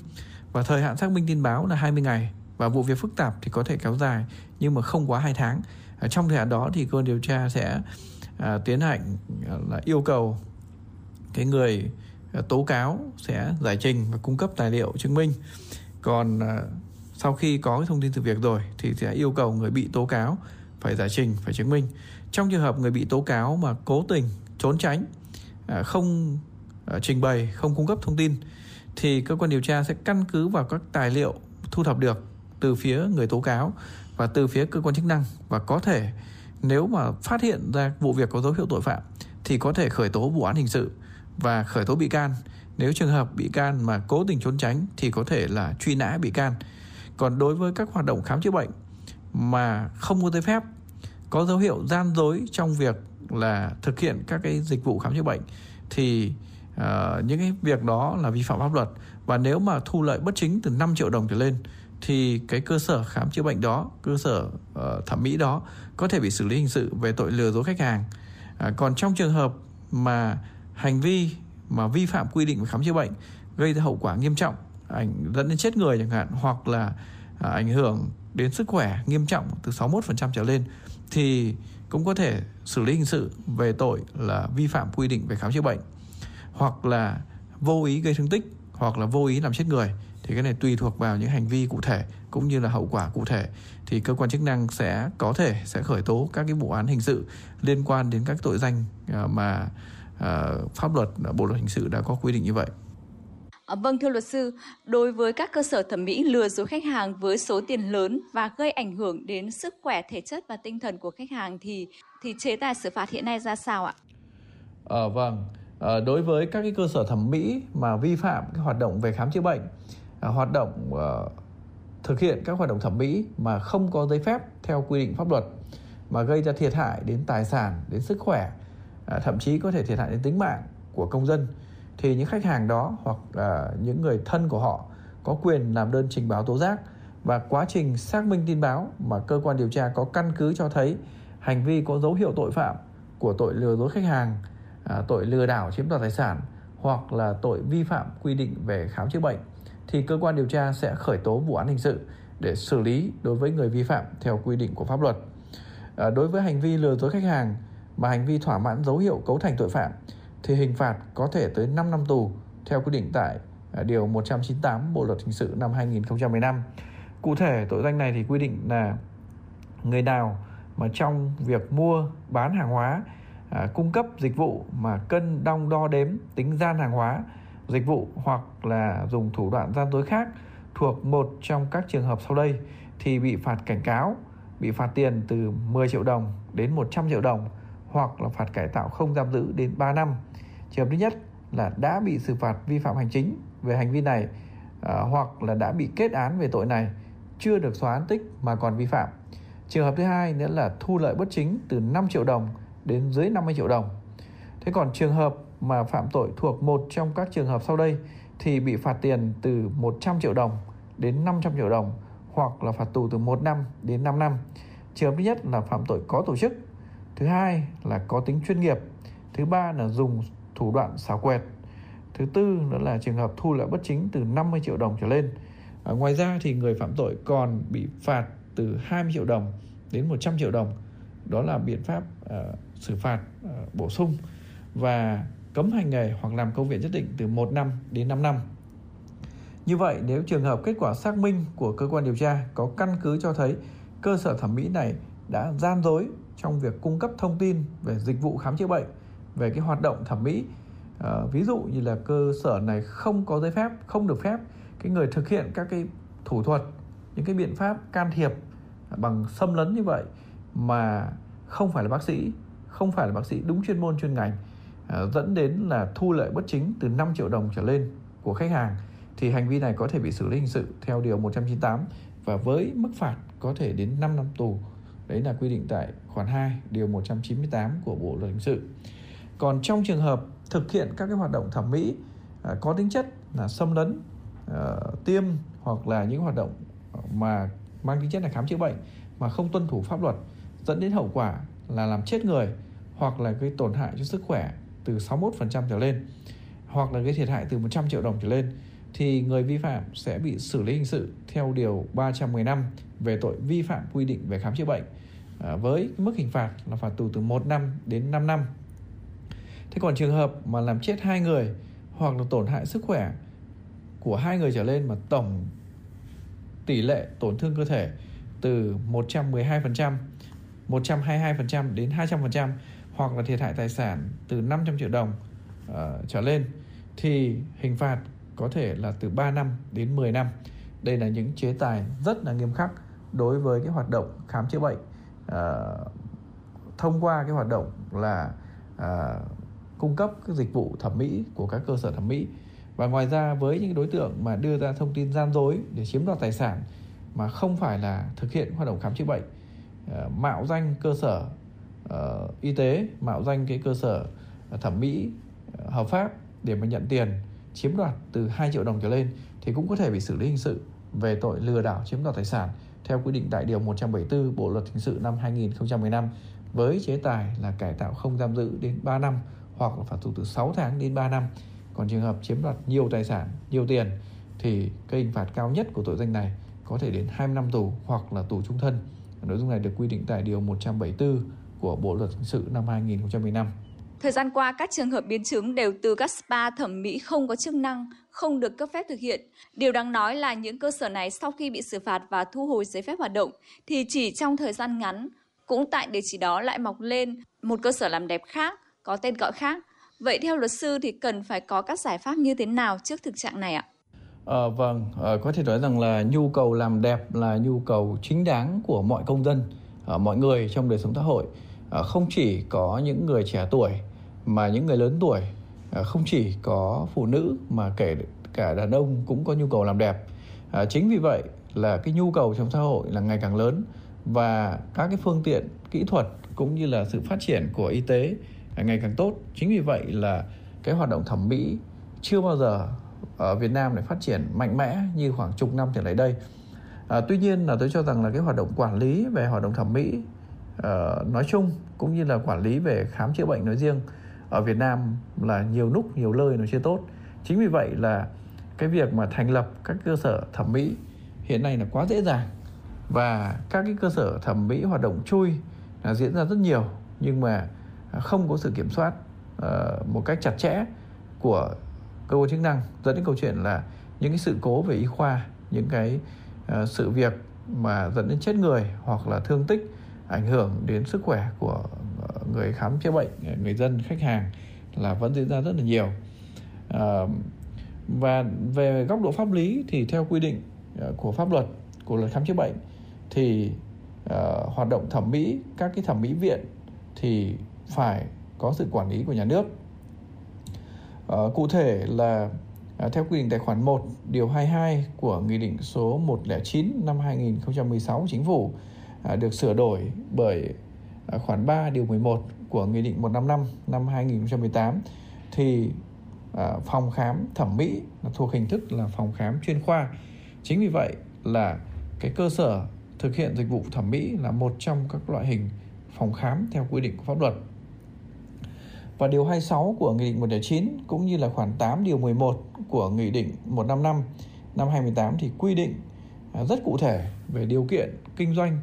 Và thời hạn xác minh tin báo là 20 ngày. Và vụ việc phức tạp thì có thể kéo dài nhưng mà không quá 2 tháng. Ở trong thời hạn đó thì cơ quan điều tra sẽ à, tiến hành à, là yêu cầu cái người à, tố cáo sẽ giải trình và cung cấp tài liệu chứng minh. Còn à, sau khi có cái thông tin sự việc rồi thì sẽ yêu cầu người bị tố cáo phải giải trình phải chứng minh trong trường hợp người bị tố cáo mà cố tình trốn tránh à, không à, trình bày không cung cấp thông tin thì cơ quan điều tra sẽ căn cứ vào các tài liệu thu thập được từ phía người tố cáo và từ phía cơ quan chức năng và có thể nếu mà phát hiện ra vụ việc có dấu hiệu tội phạm thì có thể khởi tố vụ án hình sự và khởi tố bị can nếu trường hợp bị can mà cố tình trốn tránh thì có thể là truy nã bị can. Còn đối với các hoạt động khám chữa bệnh mà không có giấy phép, có dấu hiệu gian dối trong việc là thực hiện các cái dịch vụ khám chữa bệnh thì uh, những cái việc đó là vi phạm pháp luật và nếu mà thu lợi bất chính từ 5 triệu đồng trở lên thì cái cơ sở khám chữa bệnh đó, cơ sở uh, thẩm mỹ đó có thể bị xử lý hình sự về tội lừa dối khách hàng. Uh, còn trong trường hợp mà hành vi mà vi phạm quy định về khám chữa bệnh gây ra hậu quả nghiêm trọng ảnh dẫn đến chết người chẳng hạn hoặc là uh, ảnh hưởng đến sức khỏe nghiêm trọng từ 61% trở lên thì cũng có thể xử lý hình sự về tội là vi phạm quy định về khám chữa bệnh hoặc là vô ý gây thương tích hoặc là vô ý làm chết người thì cái này tùy thuộc vào những hành vi cụ thể cũng như là hậu quả cụ thể thì cơ quan chức năng sẽ có thể sẽ khởi tố các cái vụ án hình sự liên quan đến các tội danh à, mà uh, pháp luật bộ luật hình sự đã có quy định như vậy. À, vâng thưa luật sư, đối với các cơ sở thẩm mỹ lừa dối khách hàng với số tiền lớn và gây ảnh hưởng đến sức khỏe thể chất và tinh thần của khách hàng thì thì chế tài xử phạt hiện nay ra sao ạ? À, vâng, à, đối với các cái cơ sở thẩm mỹ mà vi phạm cái hoạt động về khám chữa bệnh, à, hoạt động à, thực hiện các hoạt động thẩm mỹ mà không có giấy phép theo quy định pháp luật mà gây ra thiệt hại đến tài sản, đến sức khỏe, à, thậm chí có thể thiệt hại đến tính mạng của công dân thì những khách hàng đó hoặc là những người thân của họ có quyền làm đơn trình báo tố giác và quá trình xác minh tin báo mà cơ quan điều tra có căn cứ cho thấy hành vi có dấu hiệu tội phạm của tội lừa dối khách hàng, à, tội lừa đảo chiếm đoạt tài sản hoặc là tội vi phạm quy định về khám chữa bệnh thì cơ quan điều tra sẽ khởi tố vụ án hình sự để xử lý đối với người vi phạm theo quy định của pháp luật. À, đối với hành vi lừa dối khách hàng mà hành vi thỏa mãn dấu hiệu cấu thành tội phạm thì hình phạt có thể tới 5 năm tù theo quy định tại à, điều 198 Bộ luật hình sự năm 2015. Cụ thể tội danh này thì quy định là người nào mà trong việc mua bán hàng hóa à, cung cấp dịch vụ mà cân đong đo đếm tính gian hàng hóa dịch vụ hoặc là dùng thủ đoạn gian dối khác thuộc một trong các trường hợp sau đây thì bị phạt cảnh cáo, bị phạt tiền từ 10 triệu đồng đến 100 triệu đồng hoặc là phạt cải tạo không giam giữ đến 3 năm. Trường hợp thứ nhất là đã bị xử phạt vi phạm hành chính về hành vi này à, hoặc là đã bị kết án về tội này chưa được xóa án tích mà còn vi phạm. Trường hợp thứ hai nữa là thu lợi bất chính từ 5 triệu đồng đến dưới 50 triệu đồng. Thế còn trường hợp mà phạm tội thuộc một trong các trường hợp sau đây thì bị phạt tiền từ 100 triệu đồng đến 500 triệu đồng hoặc là phạt tù từ 1 năm đến 5 năm. Trường hợp thứ nhất là phạm tội có tổ chức, thứ hai là có tính chuyên nghiệp, thứ ba là dùng thủ đoạn xảo quyệt, thứ tư đó là trường hợp thu lợi bất chính từ 50 triệu đồng trở lên. À, ngoài ra thì người phạm tội còn bị phạt từ 20 triệu đồng đến 100 triệu đồng. Đó là biện pháp uh, xử phạt uh, bổ sung và cấm hành nghề hoặc làm công việc nhất định từ 1 năm đến 5 năm. Như vậy, nếu trường hợp kết quả xác minh của cơ quan điều tra có căn cứ cho thấy cơ sở thẩm mỹ này đã gian dối trong việc cung cấp thông tin về dịch vụ khám chữa bệnh, về cái hoạt động thẩm mỹ, à, ví dụ như là cơ sở này không có giấy phép, không được phép cái người thực hiện các cái thủ thuật, những cái biện pháp can thiệp bằng xâm lấn như vậy mà không phải là bác sĩ, không phải là bác sĩ đúng chuyên môn chuyên ngành À, dẫn đến là thu lợi bất chính từ 5 triệu đồng trở lên của khách hàng thì hành vi này có thể bị xử lý hình sự theo điều 198 và với mức phạt có thể đến 5 năm tù. Đấy là quy định tại khoản 2 điều 198 của Bộ luật hình sự. Còn trong trường hợp thực hiện các cái hoạt động thẩm mỹ à, có tính chất là xâm lấn, à, tiêm hoặc là những hoạt động mà mang tính chất là khám chữa bệnh mà không tuân thủ pháp luật dẫn đến hậu quả là làm chết người hoặc là gây tổn hại cho sức khỏe từ 61% trở lên hoặc là gây thiệt hại từ 100 triệu đồng trở lên thì người vi phạm sẽ bị xử lý hình sự theo điều 315 về tội vi phạm quy định về khám chữa bệnh à, với mức hình phạt là phạt tù từ 1 năm đến 5 năm. Thế còn trường hợp mà làm chết hai người hoặc là tổn hại sức khỏe của hai người trở lên mà tổng tỷ lệ tổn thương cơ thể từ 112%, 122% đến 200% hoặc là thiệt hại tài sản từ 500 triệu đồng uh, trở lên thì hình phạt có thể là từ 3 năm đến 10 năm. Đây là những chế tài rất là nghiêm khắc đối với cái hoạt động khám chữa bệnh à, thông qua cái hoạt động là à, cung cấp các dịch vụ thẩm mỹ của các cơ sở thẩm mỹ và ngoài ra với những đối tượng mà đưa ra thông tin gian dối để chiếm đoạt tài sản mà không phải là thực hiện hoạt động khám chữa bệnh à, mạo danh cơ sở à, y tế mạo danh cái cơ sở thẩm mỹ hợp pháp để mà nhận tiền chiếm đoạt từ 2 triệu đồng trở lên thì cũng có thể bị xử lý hình sự về tội lừa đảo chiếm đoạt tài sản theo quy định tại điều 174 Bộ luật hình sự năm 2015 với chế tài là cải tạo không giam giữ đến 3 năm hoặc là phạt tù từ 6 tháng đến 3 năm. Còn trường hợp chiếm đoạt nhiều tài sản, nhiều tiền thì cái hình phạt cao nhất của tội danh này có thể đến 20 năm tù hoặc là tù trung thân. Nội dung này được quy định tại điều 174 của Bộ luật hình sự năm 2015. Thời gian qua, các trường hợp biến chứng đều từ các spa thẩm mỹ không có chức năng, không được cấp phép thực hiện. Điều đáng nói là những cơ sở này sau khi bị xử phạt và thu hồi giấy phép hoạt động thì chỉ trong thời gian ngắn cũng tại địa chỉ đó lại mọc lên một cơ sở làm đẹp khác, có tên gọi khác. Vậy theo luật sư thì cần phải có các giải pháp như thế nào trước thực trạng này ạ? À, vâng, à, có thể nói rằng là nhu cầu làm đẹp là nhu cầu chính đáng của mọi công dân, à, mọi người trong đời sống xã hội. À, không chỉ có những người trẻ tuổi mà những người lớn tuổi, à, không chỉ có phụ nữ mà kể cả đàn ông cũng có nhu cầu làm đẹp. À, chính vì vậy là cái nhu cầu trong xã hội là ngày càng lớn và các cái phương tiện kỹ thuật cũng như là sự phát triển của y tế ngày càng tốt chính vì vậy là cái hoạt động thẩm mỹ chưa bao giờ ở Việt Nam lại phát triển mạnh mẽ như khoảng chục năm trở lại đây à, tuy nhiên là tôi cho rằng là cái hoạt động quản lý về hoạt động thẩm mỹ uh, nói chung cũng như là quản lý về khám chữa bệnh nói riêng ở Việt Nam là nhiều nút nhiều lơi nó chưa tốt. Chính vì vậy là cái việc mà thành lập các cơ sở thẩm mỹ hiện nay là quá dễ dàng. Và các cái cơ sở thẩm mỹ hoạt động chui là diễn ra rất nhiều nhưng mà không có sự kiểm soát uh, một cách chặt chẽ của cơ quan chức năng dẫn đến câu chuyện là những cái sự cố về y khoa những cái uh, sự việc mà dẫn đến chết người hoặc là thương tích ảnh hưởng đến sức khỏe của người khám chữa bệnh người dân khách hàng là vẫn diễn ra rất là nhiều. Ờ, và về góc độ pháp lý thì theo quy định ờ, của pháp luật của luật khám chữa bệnh thì uh, hoạt động thẩm mỹ các cái thẩm mỹ viện thì phải có sự quản lý của nhà nước. Uh, cụ thể là uh, theo quy định tài khoản 1 điều 22 của nghị định số 109 năm 2016 chính phủ uh, được sửa đổi bởi khoản 3 điều 11 của nghị định 155 năm 2018 thì à, phòng khám thẩm mỹ là thuộc hình thức là phòng khám chuyên khoa chính vì vậy là cái cơ sở thực hiện dịch vụ thẩm mỹ là một trong các loại hình phòng khám theo quy định của pháp luật. Và điều 26 của Nghị định 109 cũng như là khoản 8 điều 11 của Nghị định 155 năm 2018 thì quy định à, rất cụ thể về điều kiện kinh doanh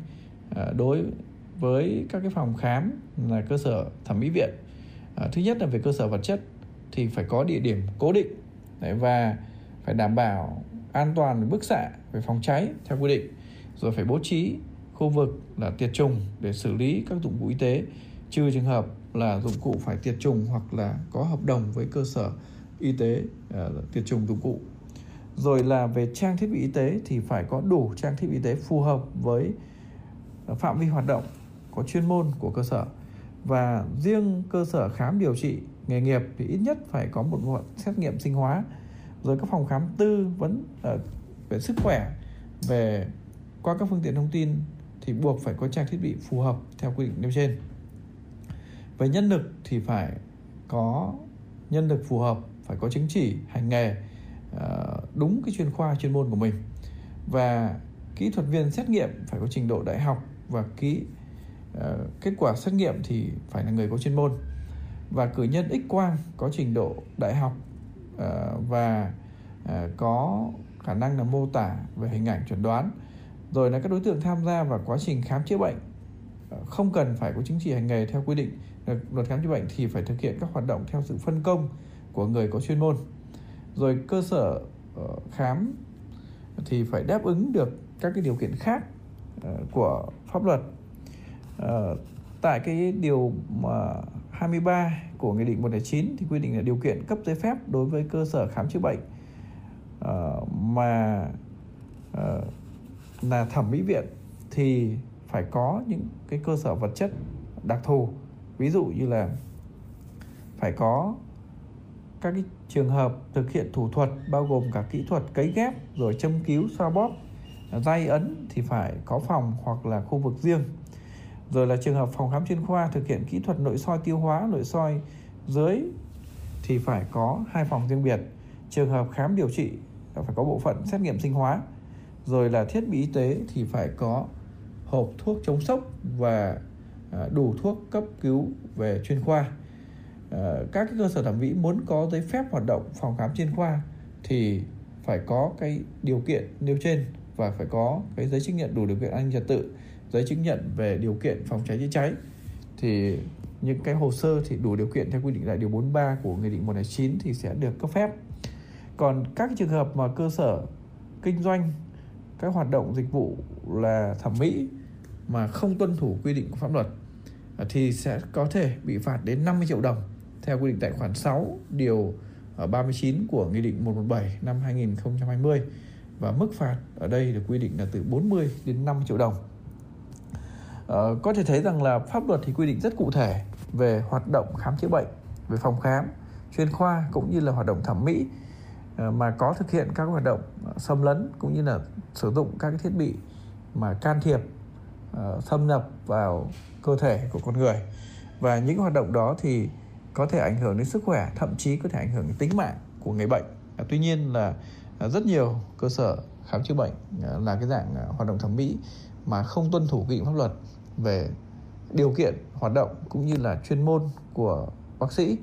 à, đối với các cái phòng khám là cơ sở thẩm mỹ viện. À, thứ nhất là về cơ sở vật chất thì phải có địa điểm cố định và phải đảm bảo an toàn về bức xạ về phòng cháy theo quy định rồi phải bố trí khu vực là tiệt trùng để xử lý các dụng cụ y tế trừ trường hợp là dụng cụ phải tiệt trùng hoặc là có hợp đồng với cơ sở y tế uh, tiệt trùng dụng cụ rồi là về trang thiết bị y tế thì phải có đủ trang thiết bị y tế phù hợp với à, phạm vi hoạt động có chuyên môn của cơ sở. Và riêng cơ sở khám điều trị nghề nghiệp thì ít nhất phải có một bộ xét nghiệm sinh hóa. Rồi các phòng khám tư vấn uh, về sức khỏe về qua các phương tiện thông tin thì buộc phải có trang thiết bị phù hợp theo quy định nêu trên. Về nhân lực thì phải có nhân lực phù hợp, phải có chứng chỉ hành nghề ờ, đúng cái chuyên khoa chuyên môn của mình. Và kỹ thuật viên xét nghiệm phải có trình độ đại học và kỹ Ờ, kết quả xét nghiệm thì phải là người có chuyên môn. Và cử nhân X quang có trình độ đại học ờ, và ờ, có khả năng là mô tả về hình ảnh chuẩn đoán. Rồi là các đối tượng tham gia vào quá trình khám chữa bệnh không cần phải có chứng chỉ hành nghề theo quy định. Luật khám chữa bệnh thì phải thực hiện các hoạt động theo sự phân công của người có chuyên môn. Rồi cơ sở khám thì phải đáp ứng được các cái điều kiện khác của pháp luật. Ờ, tại cái điều mà 23 của Nghị định 109 thì quy định là điều kiện cấp giấy phép đối với cơ sở khám chữa bệnh. Ờ, mà ờ, là thẩm mỹ viện thì phải có những cái cơ sở vật chất đặc thù. Ví dụ như là phải có các cái trường hợp thực hiện thủ thuật bao gồm cả kỹ thuật cấy ghép rồi châm cứu, xoa bóp, dây ấn thì phải có phòng hoặc là khu vực riêng rồi là trường hợp phòng khám chuyên khoa thực hiện kỹ thuật nội soi tiêu hóa, nội soi dưới thì phải có hai phòng riêng biệt. Trường hợp khám điều trị phải có bộ phận xét nghiệm sinh hóa. Rồi là thiết bị y tế thì phải có hộp thuốc chống sốc và à, đủ thuốc cấp cứu về chuyên khoa. À, các cái cơ sở thẩm mỹ muốn có giấy phép hoạt động phòng khám chuyên khoa thì phải có cái điều kiện nêu trên và phải có cái giấy chứng nhận đủ điều kiện an ninh trật tự giấy chứng nhận về điều kiện phòng cháy chữa cháy, thì những cái hồ sơ thì đủ điều kiện theo quy định tại điều 43 của nghị định 109 thì sẽ được cấp phép còn các trường hợp mà cơ sở kinh doanh, các hoạt động dịch vụ là thẩm mỹ mà không tuân thủ quy định của pháp luật à, thì sẽ có thể bị phạt đến 50 triệu đồng theo quy định tại khoản 6 điều à, 39 của Nghị định 117 năm 2020 và mức phạt ở đây được quy định là từ 40 đến 50 triệu đồng. Ờ, có thể thấy rằng là pháp luật thì quy định rất cụ thể về hoạt động khám chữa bệnh, về phòng khám, chuyên khoa cũng như là hoạt động thẩm mỹ ờ, mà có thực hiện các hoạt động ờ, xâm lấn cũng như là sử dụng các thiết bị mà can thiệp ờ, xâm nhập vào cơ thể của con người. Và những hoạt động đó thì có thể ảnh hưởng đến sức khỏe thậm chí có thể ảnh hưởng đến tính mạng của người bệnh. Tuy nhiên là rất nhiều cơ sở khám chữa bệnh là cái dạng hoạt động thẩm mỹ mà không tuân thủ quy định pháp luật về điều kiện hoạt động cũng như là chuyên môn của bác sĩ.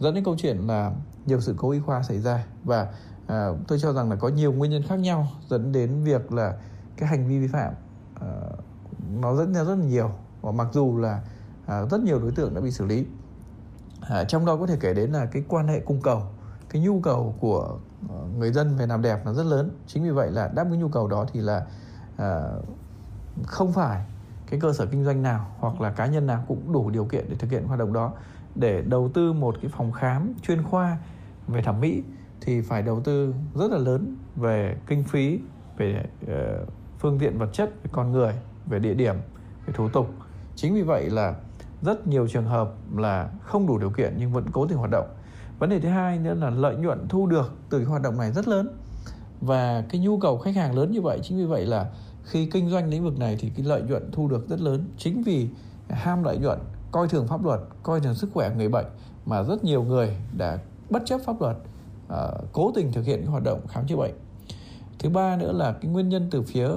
Dẫn đến câu chuyện là nhiều sự cố y khoa xảy ra và à, tôi cho rằng là có nhiều nguyên nhân khác nhau dẫn đến việc là cái hành vi vi phạm à, nó dẫn ra rất là nhiều và mặc dù là à, rất nhiều đối tượng đã bị xử lý. À, trong đó có thể kể đến là cái quan hệ cung cầu cái nhu cầu của à, người dân về làm đẹp nó rất lớn. Chính vì vậy là đáp ứng nhu cầu đó thì là à, không phải cái cơ sở kinh doanh nào hoặc là cá nhân nào cũng đủ điều kiện để thực hiện hoạt động đó. Để đầu tư một cái phòng khám chuyên khoa về thẩm mỹ thì phải đầu tư rất là lớn về kinh phí về uh, phương tiện vật chất về con người về địa điểm về thủ tục. Chính vì vậy là rất nhiều trường hợp là không đủ điều kiện nhưng vẫn cố tình hoạt động. Vấn đề thứ hai nữa là lợi nhuận thu được từ cái hoạt động này rất lớn và cái nhu cầu khách hàng lớn như vậy. Chính vì vậy là khi kinh doanh lĩnh vực này thì cái lợi nhuận thu được rất lớn. Chính vì ham lợi nhuận coi thường pháp luật coi thường sức khỏe người bệnh mà rất nhiều người đã bất chấp pháp luật uh, cố tình thực hiện cái hoạt động khám chữa bệnh. Thứ ba nữa là cái nguyên nhân từ phía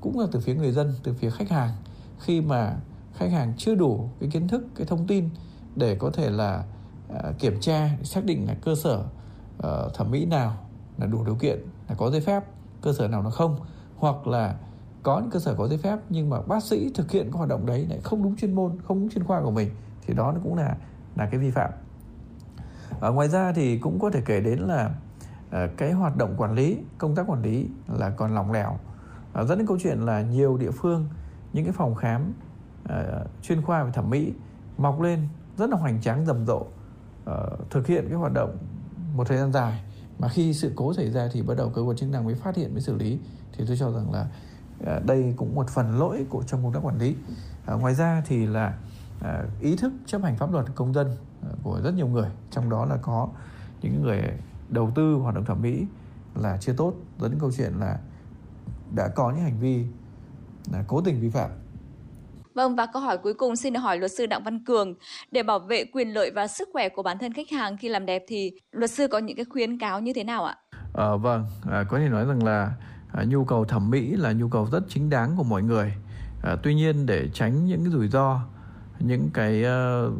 cũng là từ phía người dân từ phía khách hàng. Khi mà khách hàng chưa đủ cái kiến thức cái thông tin để có thể là uh, kiểm tra xác định là cơ sở uh, thẩm mỹ nào là đủ điều kiện là có giấy phép cơ sở nào nó không hoặc là có những cơ sở có giấy phép nhưng mà bác sĩ thực hiện cái hoạt động đấy lại không đúng chuyên môn không đúng chuyên khoa của mình thì đó nó cũng là là cái vi phạm. À, ngoài ra thì cũng có thể kể đến là à, cái hoạt động quản lý công tác quản lý là còn lỏng lẻo. À, dẫn đến câu chuyện là nhiều địa phương những cái phòng khám à, chuyên khoa về thẩm mỹ mọc lên rất là hoành tráng rầm rộ à, thực hiện cái hoạt động một thời gian dài. Mà khi sự cố xảy ra thì bắt đầu cơ quan chức năng mới phát hiện mới xử lý. Thì tôi cho rằng là à, đây cũng một phần lỗi của trong công tác quản lý. À, ngoài ra thì là à, ý thức chấp hành pháp luật công dân của rất nhiều người. Trong đó là có những người đầu tư hoạt động thẩm mỹ là chưa tốt dẫn đến câu chuyện là đã có những hành vi là cố tình vi phạm. Vâng và câu hỏi cuối cùng xin được hỏi luật sư Đặng Văn Cường. Để bảo vệ quyền lợi và sức khỏe của bản thân khách hàng khi làm đẹp thì luật sư có những cái khuyến cáo như thế nào ạ? À, vâng, à, có thể nói rằng là à, nhu cầu thẩm mỹ là nhu cầu rất chính đáng của mọi người. À, tuy nhiên để tránh những cái rủi ro, những cái uh,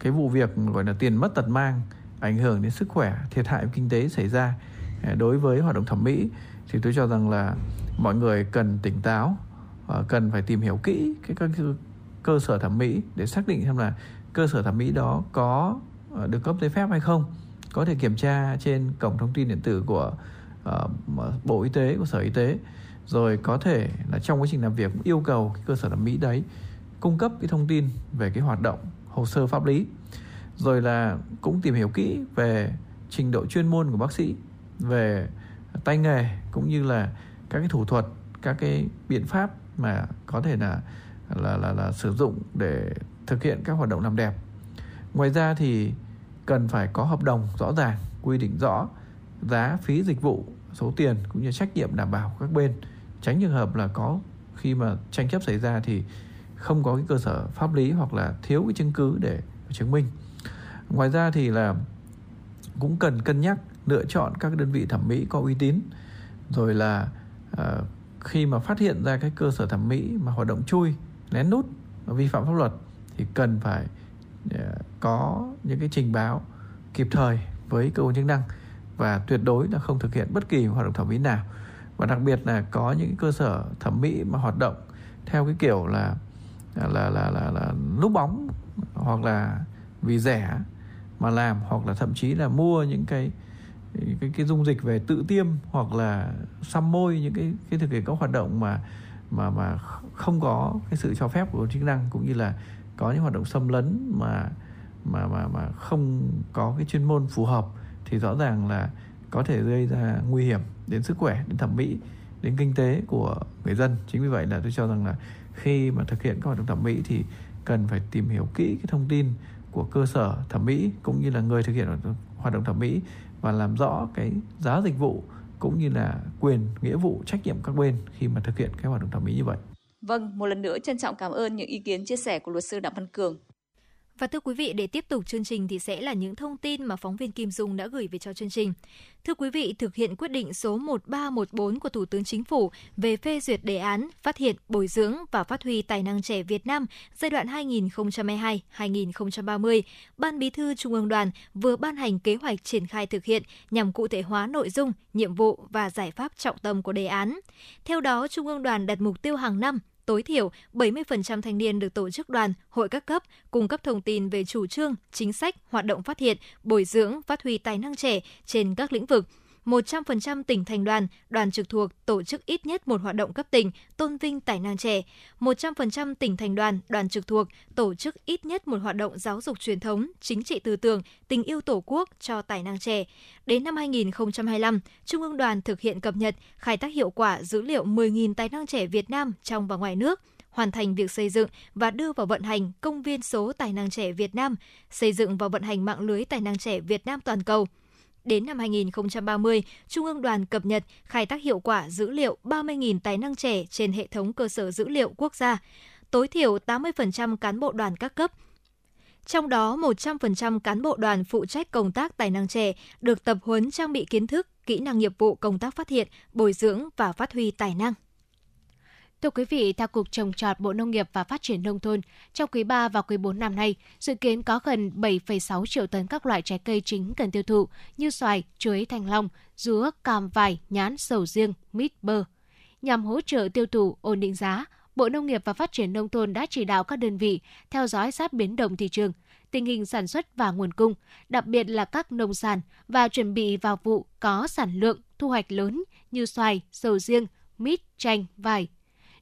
cái vụ việc gọi là tiền mất tật mang ảnh hưởng đến sức khỏe, thiệt hại kinh tế xảy ra à, đối với hoạt động thẩm mỹ thì tôi cho rằng là mọi người cần tỉnh táo uh, cần phải tìm hiểu kỹ cái các cơ sở thẩm mỹ để xác định xem là cơ sở thẩm mỹ đó có ờ, được cấp giấy phép hay không có thể kiểm tra trên cổng thông tin điện tử của uh, bộ y tế của sở y tế. Rồi có thể là trong quá trình làm việc yêu cầu cái cơ sở thẩm mỹ đấy cung cấp cái thông tin về cái hoạt động hồ sơ pháp lý. Rồi là cũng tìm hiểu kỹ về trình độ chuyên môn của bác sĩ về tay nghề cũng như là các cái thủ thuật các cái biện pháp mà có thể là là là, là sử dụng để thực hiện các hoạt động làm đẹp. Ngoài ra thì cần phải có hợp đồng rõ ràng quy định rõ giá phí dịch vụ số tiền cũng như trách nhiệm đảm bảo các bên. Tránh trường hợp là có khi mà tranh chấp xảy ra thì không có cái cơ sở pháp lý hoặc là thiếu cái chứng cứ để chứng minh. Ngoài ra thì là cũng cần cân nhắc lựa chọn các đơn vị thẩm mỹ có uy tín. Rồi là uh, khi mà phát hiện ra cái cơ sở thẩm mỹ mà hoạt động chui lén nút vi phạm pháp luật thì cần phải uh, có những cái trình báo kịp thời với cơ quan chức năng và tuyệt đối là không thực hiện bất kỳ hoạt động thẩm mỹ nào. Và đặc biệt là có những cơ sở thẩm mỹ mà hoạt động theo cái kiểu là là là là, là, là núp bóng hoặc là vì rẻ mà làm hoặc là thậm chí là mua những cái cái cái dung dịch về tự tiêm hoặc là xăm môi những cái cái thực hiện các hoạt động mà mà mà không có cái sự cho phép của chức năng cũng như là có những hoạt động xâm lấn mà mà mà mà không có cái chuyên môn phù hợp thì rõ ràng là có thể gây ra nguy hiểm đến sức khỏe đến thẩm mỹ đến kinh tế của người dân chính vì vậy là tôi cho rằng là khi mà thực hiện các hoạt động thẩm mỹ thì cần phải tìm hiểu kỹ cái thông tin của cơ sở thẩm mỹ cũng như là người thực hiện hoạt động thẩm mỹ và làm rõ cái giá dịch vụ cũng như là quyền nghĩa vụ trách nhiệm các bên khi mà thực hiện cái hoạt động thẩm mỹ như vậy. Vâng, một lần nữa trân trọng cảm ơn những ý kiến chia sẻ của luật sư Đặng Văn Cường. Và thưa quý vị, để tiếp tục chương trình thì sẽ là những thông tin mà phóng viên Kim Dung đã gửi về cho chương trình. Thưa quý vị, thực hiện quyết định số 1314 của Thủ tướng Chính phủ về phê duyệt đề án phát hiện, bồi dưỡng và phát huy tài năng trẻ Việt Nam giai đoạn 2022-2030, Ban Bí thư Trung ương Đoàn vừa ban hành kế hoạch triển khai thực hiện nhằm cụ thể hóa nội dung, nhiệm vụ và giải pháp trọng tâm của đề án. Theo đó, Trung ương Đoàn đặt mục tiêu hàng năm tối thiểu 70% thanh niên được tổ chức đoàn, hội các cấp cung cấp thông tin về chủ trương, chính sách, hoạt động phát hiện, bồi dưỡng, phát huy tài năng trẻ trên các lĩnh vực – 100% tỉnh thành đoàn, đoàn trực thuộc tổ chức ít nhất một hoạt động cấp tỉnh tôn vinh tài năng trẻ. 100% tỉnh thành đoàn, đoàn trực thuộc tổ chức ít nhất một hoạt động giáo dục truyền thống, chính trị tư tưởng, tình yêu tổ quốc cho tài năng trẻ. Đến năm 2025, Trung ương đoàn thực hiện cập nhật, khai thác hiệu quả dữ liệu 10.000 tài năng trẻ Việt Nam trong và ngoài nước hoàn thành việc xây dựng và đưa vào vận hành công viên số tài năng trẻ Việt Nam, xây dựng và vận hành mạng lưới tài năng trẻ Việt Nam toàn cầu – Đến năm 2030, Trung ương đoàn cập nhật, khai thác hiệu quả dữ liệu 30.000 tài năng trẻ trên hệ thống cơ sở dữ liệu quốc gia. Tối thiểu 80% cán bộ đoàn các cấp trong đó, 100% cán bộ đoàn phụ trách công tác tài năng trẻ được tập huấn trang bị kiến thức, kỹ năng nghiệp vụ công tác phát hiện, bồi dưỡng và phát huy tài năng. Thưa quý vị, theo Cục Trồng trọt Bộ Nông nghiệp và Phát triển Nông thôn, trong quý 3 và quý 4 năm nay, dự kiến có gần 7,6 triệu tấn các loại trái cây chính cần tiêu thụ như xoài, chuối, thanh long, dứa, cam, vải, nhãn, sầu riêng, mít, bơ. Nhằm hỗ trợ tiêu thụ, ổn định giá, Bộ Nông nghiệp và Phát triển Nông thôn đã chỉ đạo các đơn vị theo dõi sát biến động thị trường, tình hình sản xuất và nguồn cung, đặc biệt là các nông sản và chuẩn bị vào vụ có sản lượng, thu hoạch lớn như xoài, sầu riêng, mít, chanh, vải,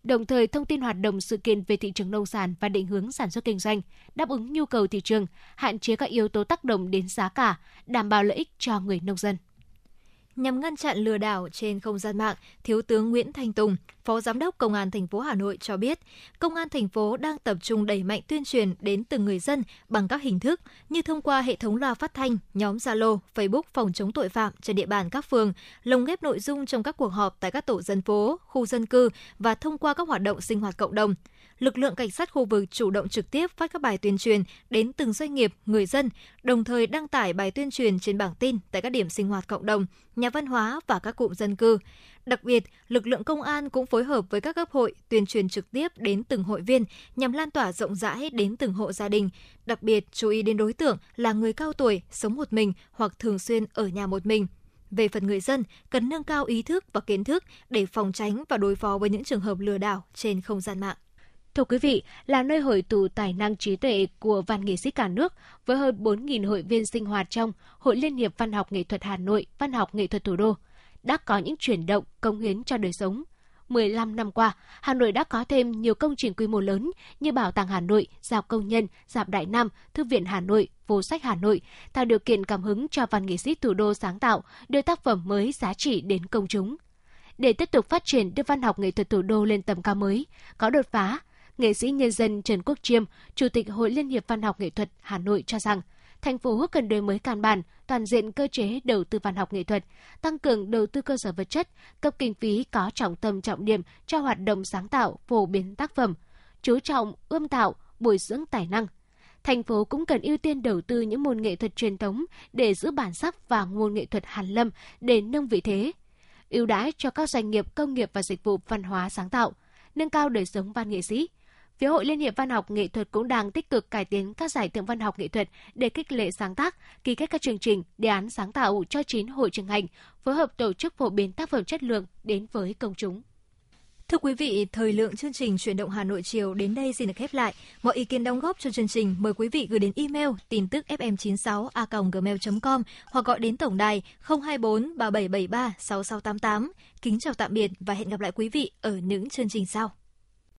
đồng thời thông tin hoạt động sự kiện về thị trường nông sản và định hướng sản xuất kinh doanh, đáp ứng nhu cầu thị trường, hạn chế các yếu tố tác động đến giá cả, đảm bảo lợi ích cho người nông dân. Nhằm ngăn chặn lừa đảo trên không gian mạng, Thiếu tướng Nguyễn Thanh Tùng, Phó Giám đốc Công an thành phố Hà Nội cho biết, Công an thành phố đang tập trung đẩy mạnh tuyên truyền đến từng người dân bằng các hình thức như thông qua hệ thống loa phát thanh, nhóm Zalo, Facebook phòng chống tội phạm trên địa bàn các phường, lồng ghép nội dung trong các cuộc họp tại các tổ dân phố, khu dân cư và thông qua các hoạt động sinh hoạt cộng đồng lực lượng cảnh sát khu vực chủ động trực tiếp phát các bài tuyên truyền đến từng doanh nghiệp, người dân, đồng thời đăng tải bài tuyên truyền trên bảng tin tại các điểm sinh hoạt cộng đồng, nhà văn hóa và các cụm dân cư. Đặc biệt, lực lượng công an cũng phối hợp với các cấp hội tuyên truyền trực tiếp đến từng hội viên nhằm lan tỏa rộng rãi đến từng hộ gia đình, đặc biệt chú ý đến đối tượng là người cao tuổi, sống một mình hoặc thường xuyên ở nhà một mình. Về phần người dân, cần nâng cao ý thức và kiến thức để phòng tránh và đối phó với những trường hợp lừa đảo trên không gian mạng. Thưa quý vị, là nơi hội tụ tài năng trí tuệ của văn nghệ sĩ cả nước, với hơn 4.000 hội viên sinh hoạt trong Hội Liên hiệp Văn học Nghệ thuật Hà Nội, Văn học Nghệ thuật Thủ đô, đã có những chuyển động, công hiến cho đời sống. 15 năm qua, Hà Nội đã có thêm nhiều công trình quy mô lớn như Bảo tàng Hà Nội, Dạp Công nhân, Dạp Đại Nam, Thư viện Hà Nội, Phố sách Hà Nội, tạo điều kiện cảm hứng cho văn nghệ sĩ thủ đô sáng tạo, đưa tác phẩm mới giá trị đến công chúng. Để tiếp tục phát triển đưa văn học nghệ thuật thủ đô lên tầm cao mới, có đột phá, nghệ sĩ nhân dân Trần Quốc Chiêm, Chủ tịch Hội Liên hiệp Văn học Nghệ thuật Hà Nội cho rằng, thành phố cần đổi mới căn bản, toàn diện cơ chế đầu tư văn học nghệ thuật, tăng cường đầu tư cơ sở vật chất, cấp kinh phí có trọng tâm trọng điểm cho hoạt động sáng tạo, phổ biến tác phẩm, chú trọng ươm tạo, bồi dưỡng tài năng. Thành phố cũng cần ưu tiên đầu tư những môn nghệ thuật truyền thống để giữ bản sắc và nguồn nghệ thuật hàn lâm để nâng vị thế, ưu đãi cho các doanh nghiệp công nghiệp và dịch vụ văn hóa sáng tạo, nâng cao đời sống văn nghệ sĩ, Phía Hội Liên hiệp Văn học Nghệ thuật cũng đang tích cực cải tiến các giải thưởng văn học nghệ thuật để khích lệ sáng tác, ký kết các chương trình, đề án sáng tạo cho 9 hội trường ngành, phối hợp tổ chức phổ biến tác phẩm chất lượng đến với công chúng. Thưa quý vị, thời lượng chương trình Chuyển động Hà Nội chiều đến đây xin được khép lại. Mọi ý kiến đóng góp cho chương trình mời quý vị gửi đến email tin tức fm96a.gmail.com hoặc gọi đến tổng đài 024 3773 6688. Kính chào tạm biệt và hẹn gặp lại quý vị ở những chương trình sau.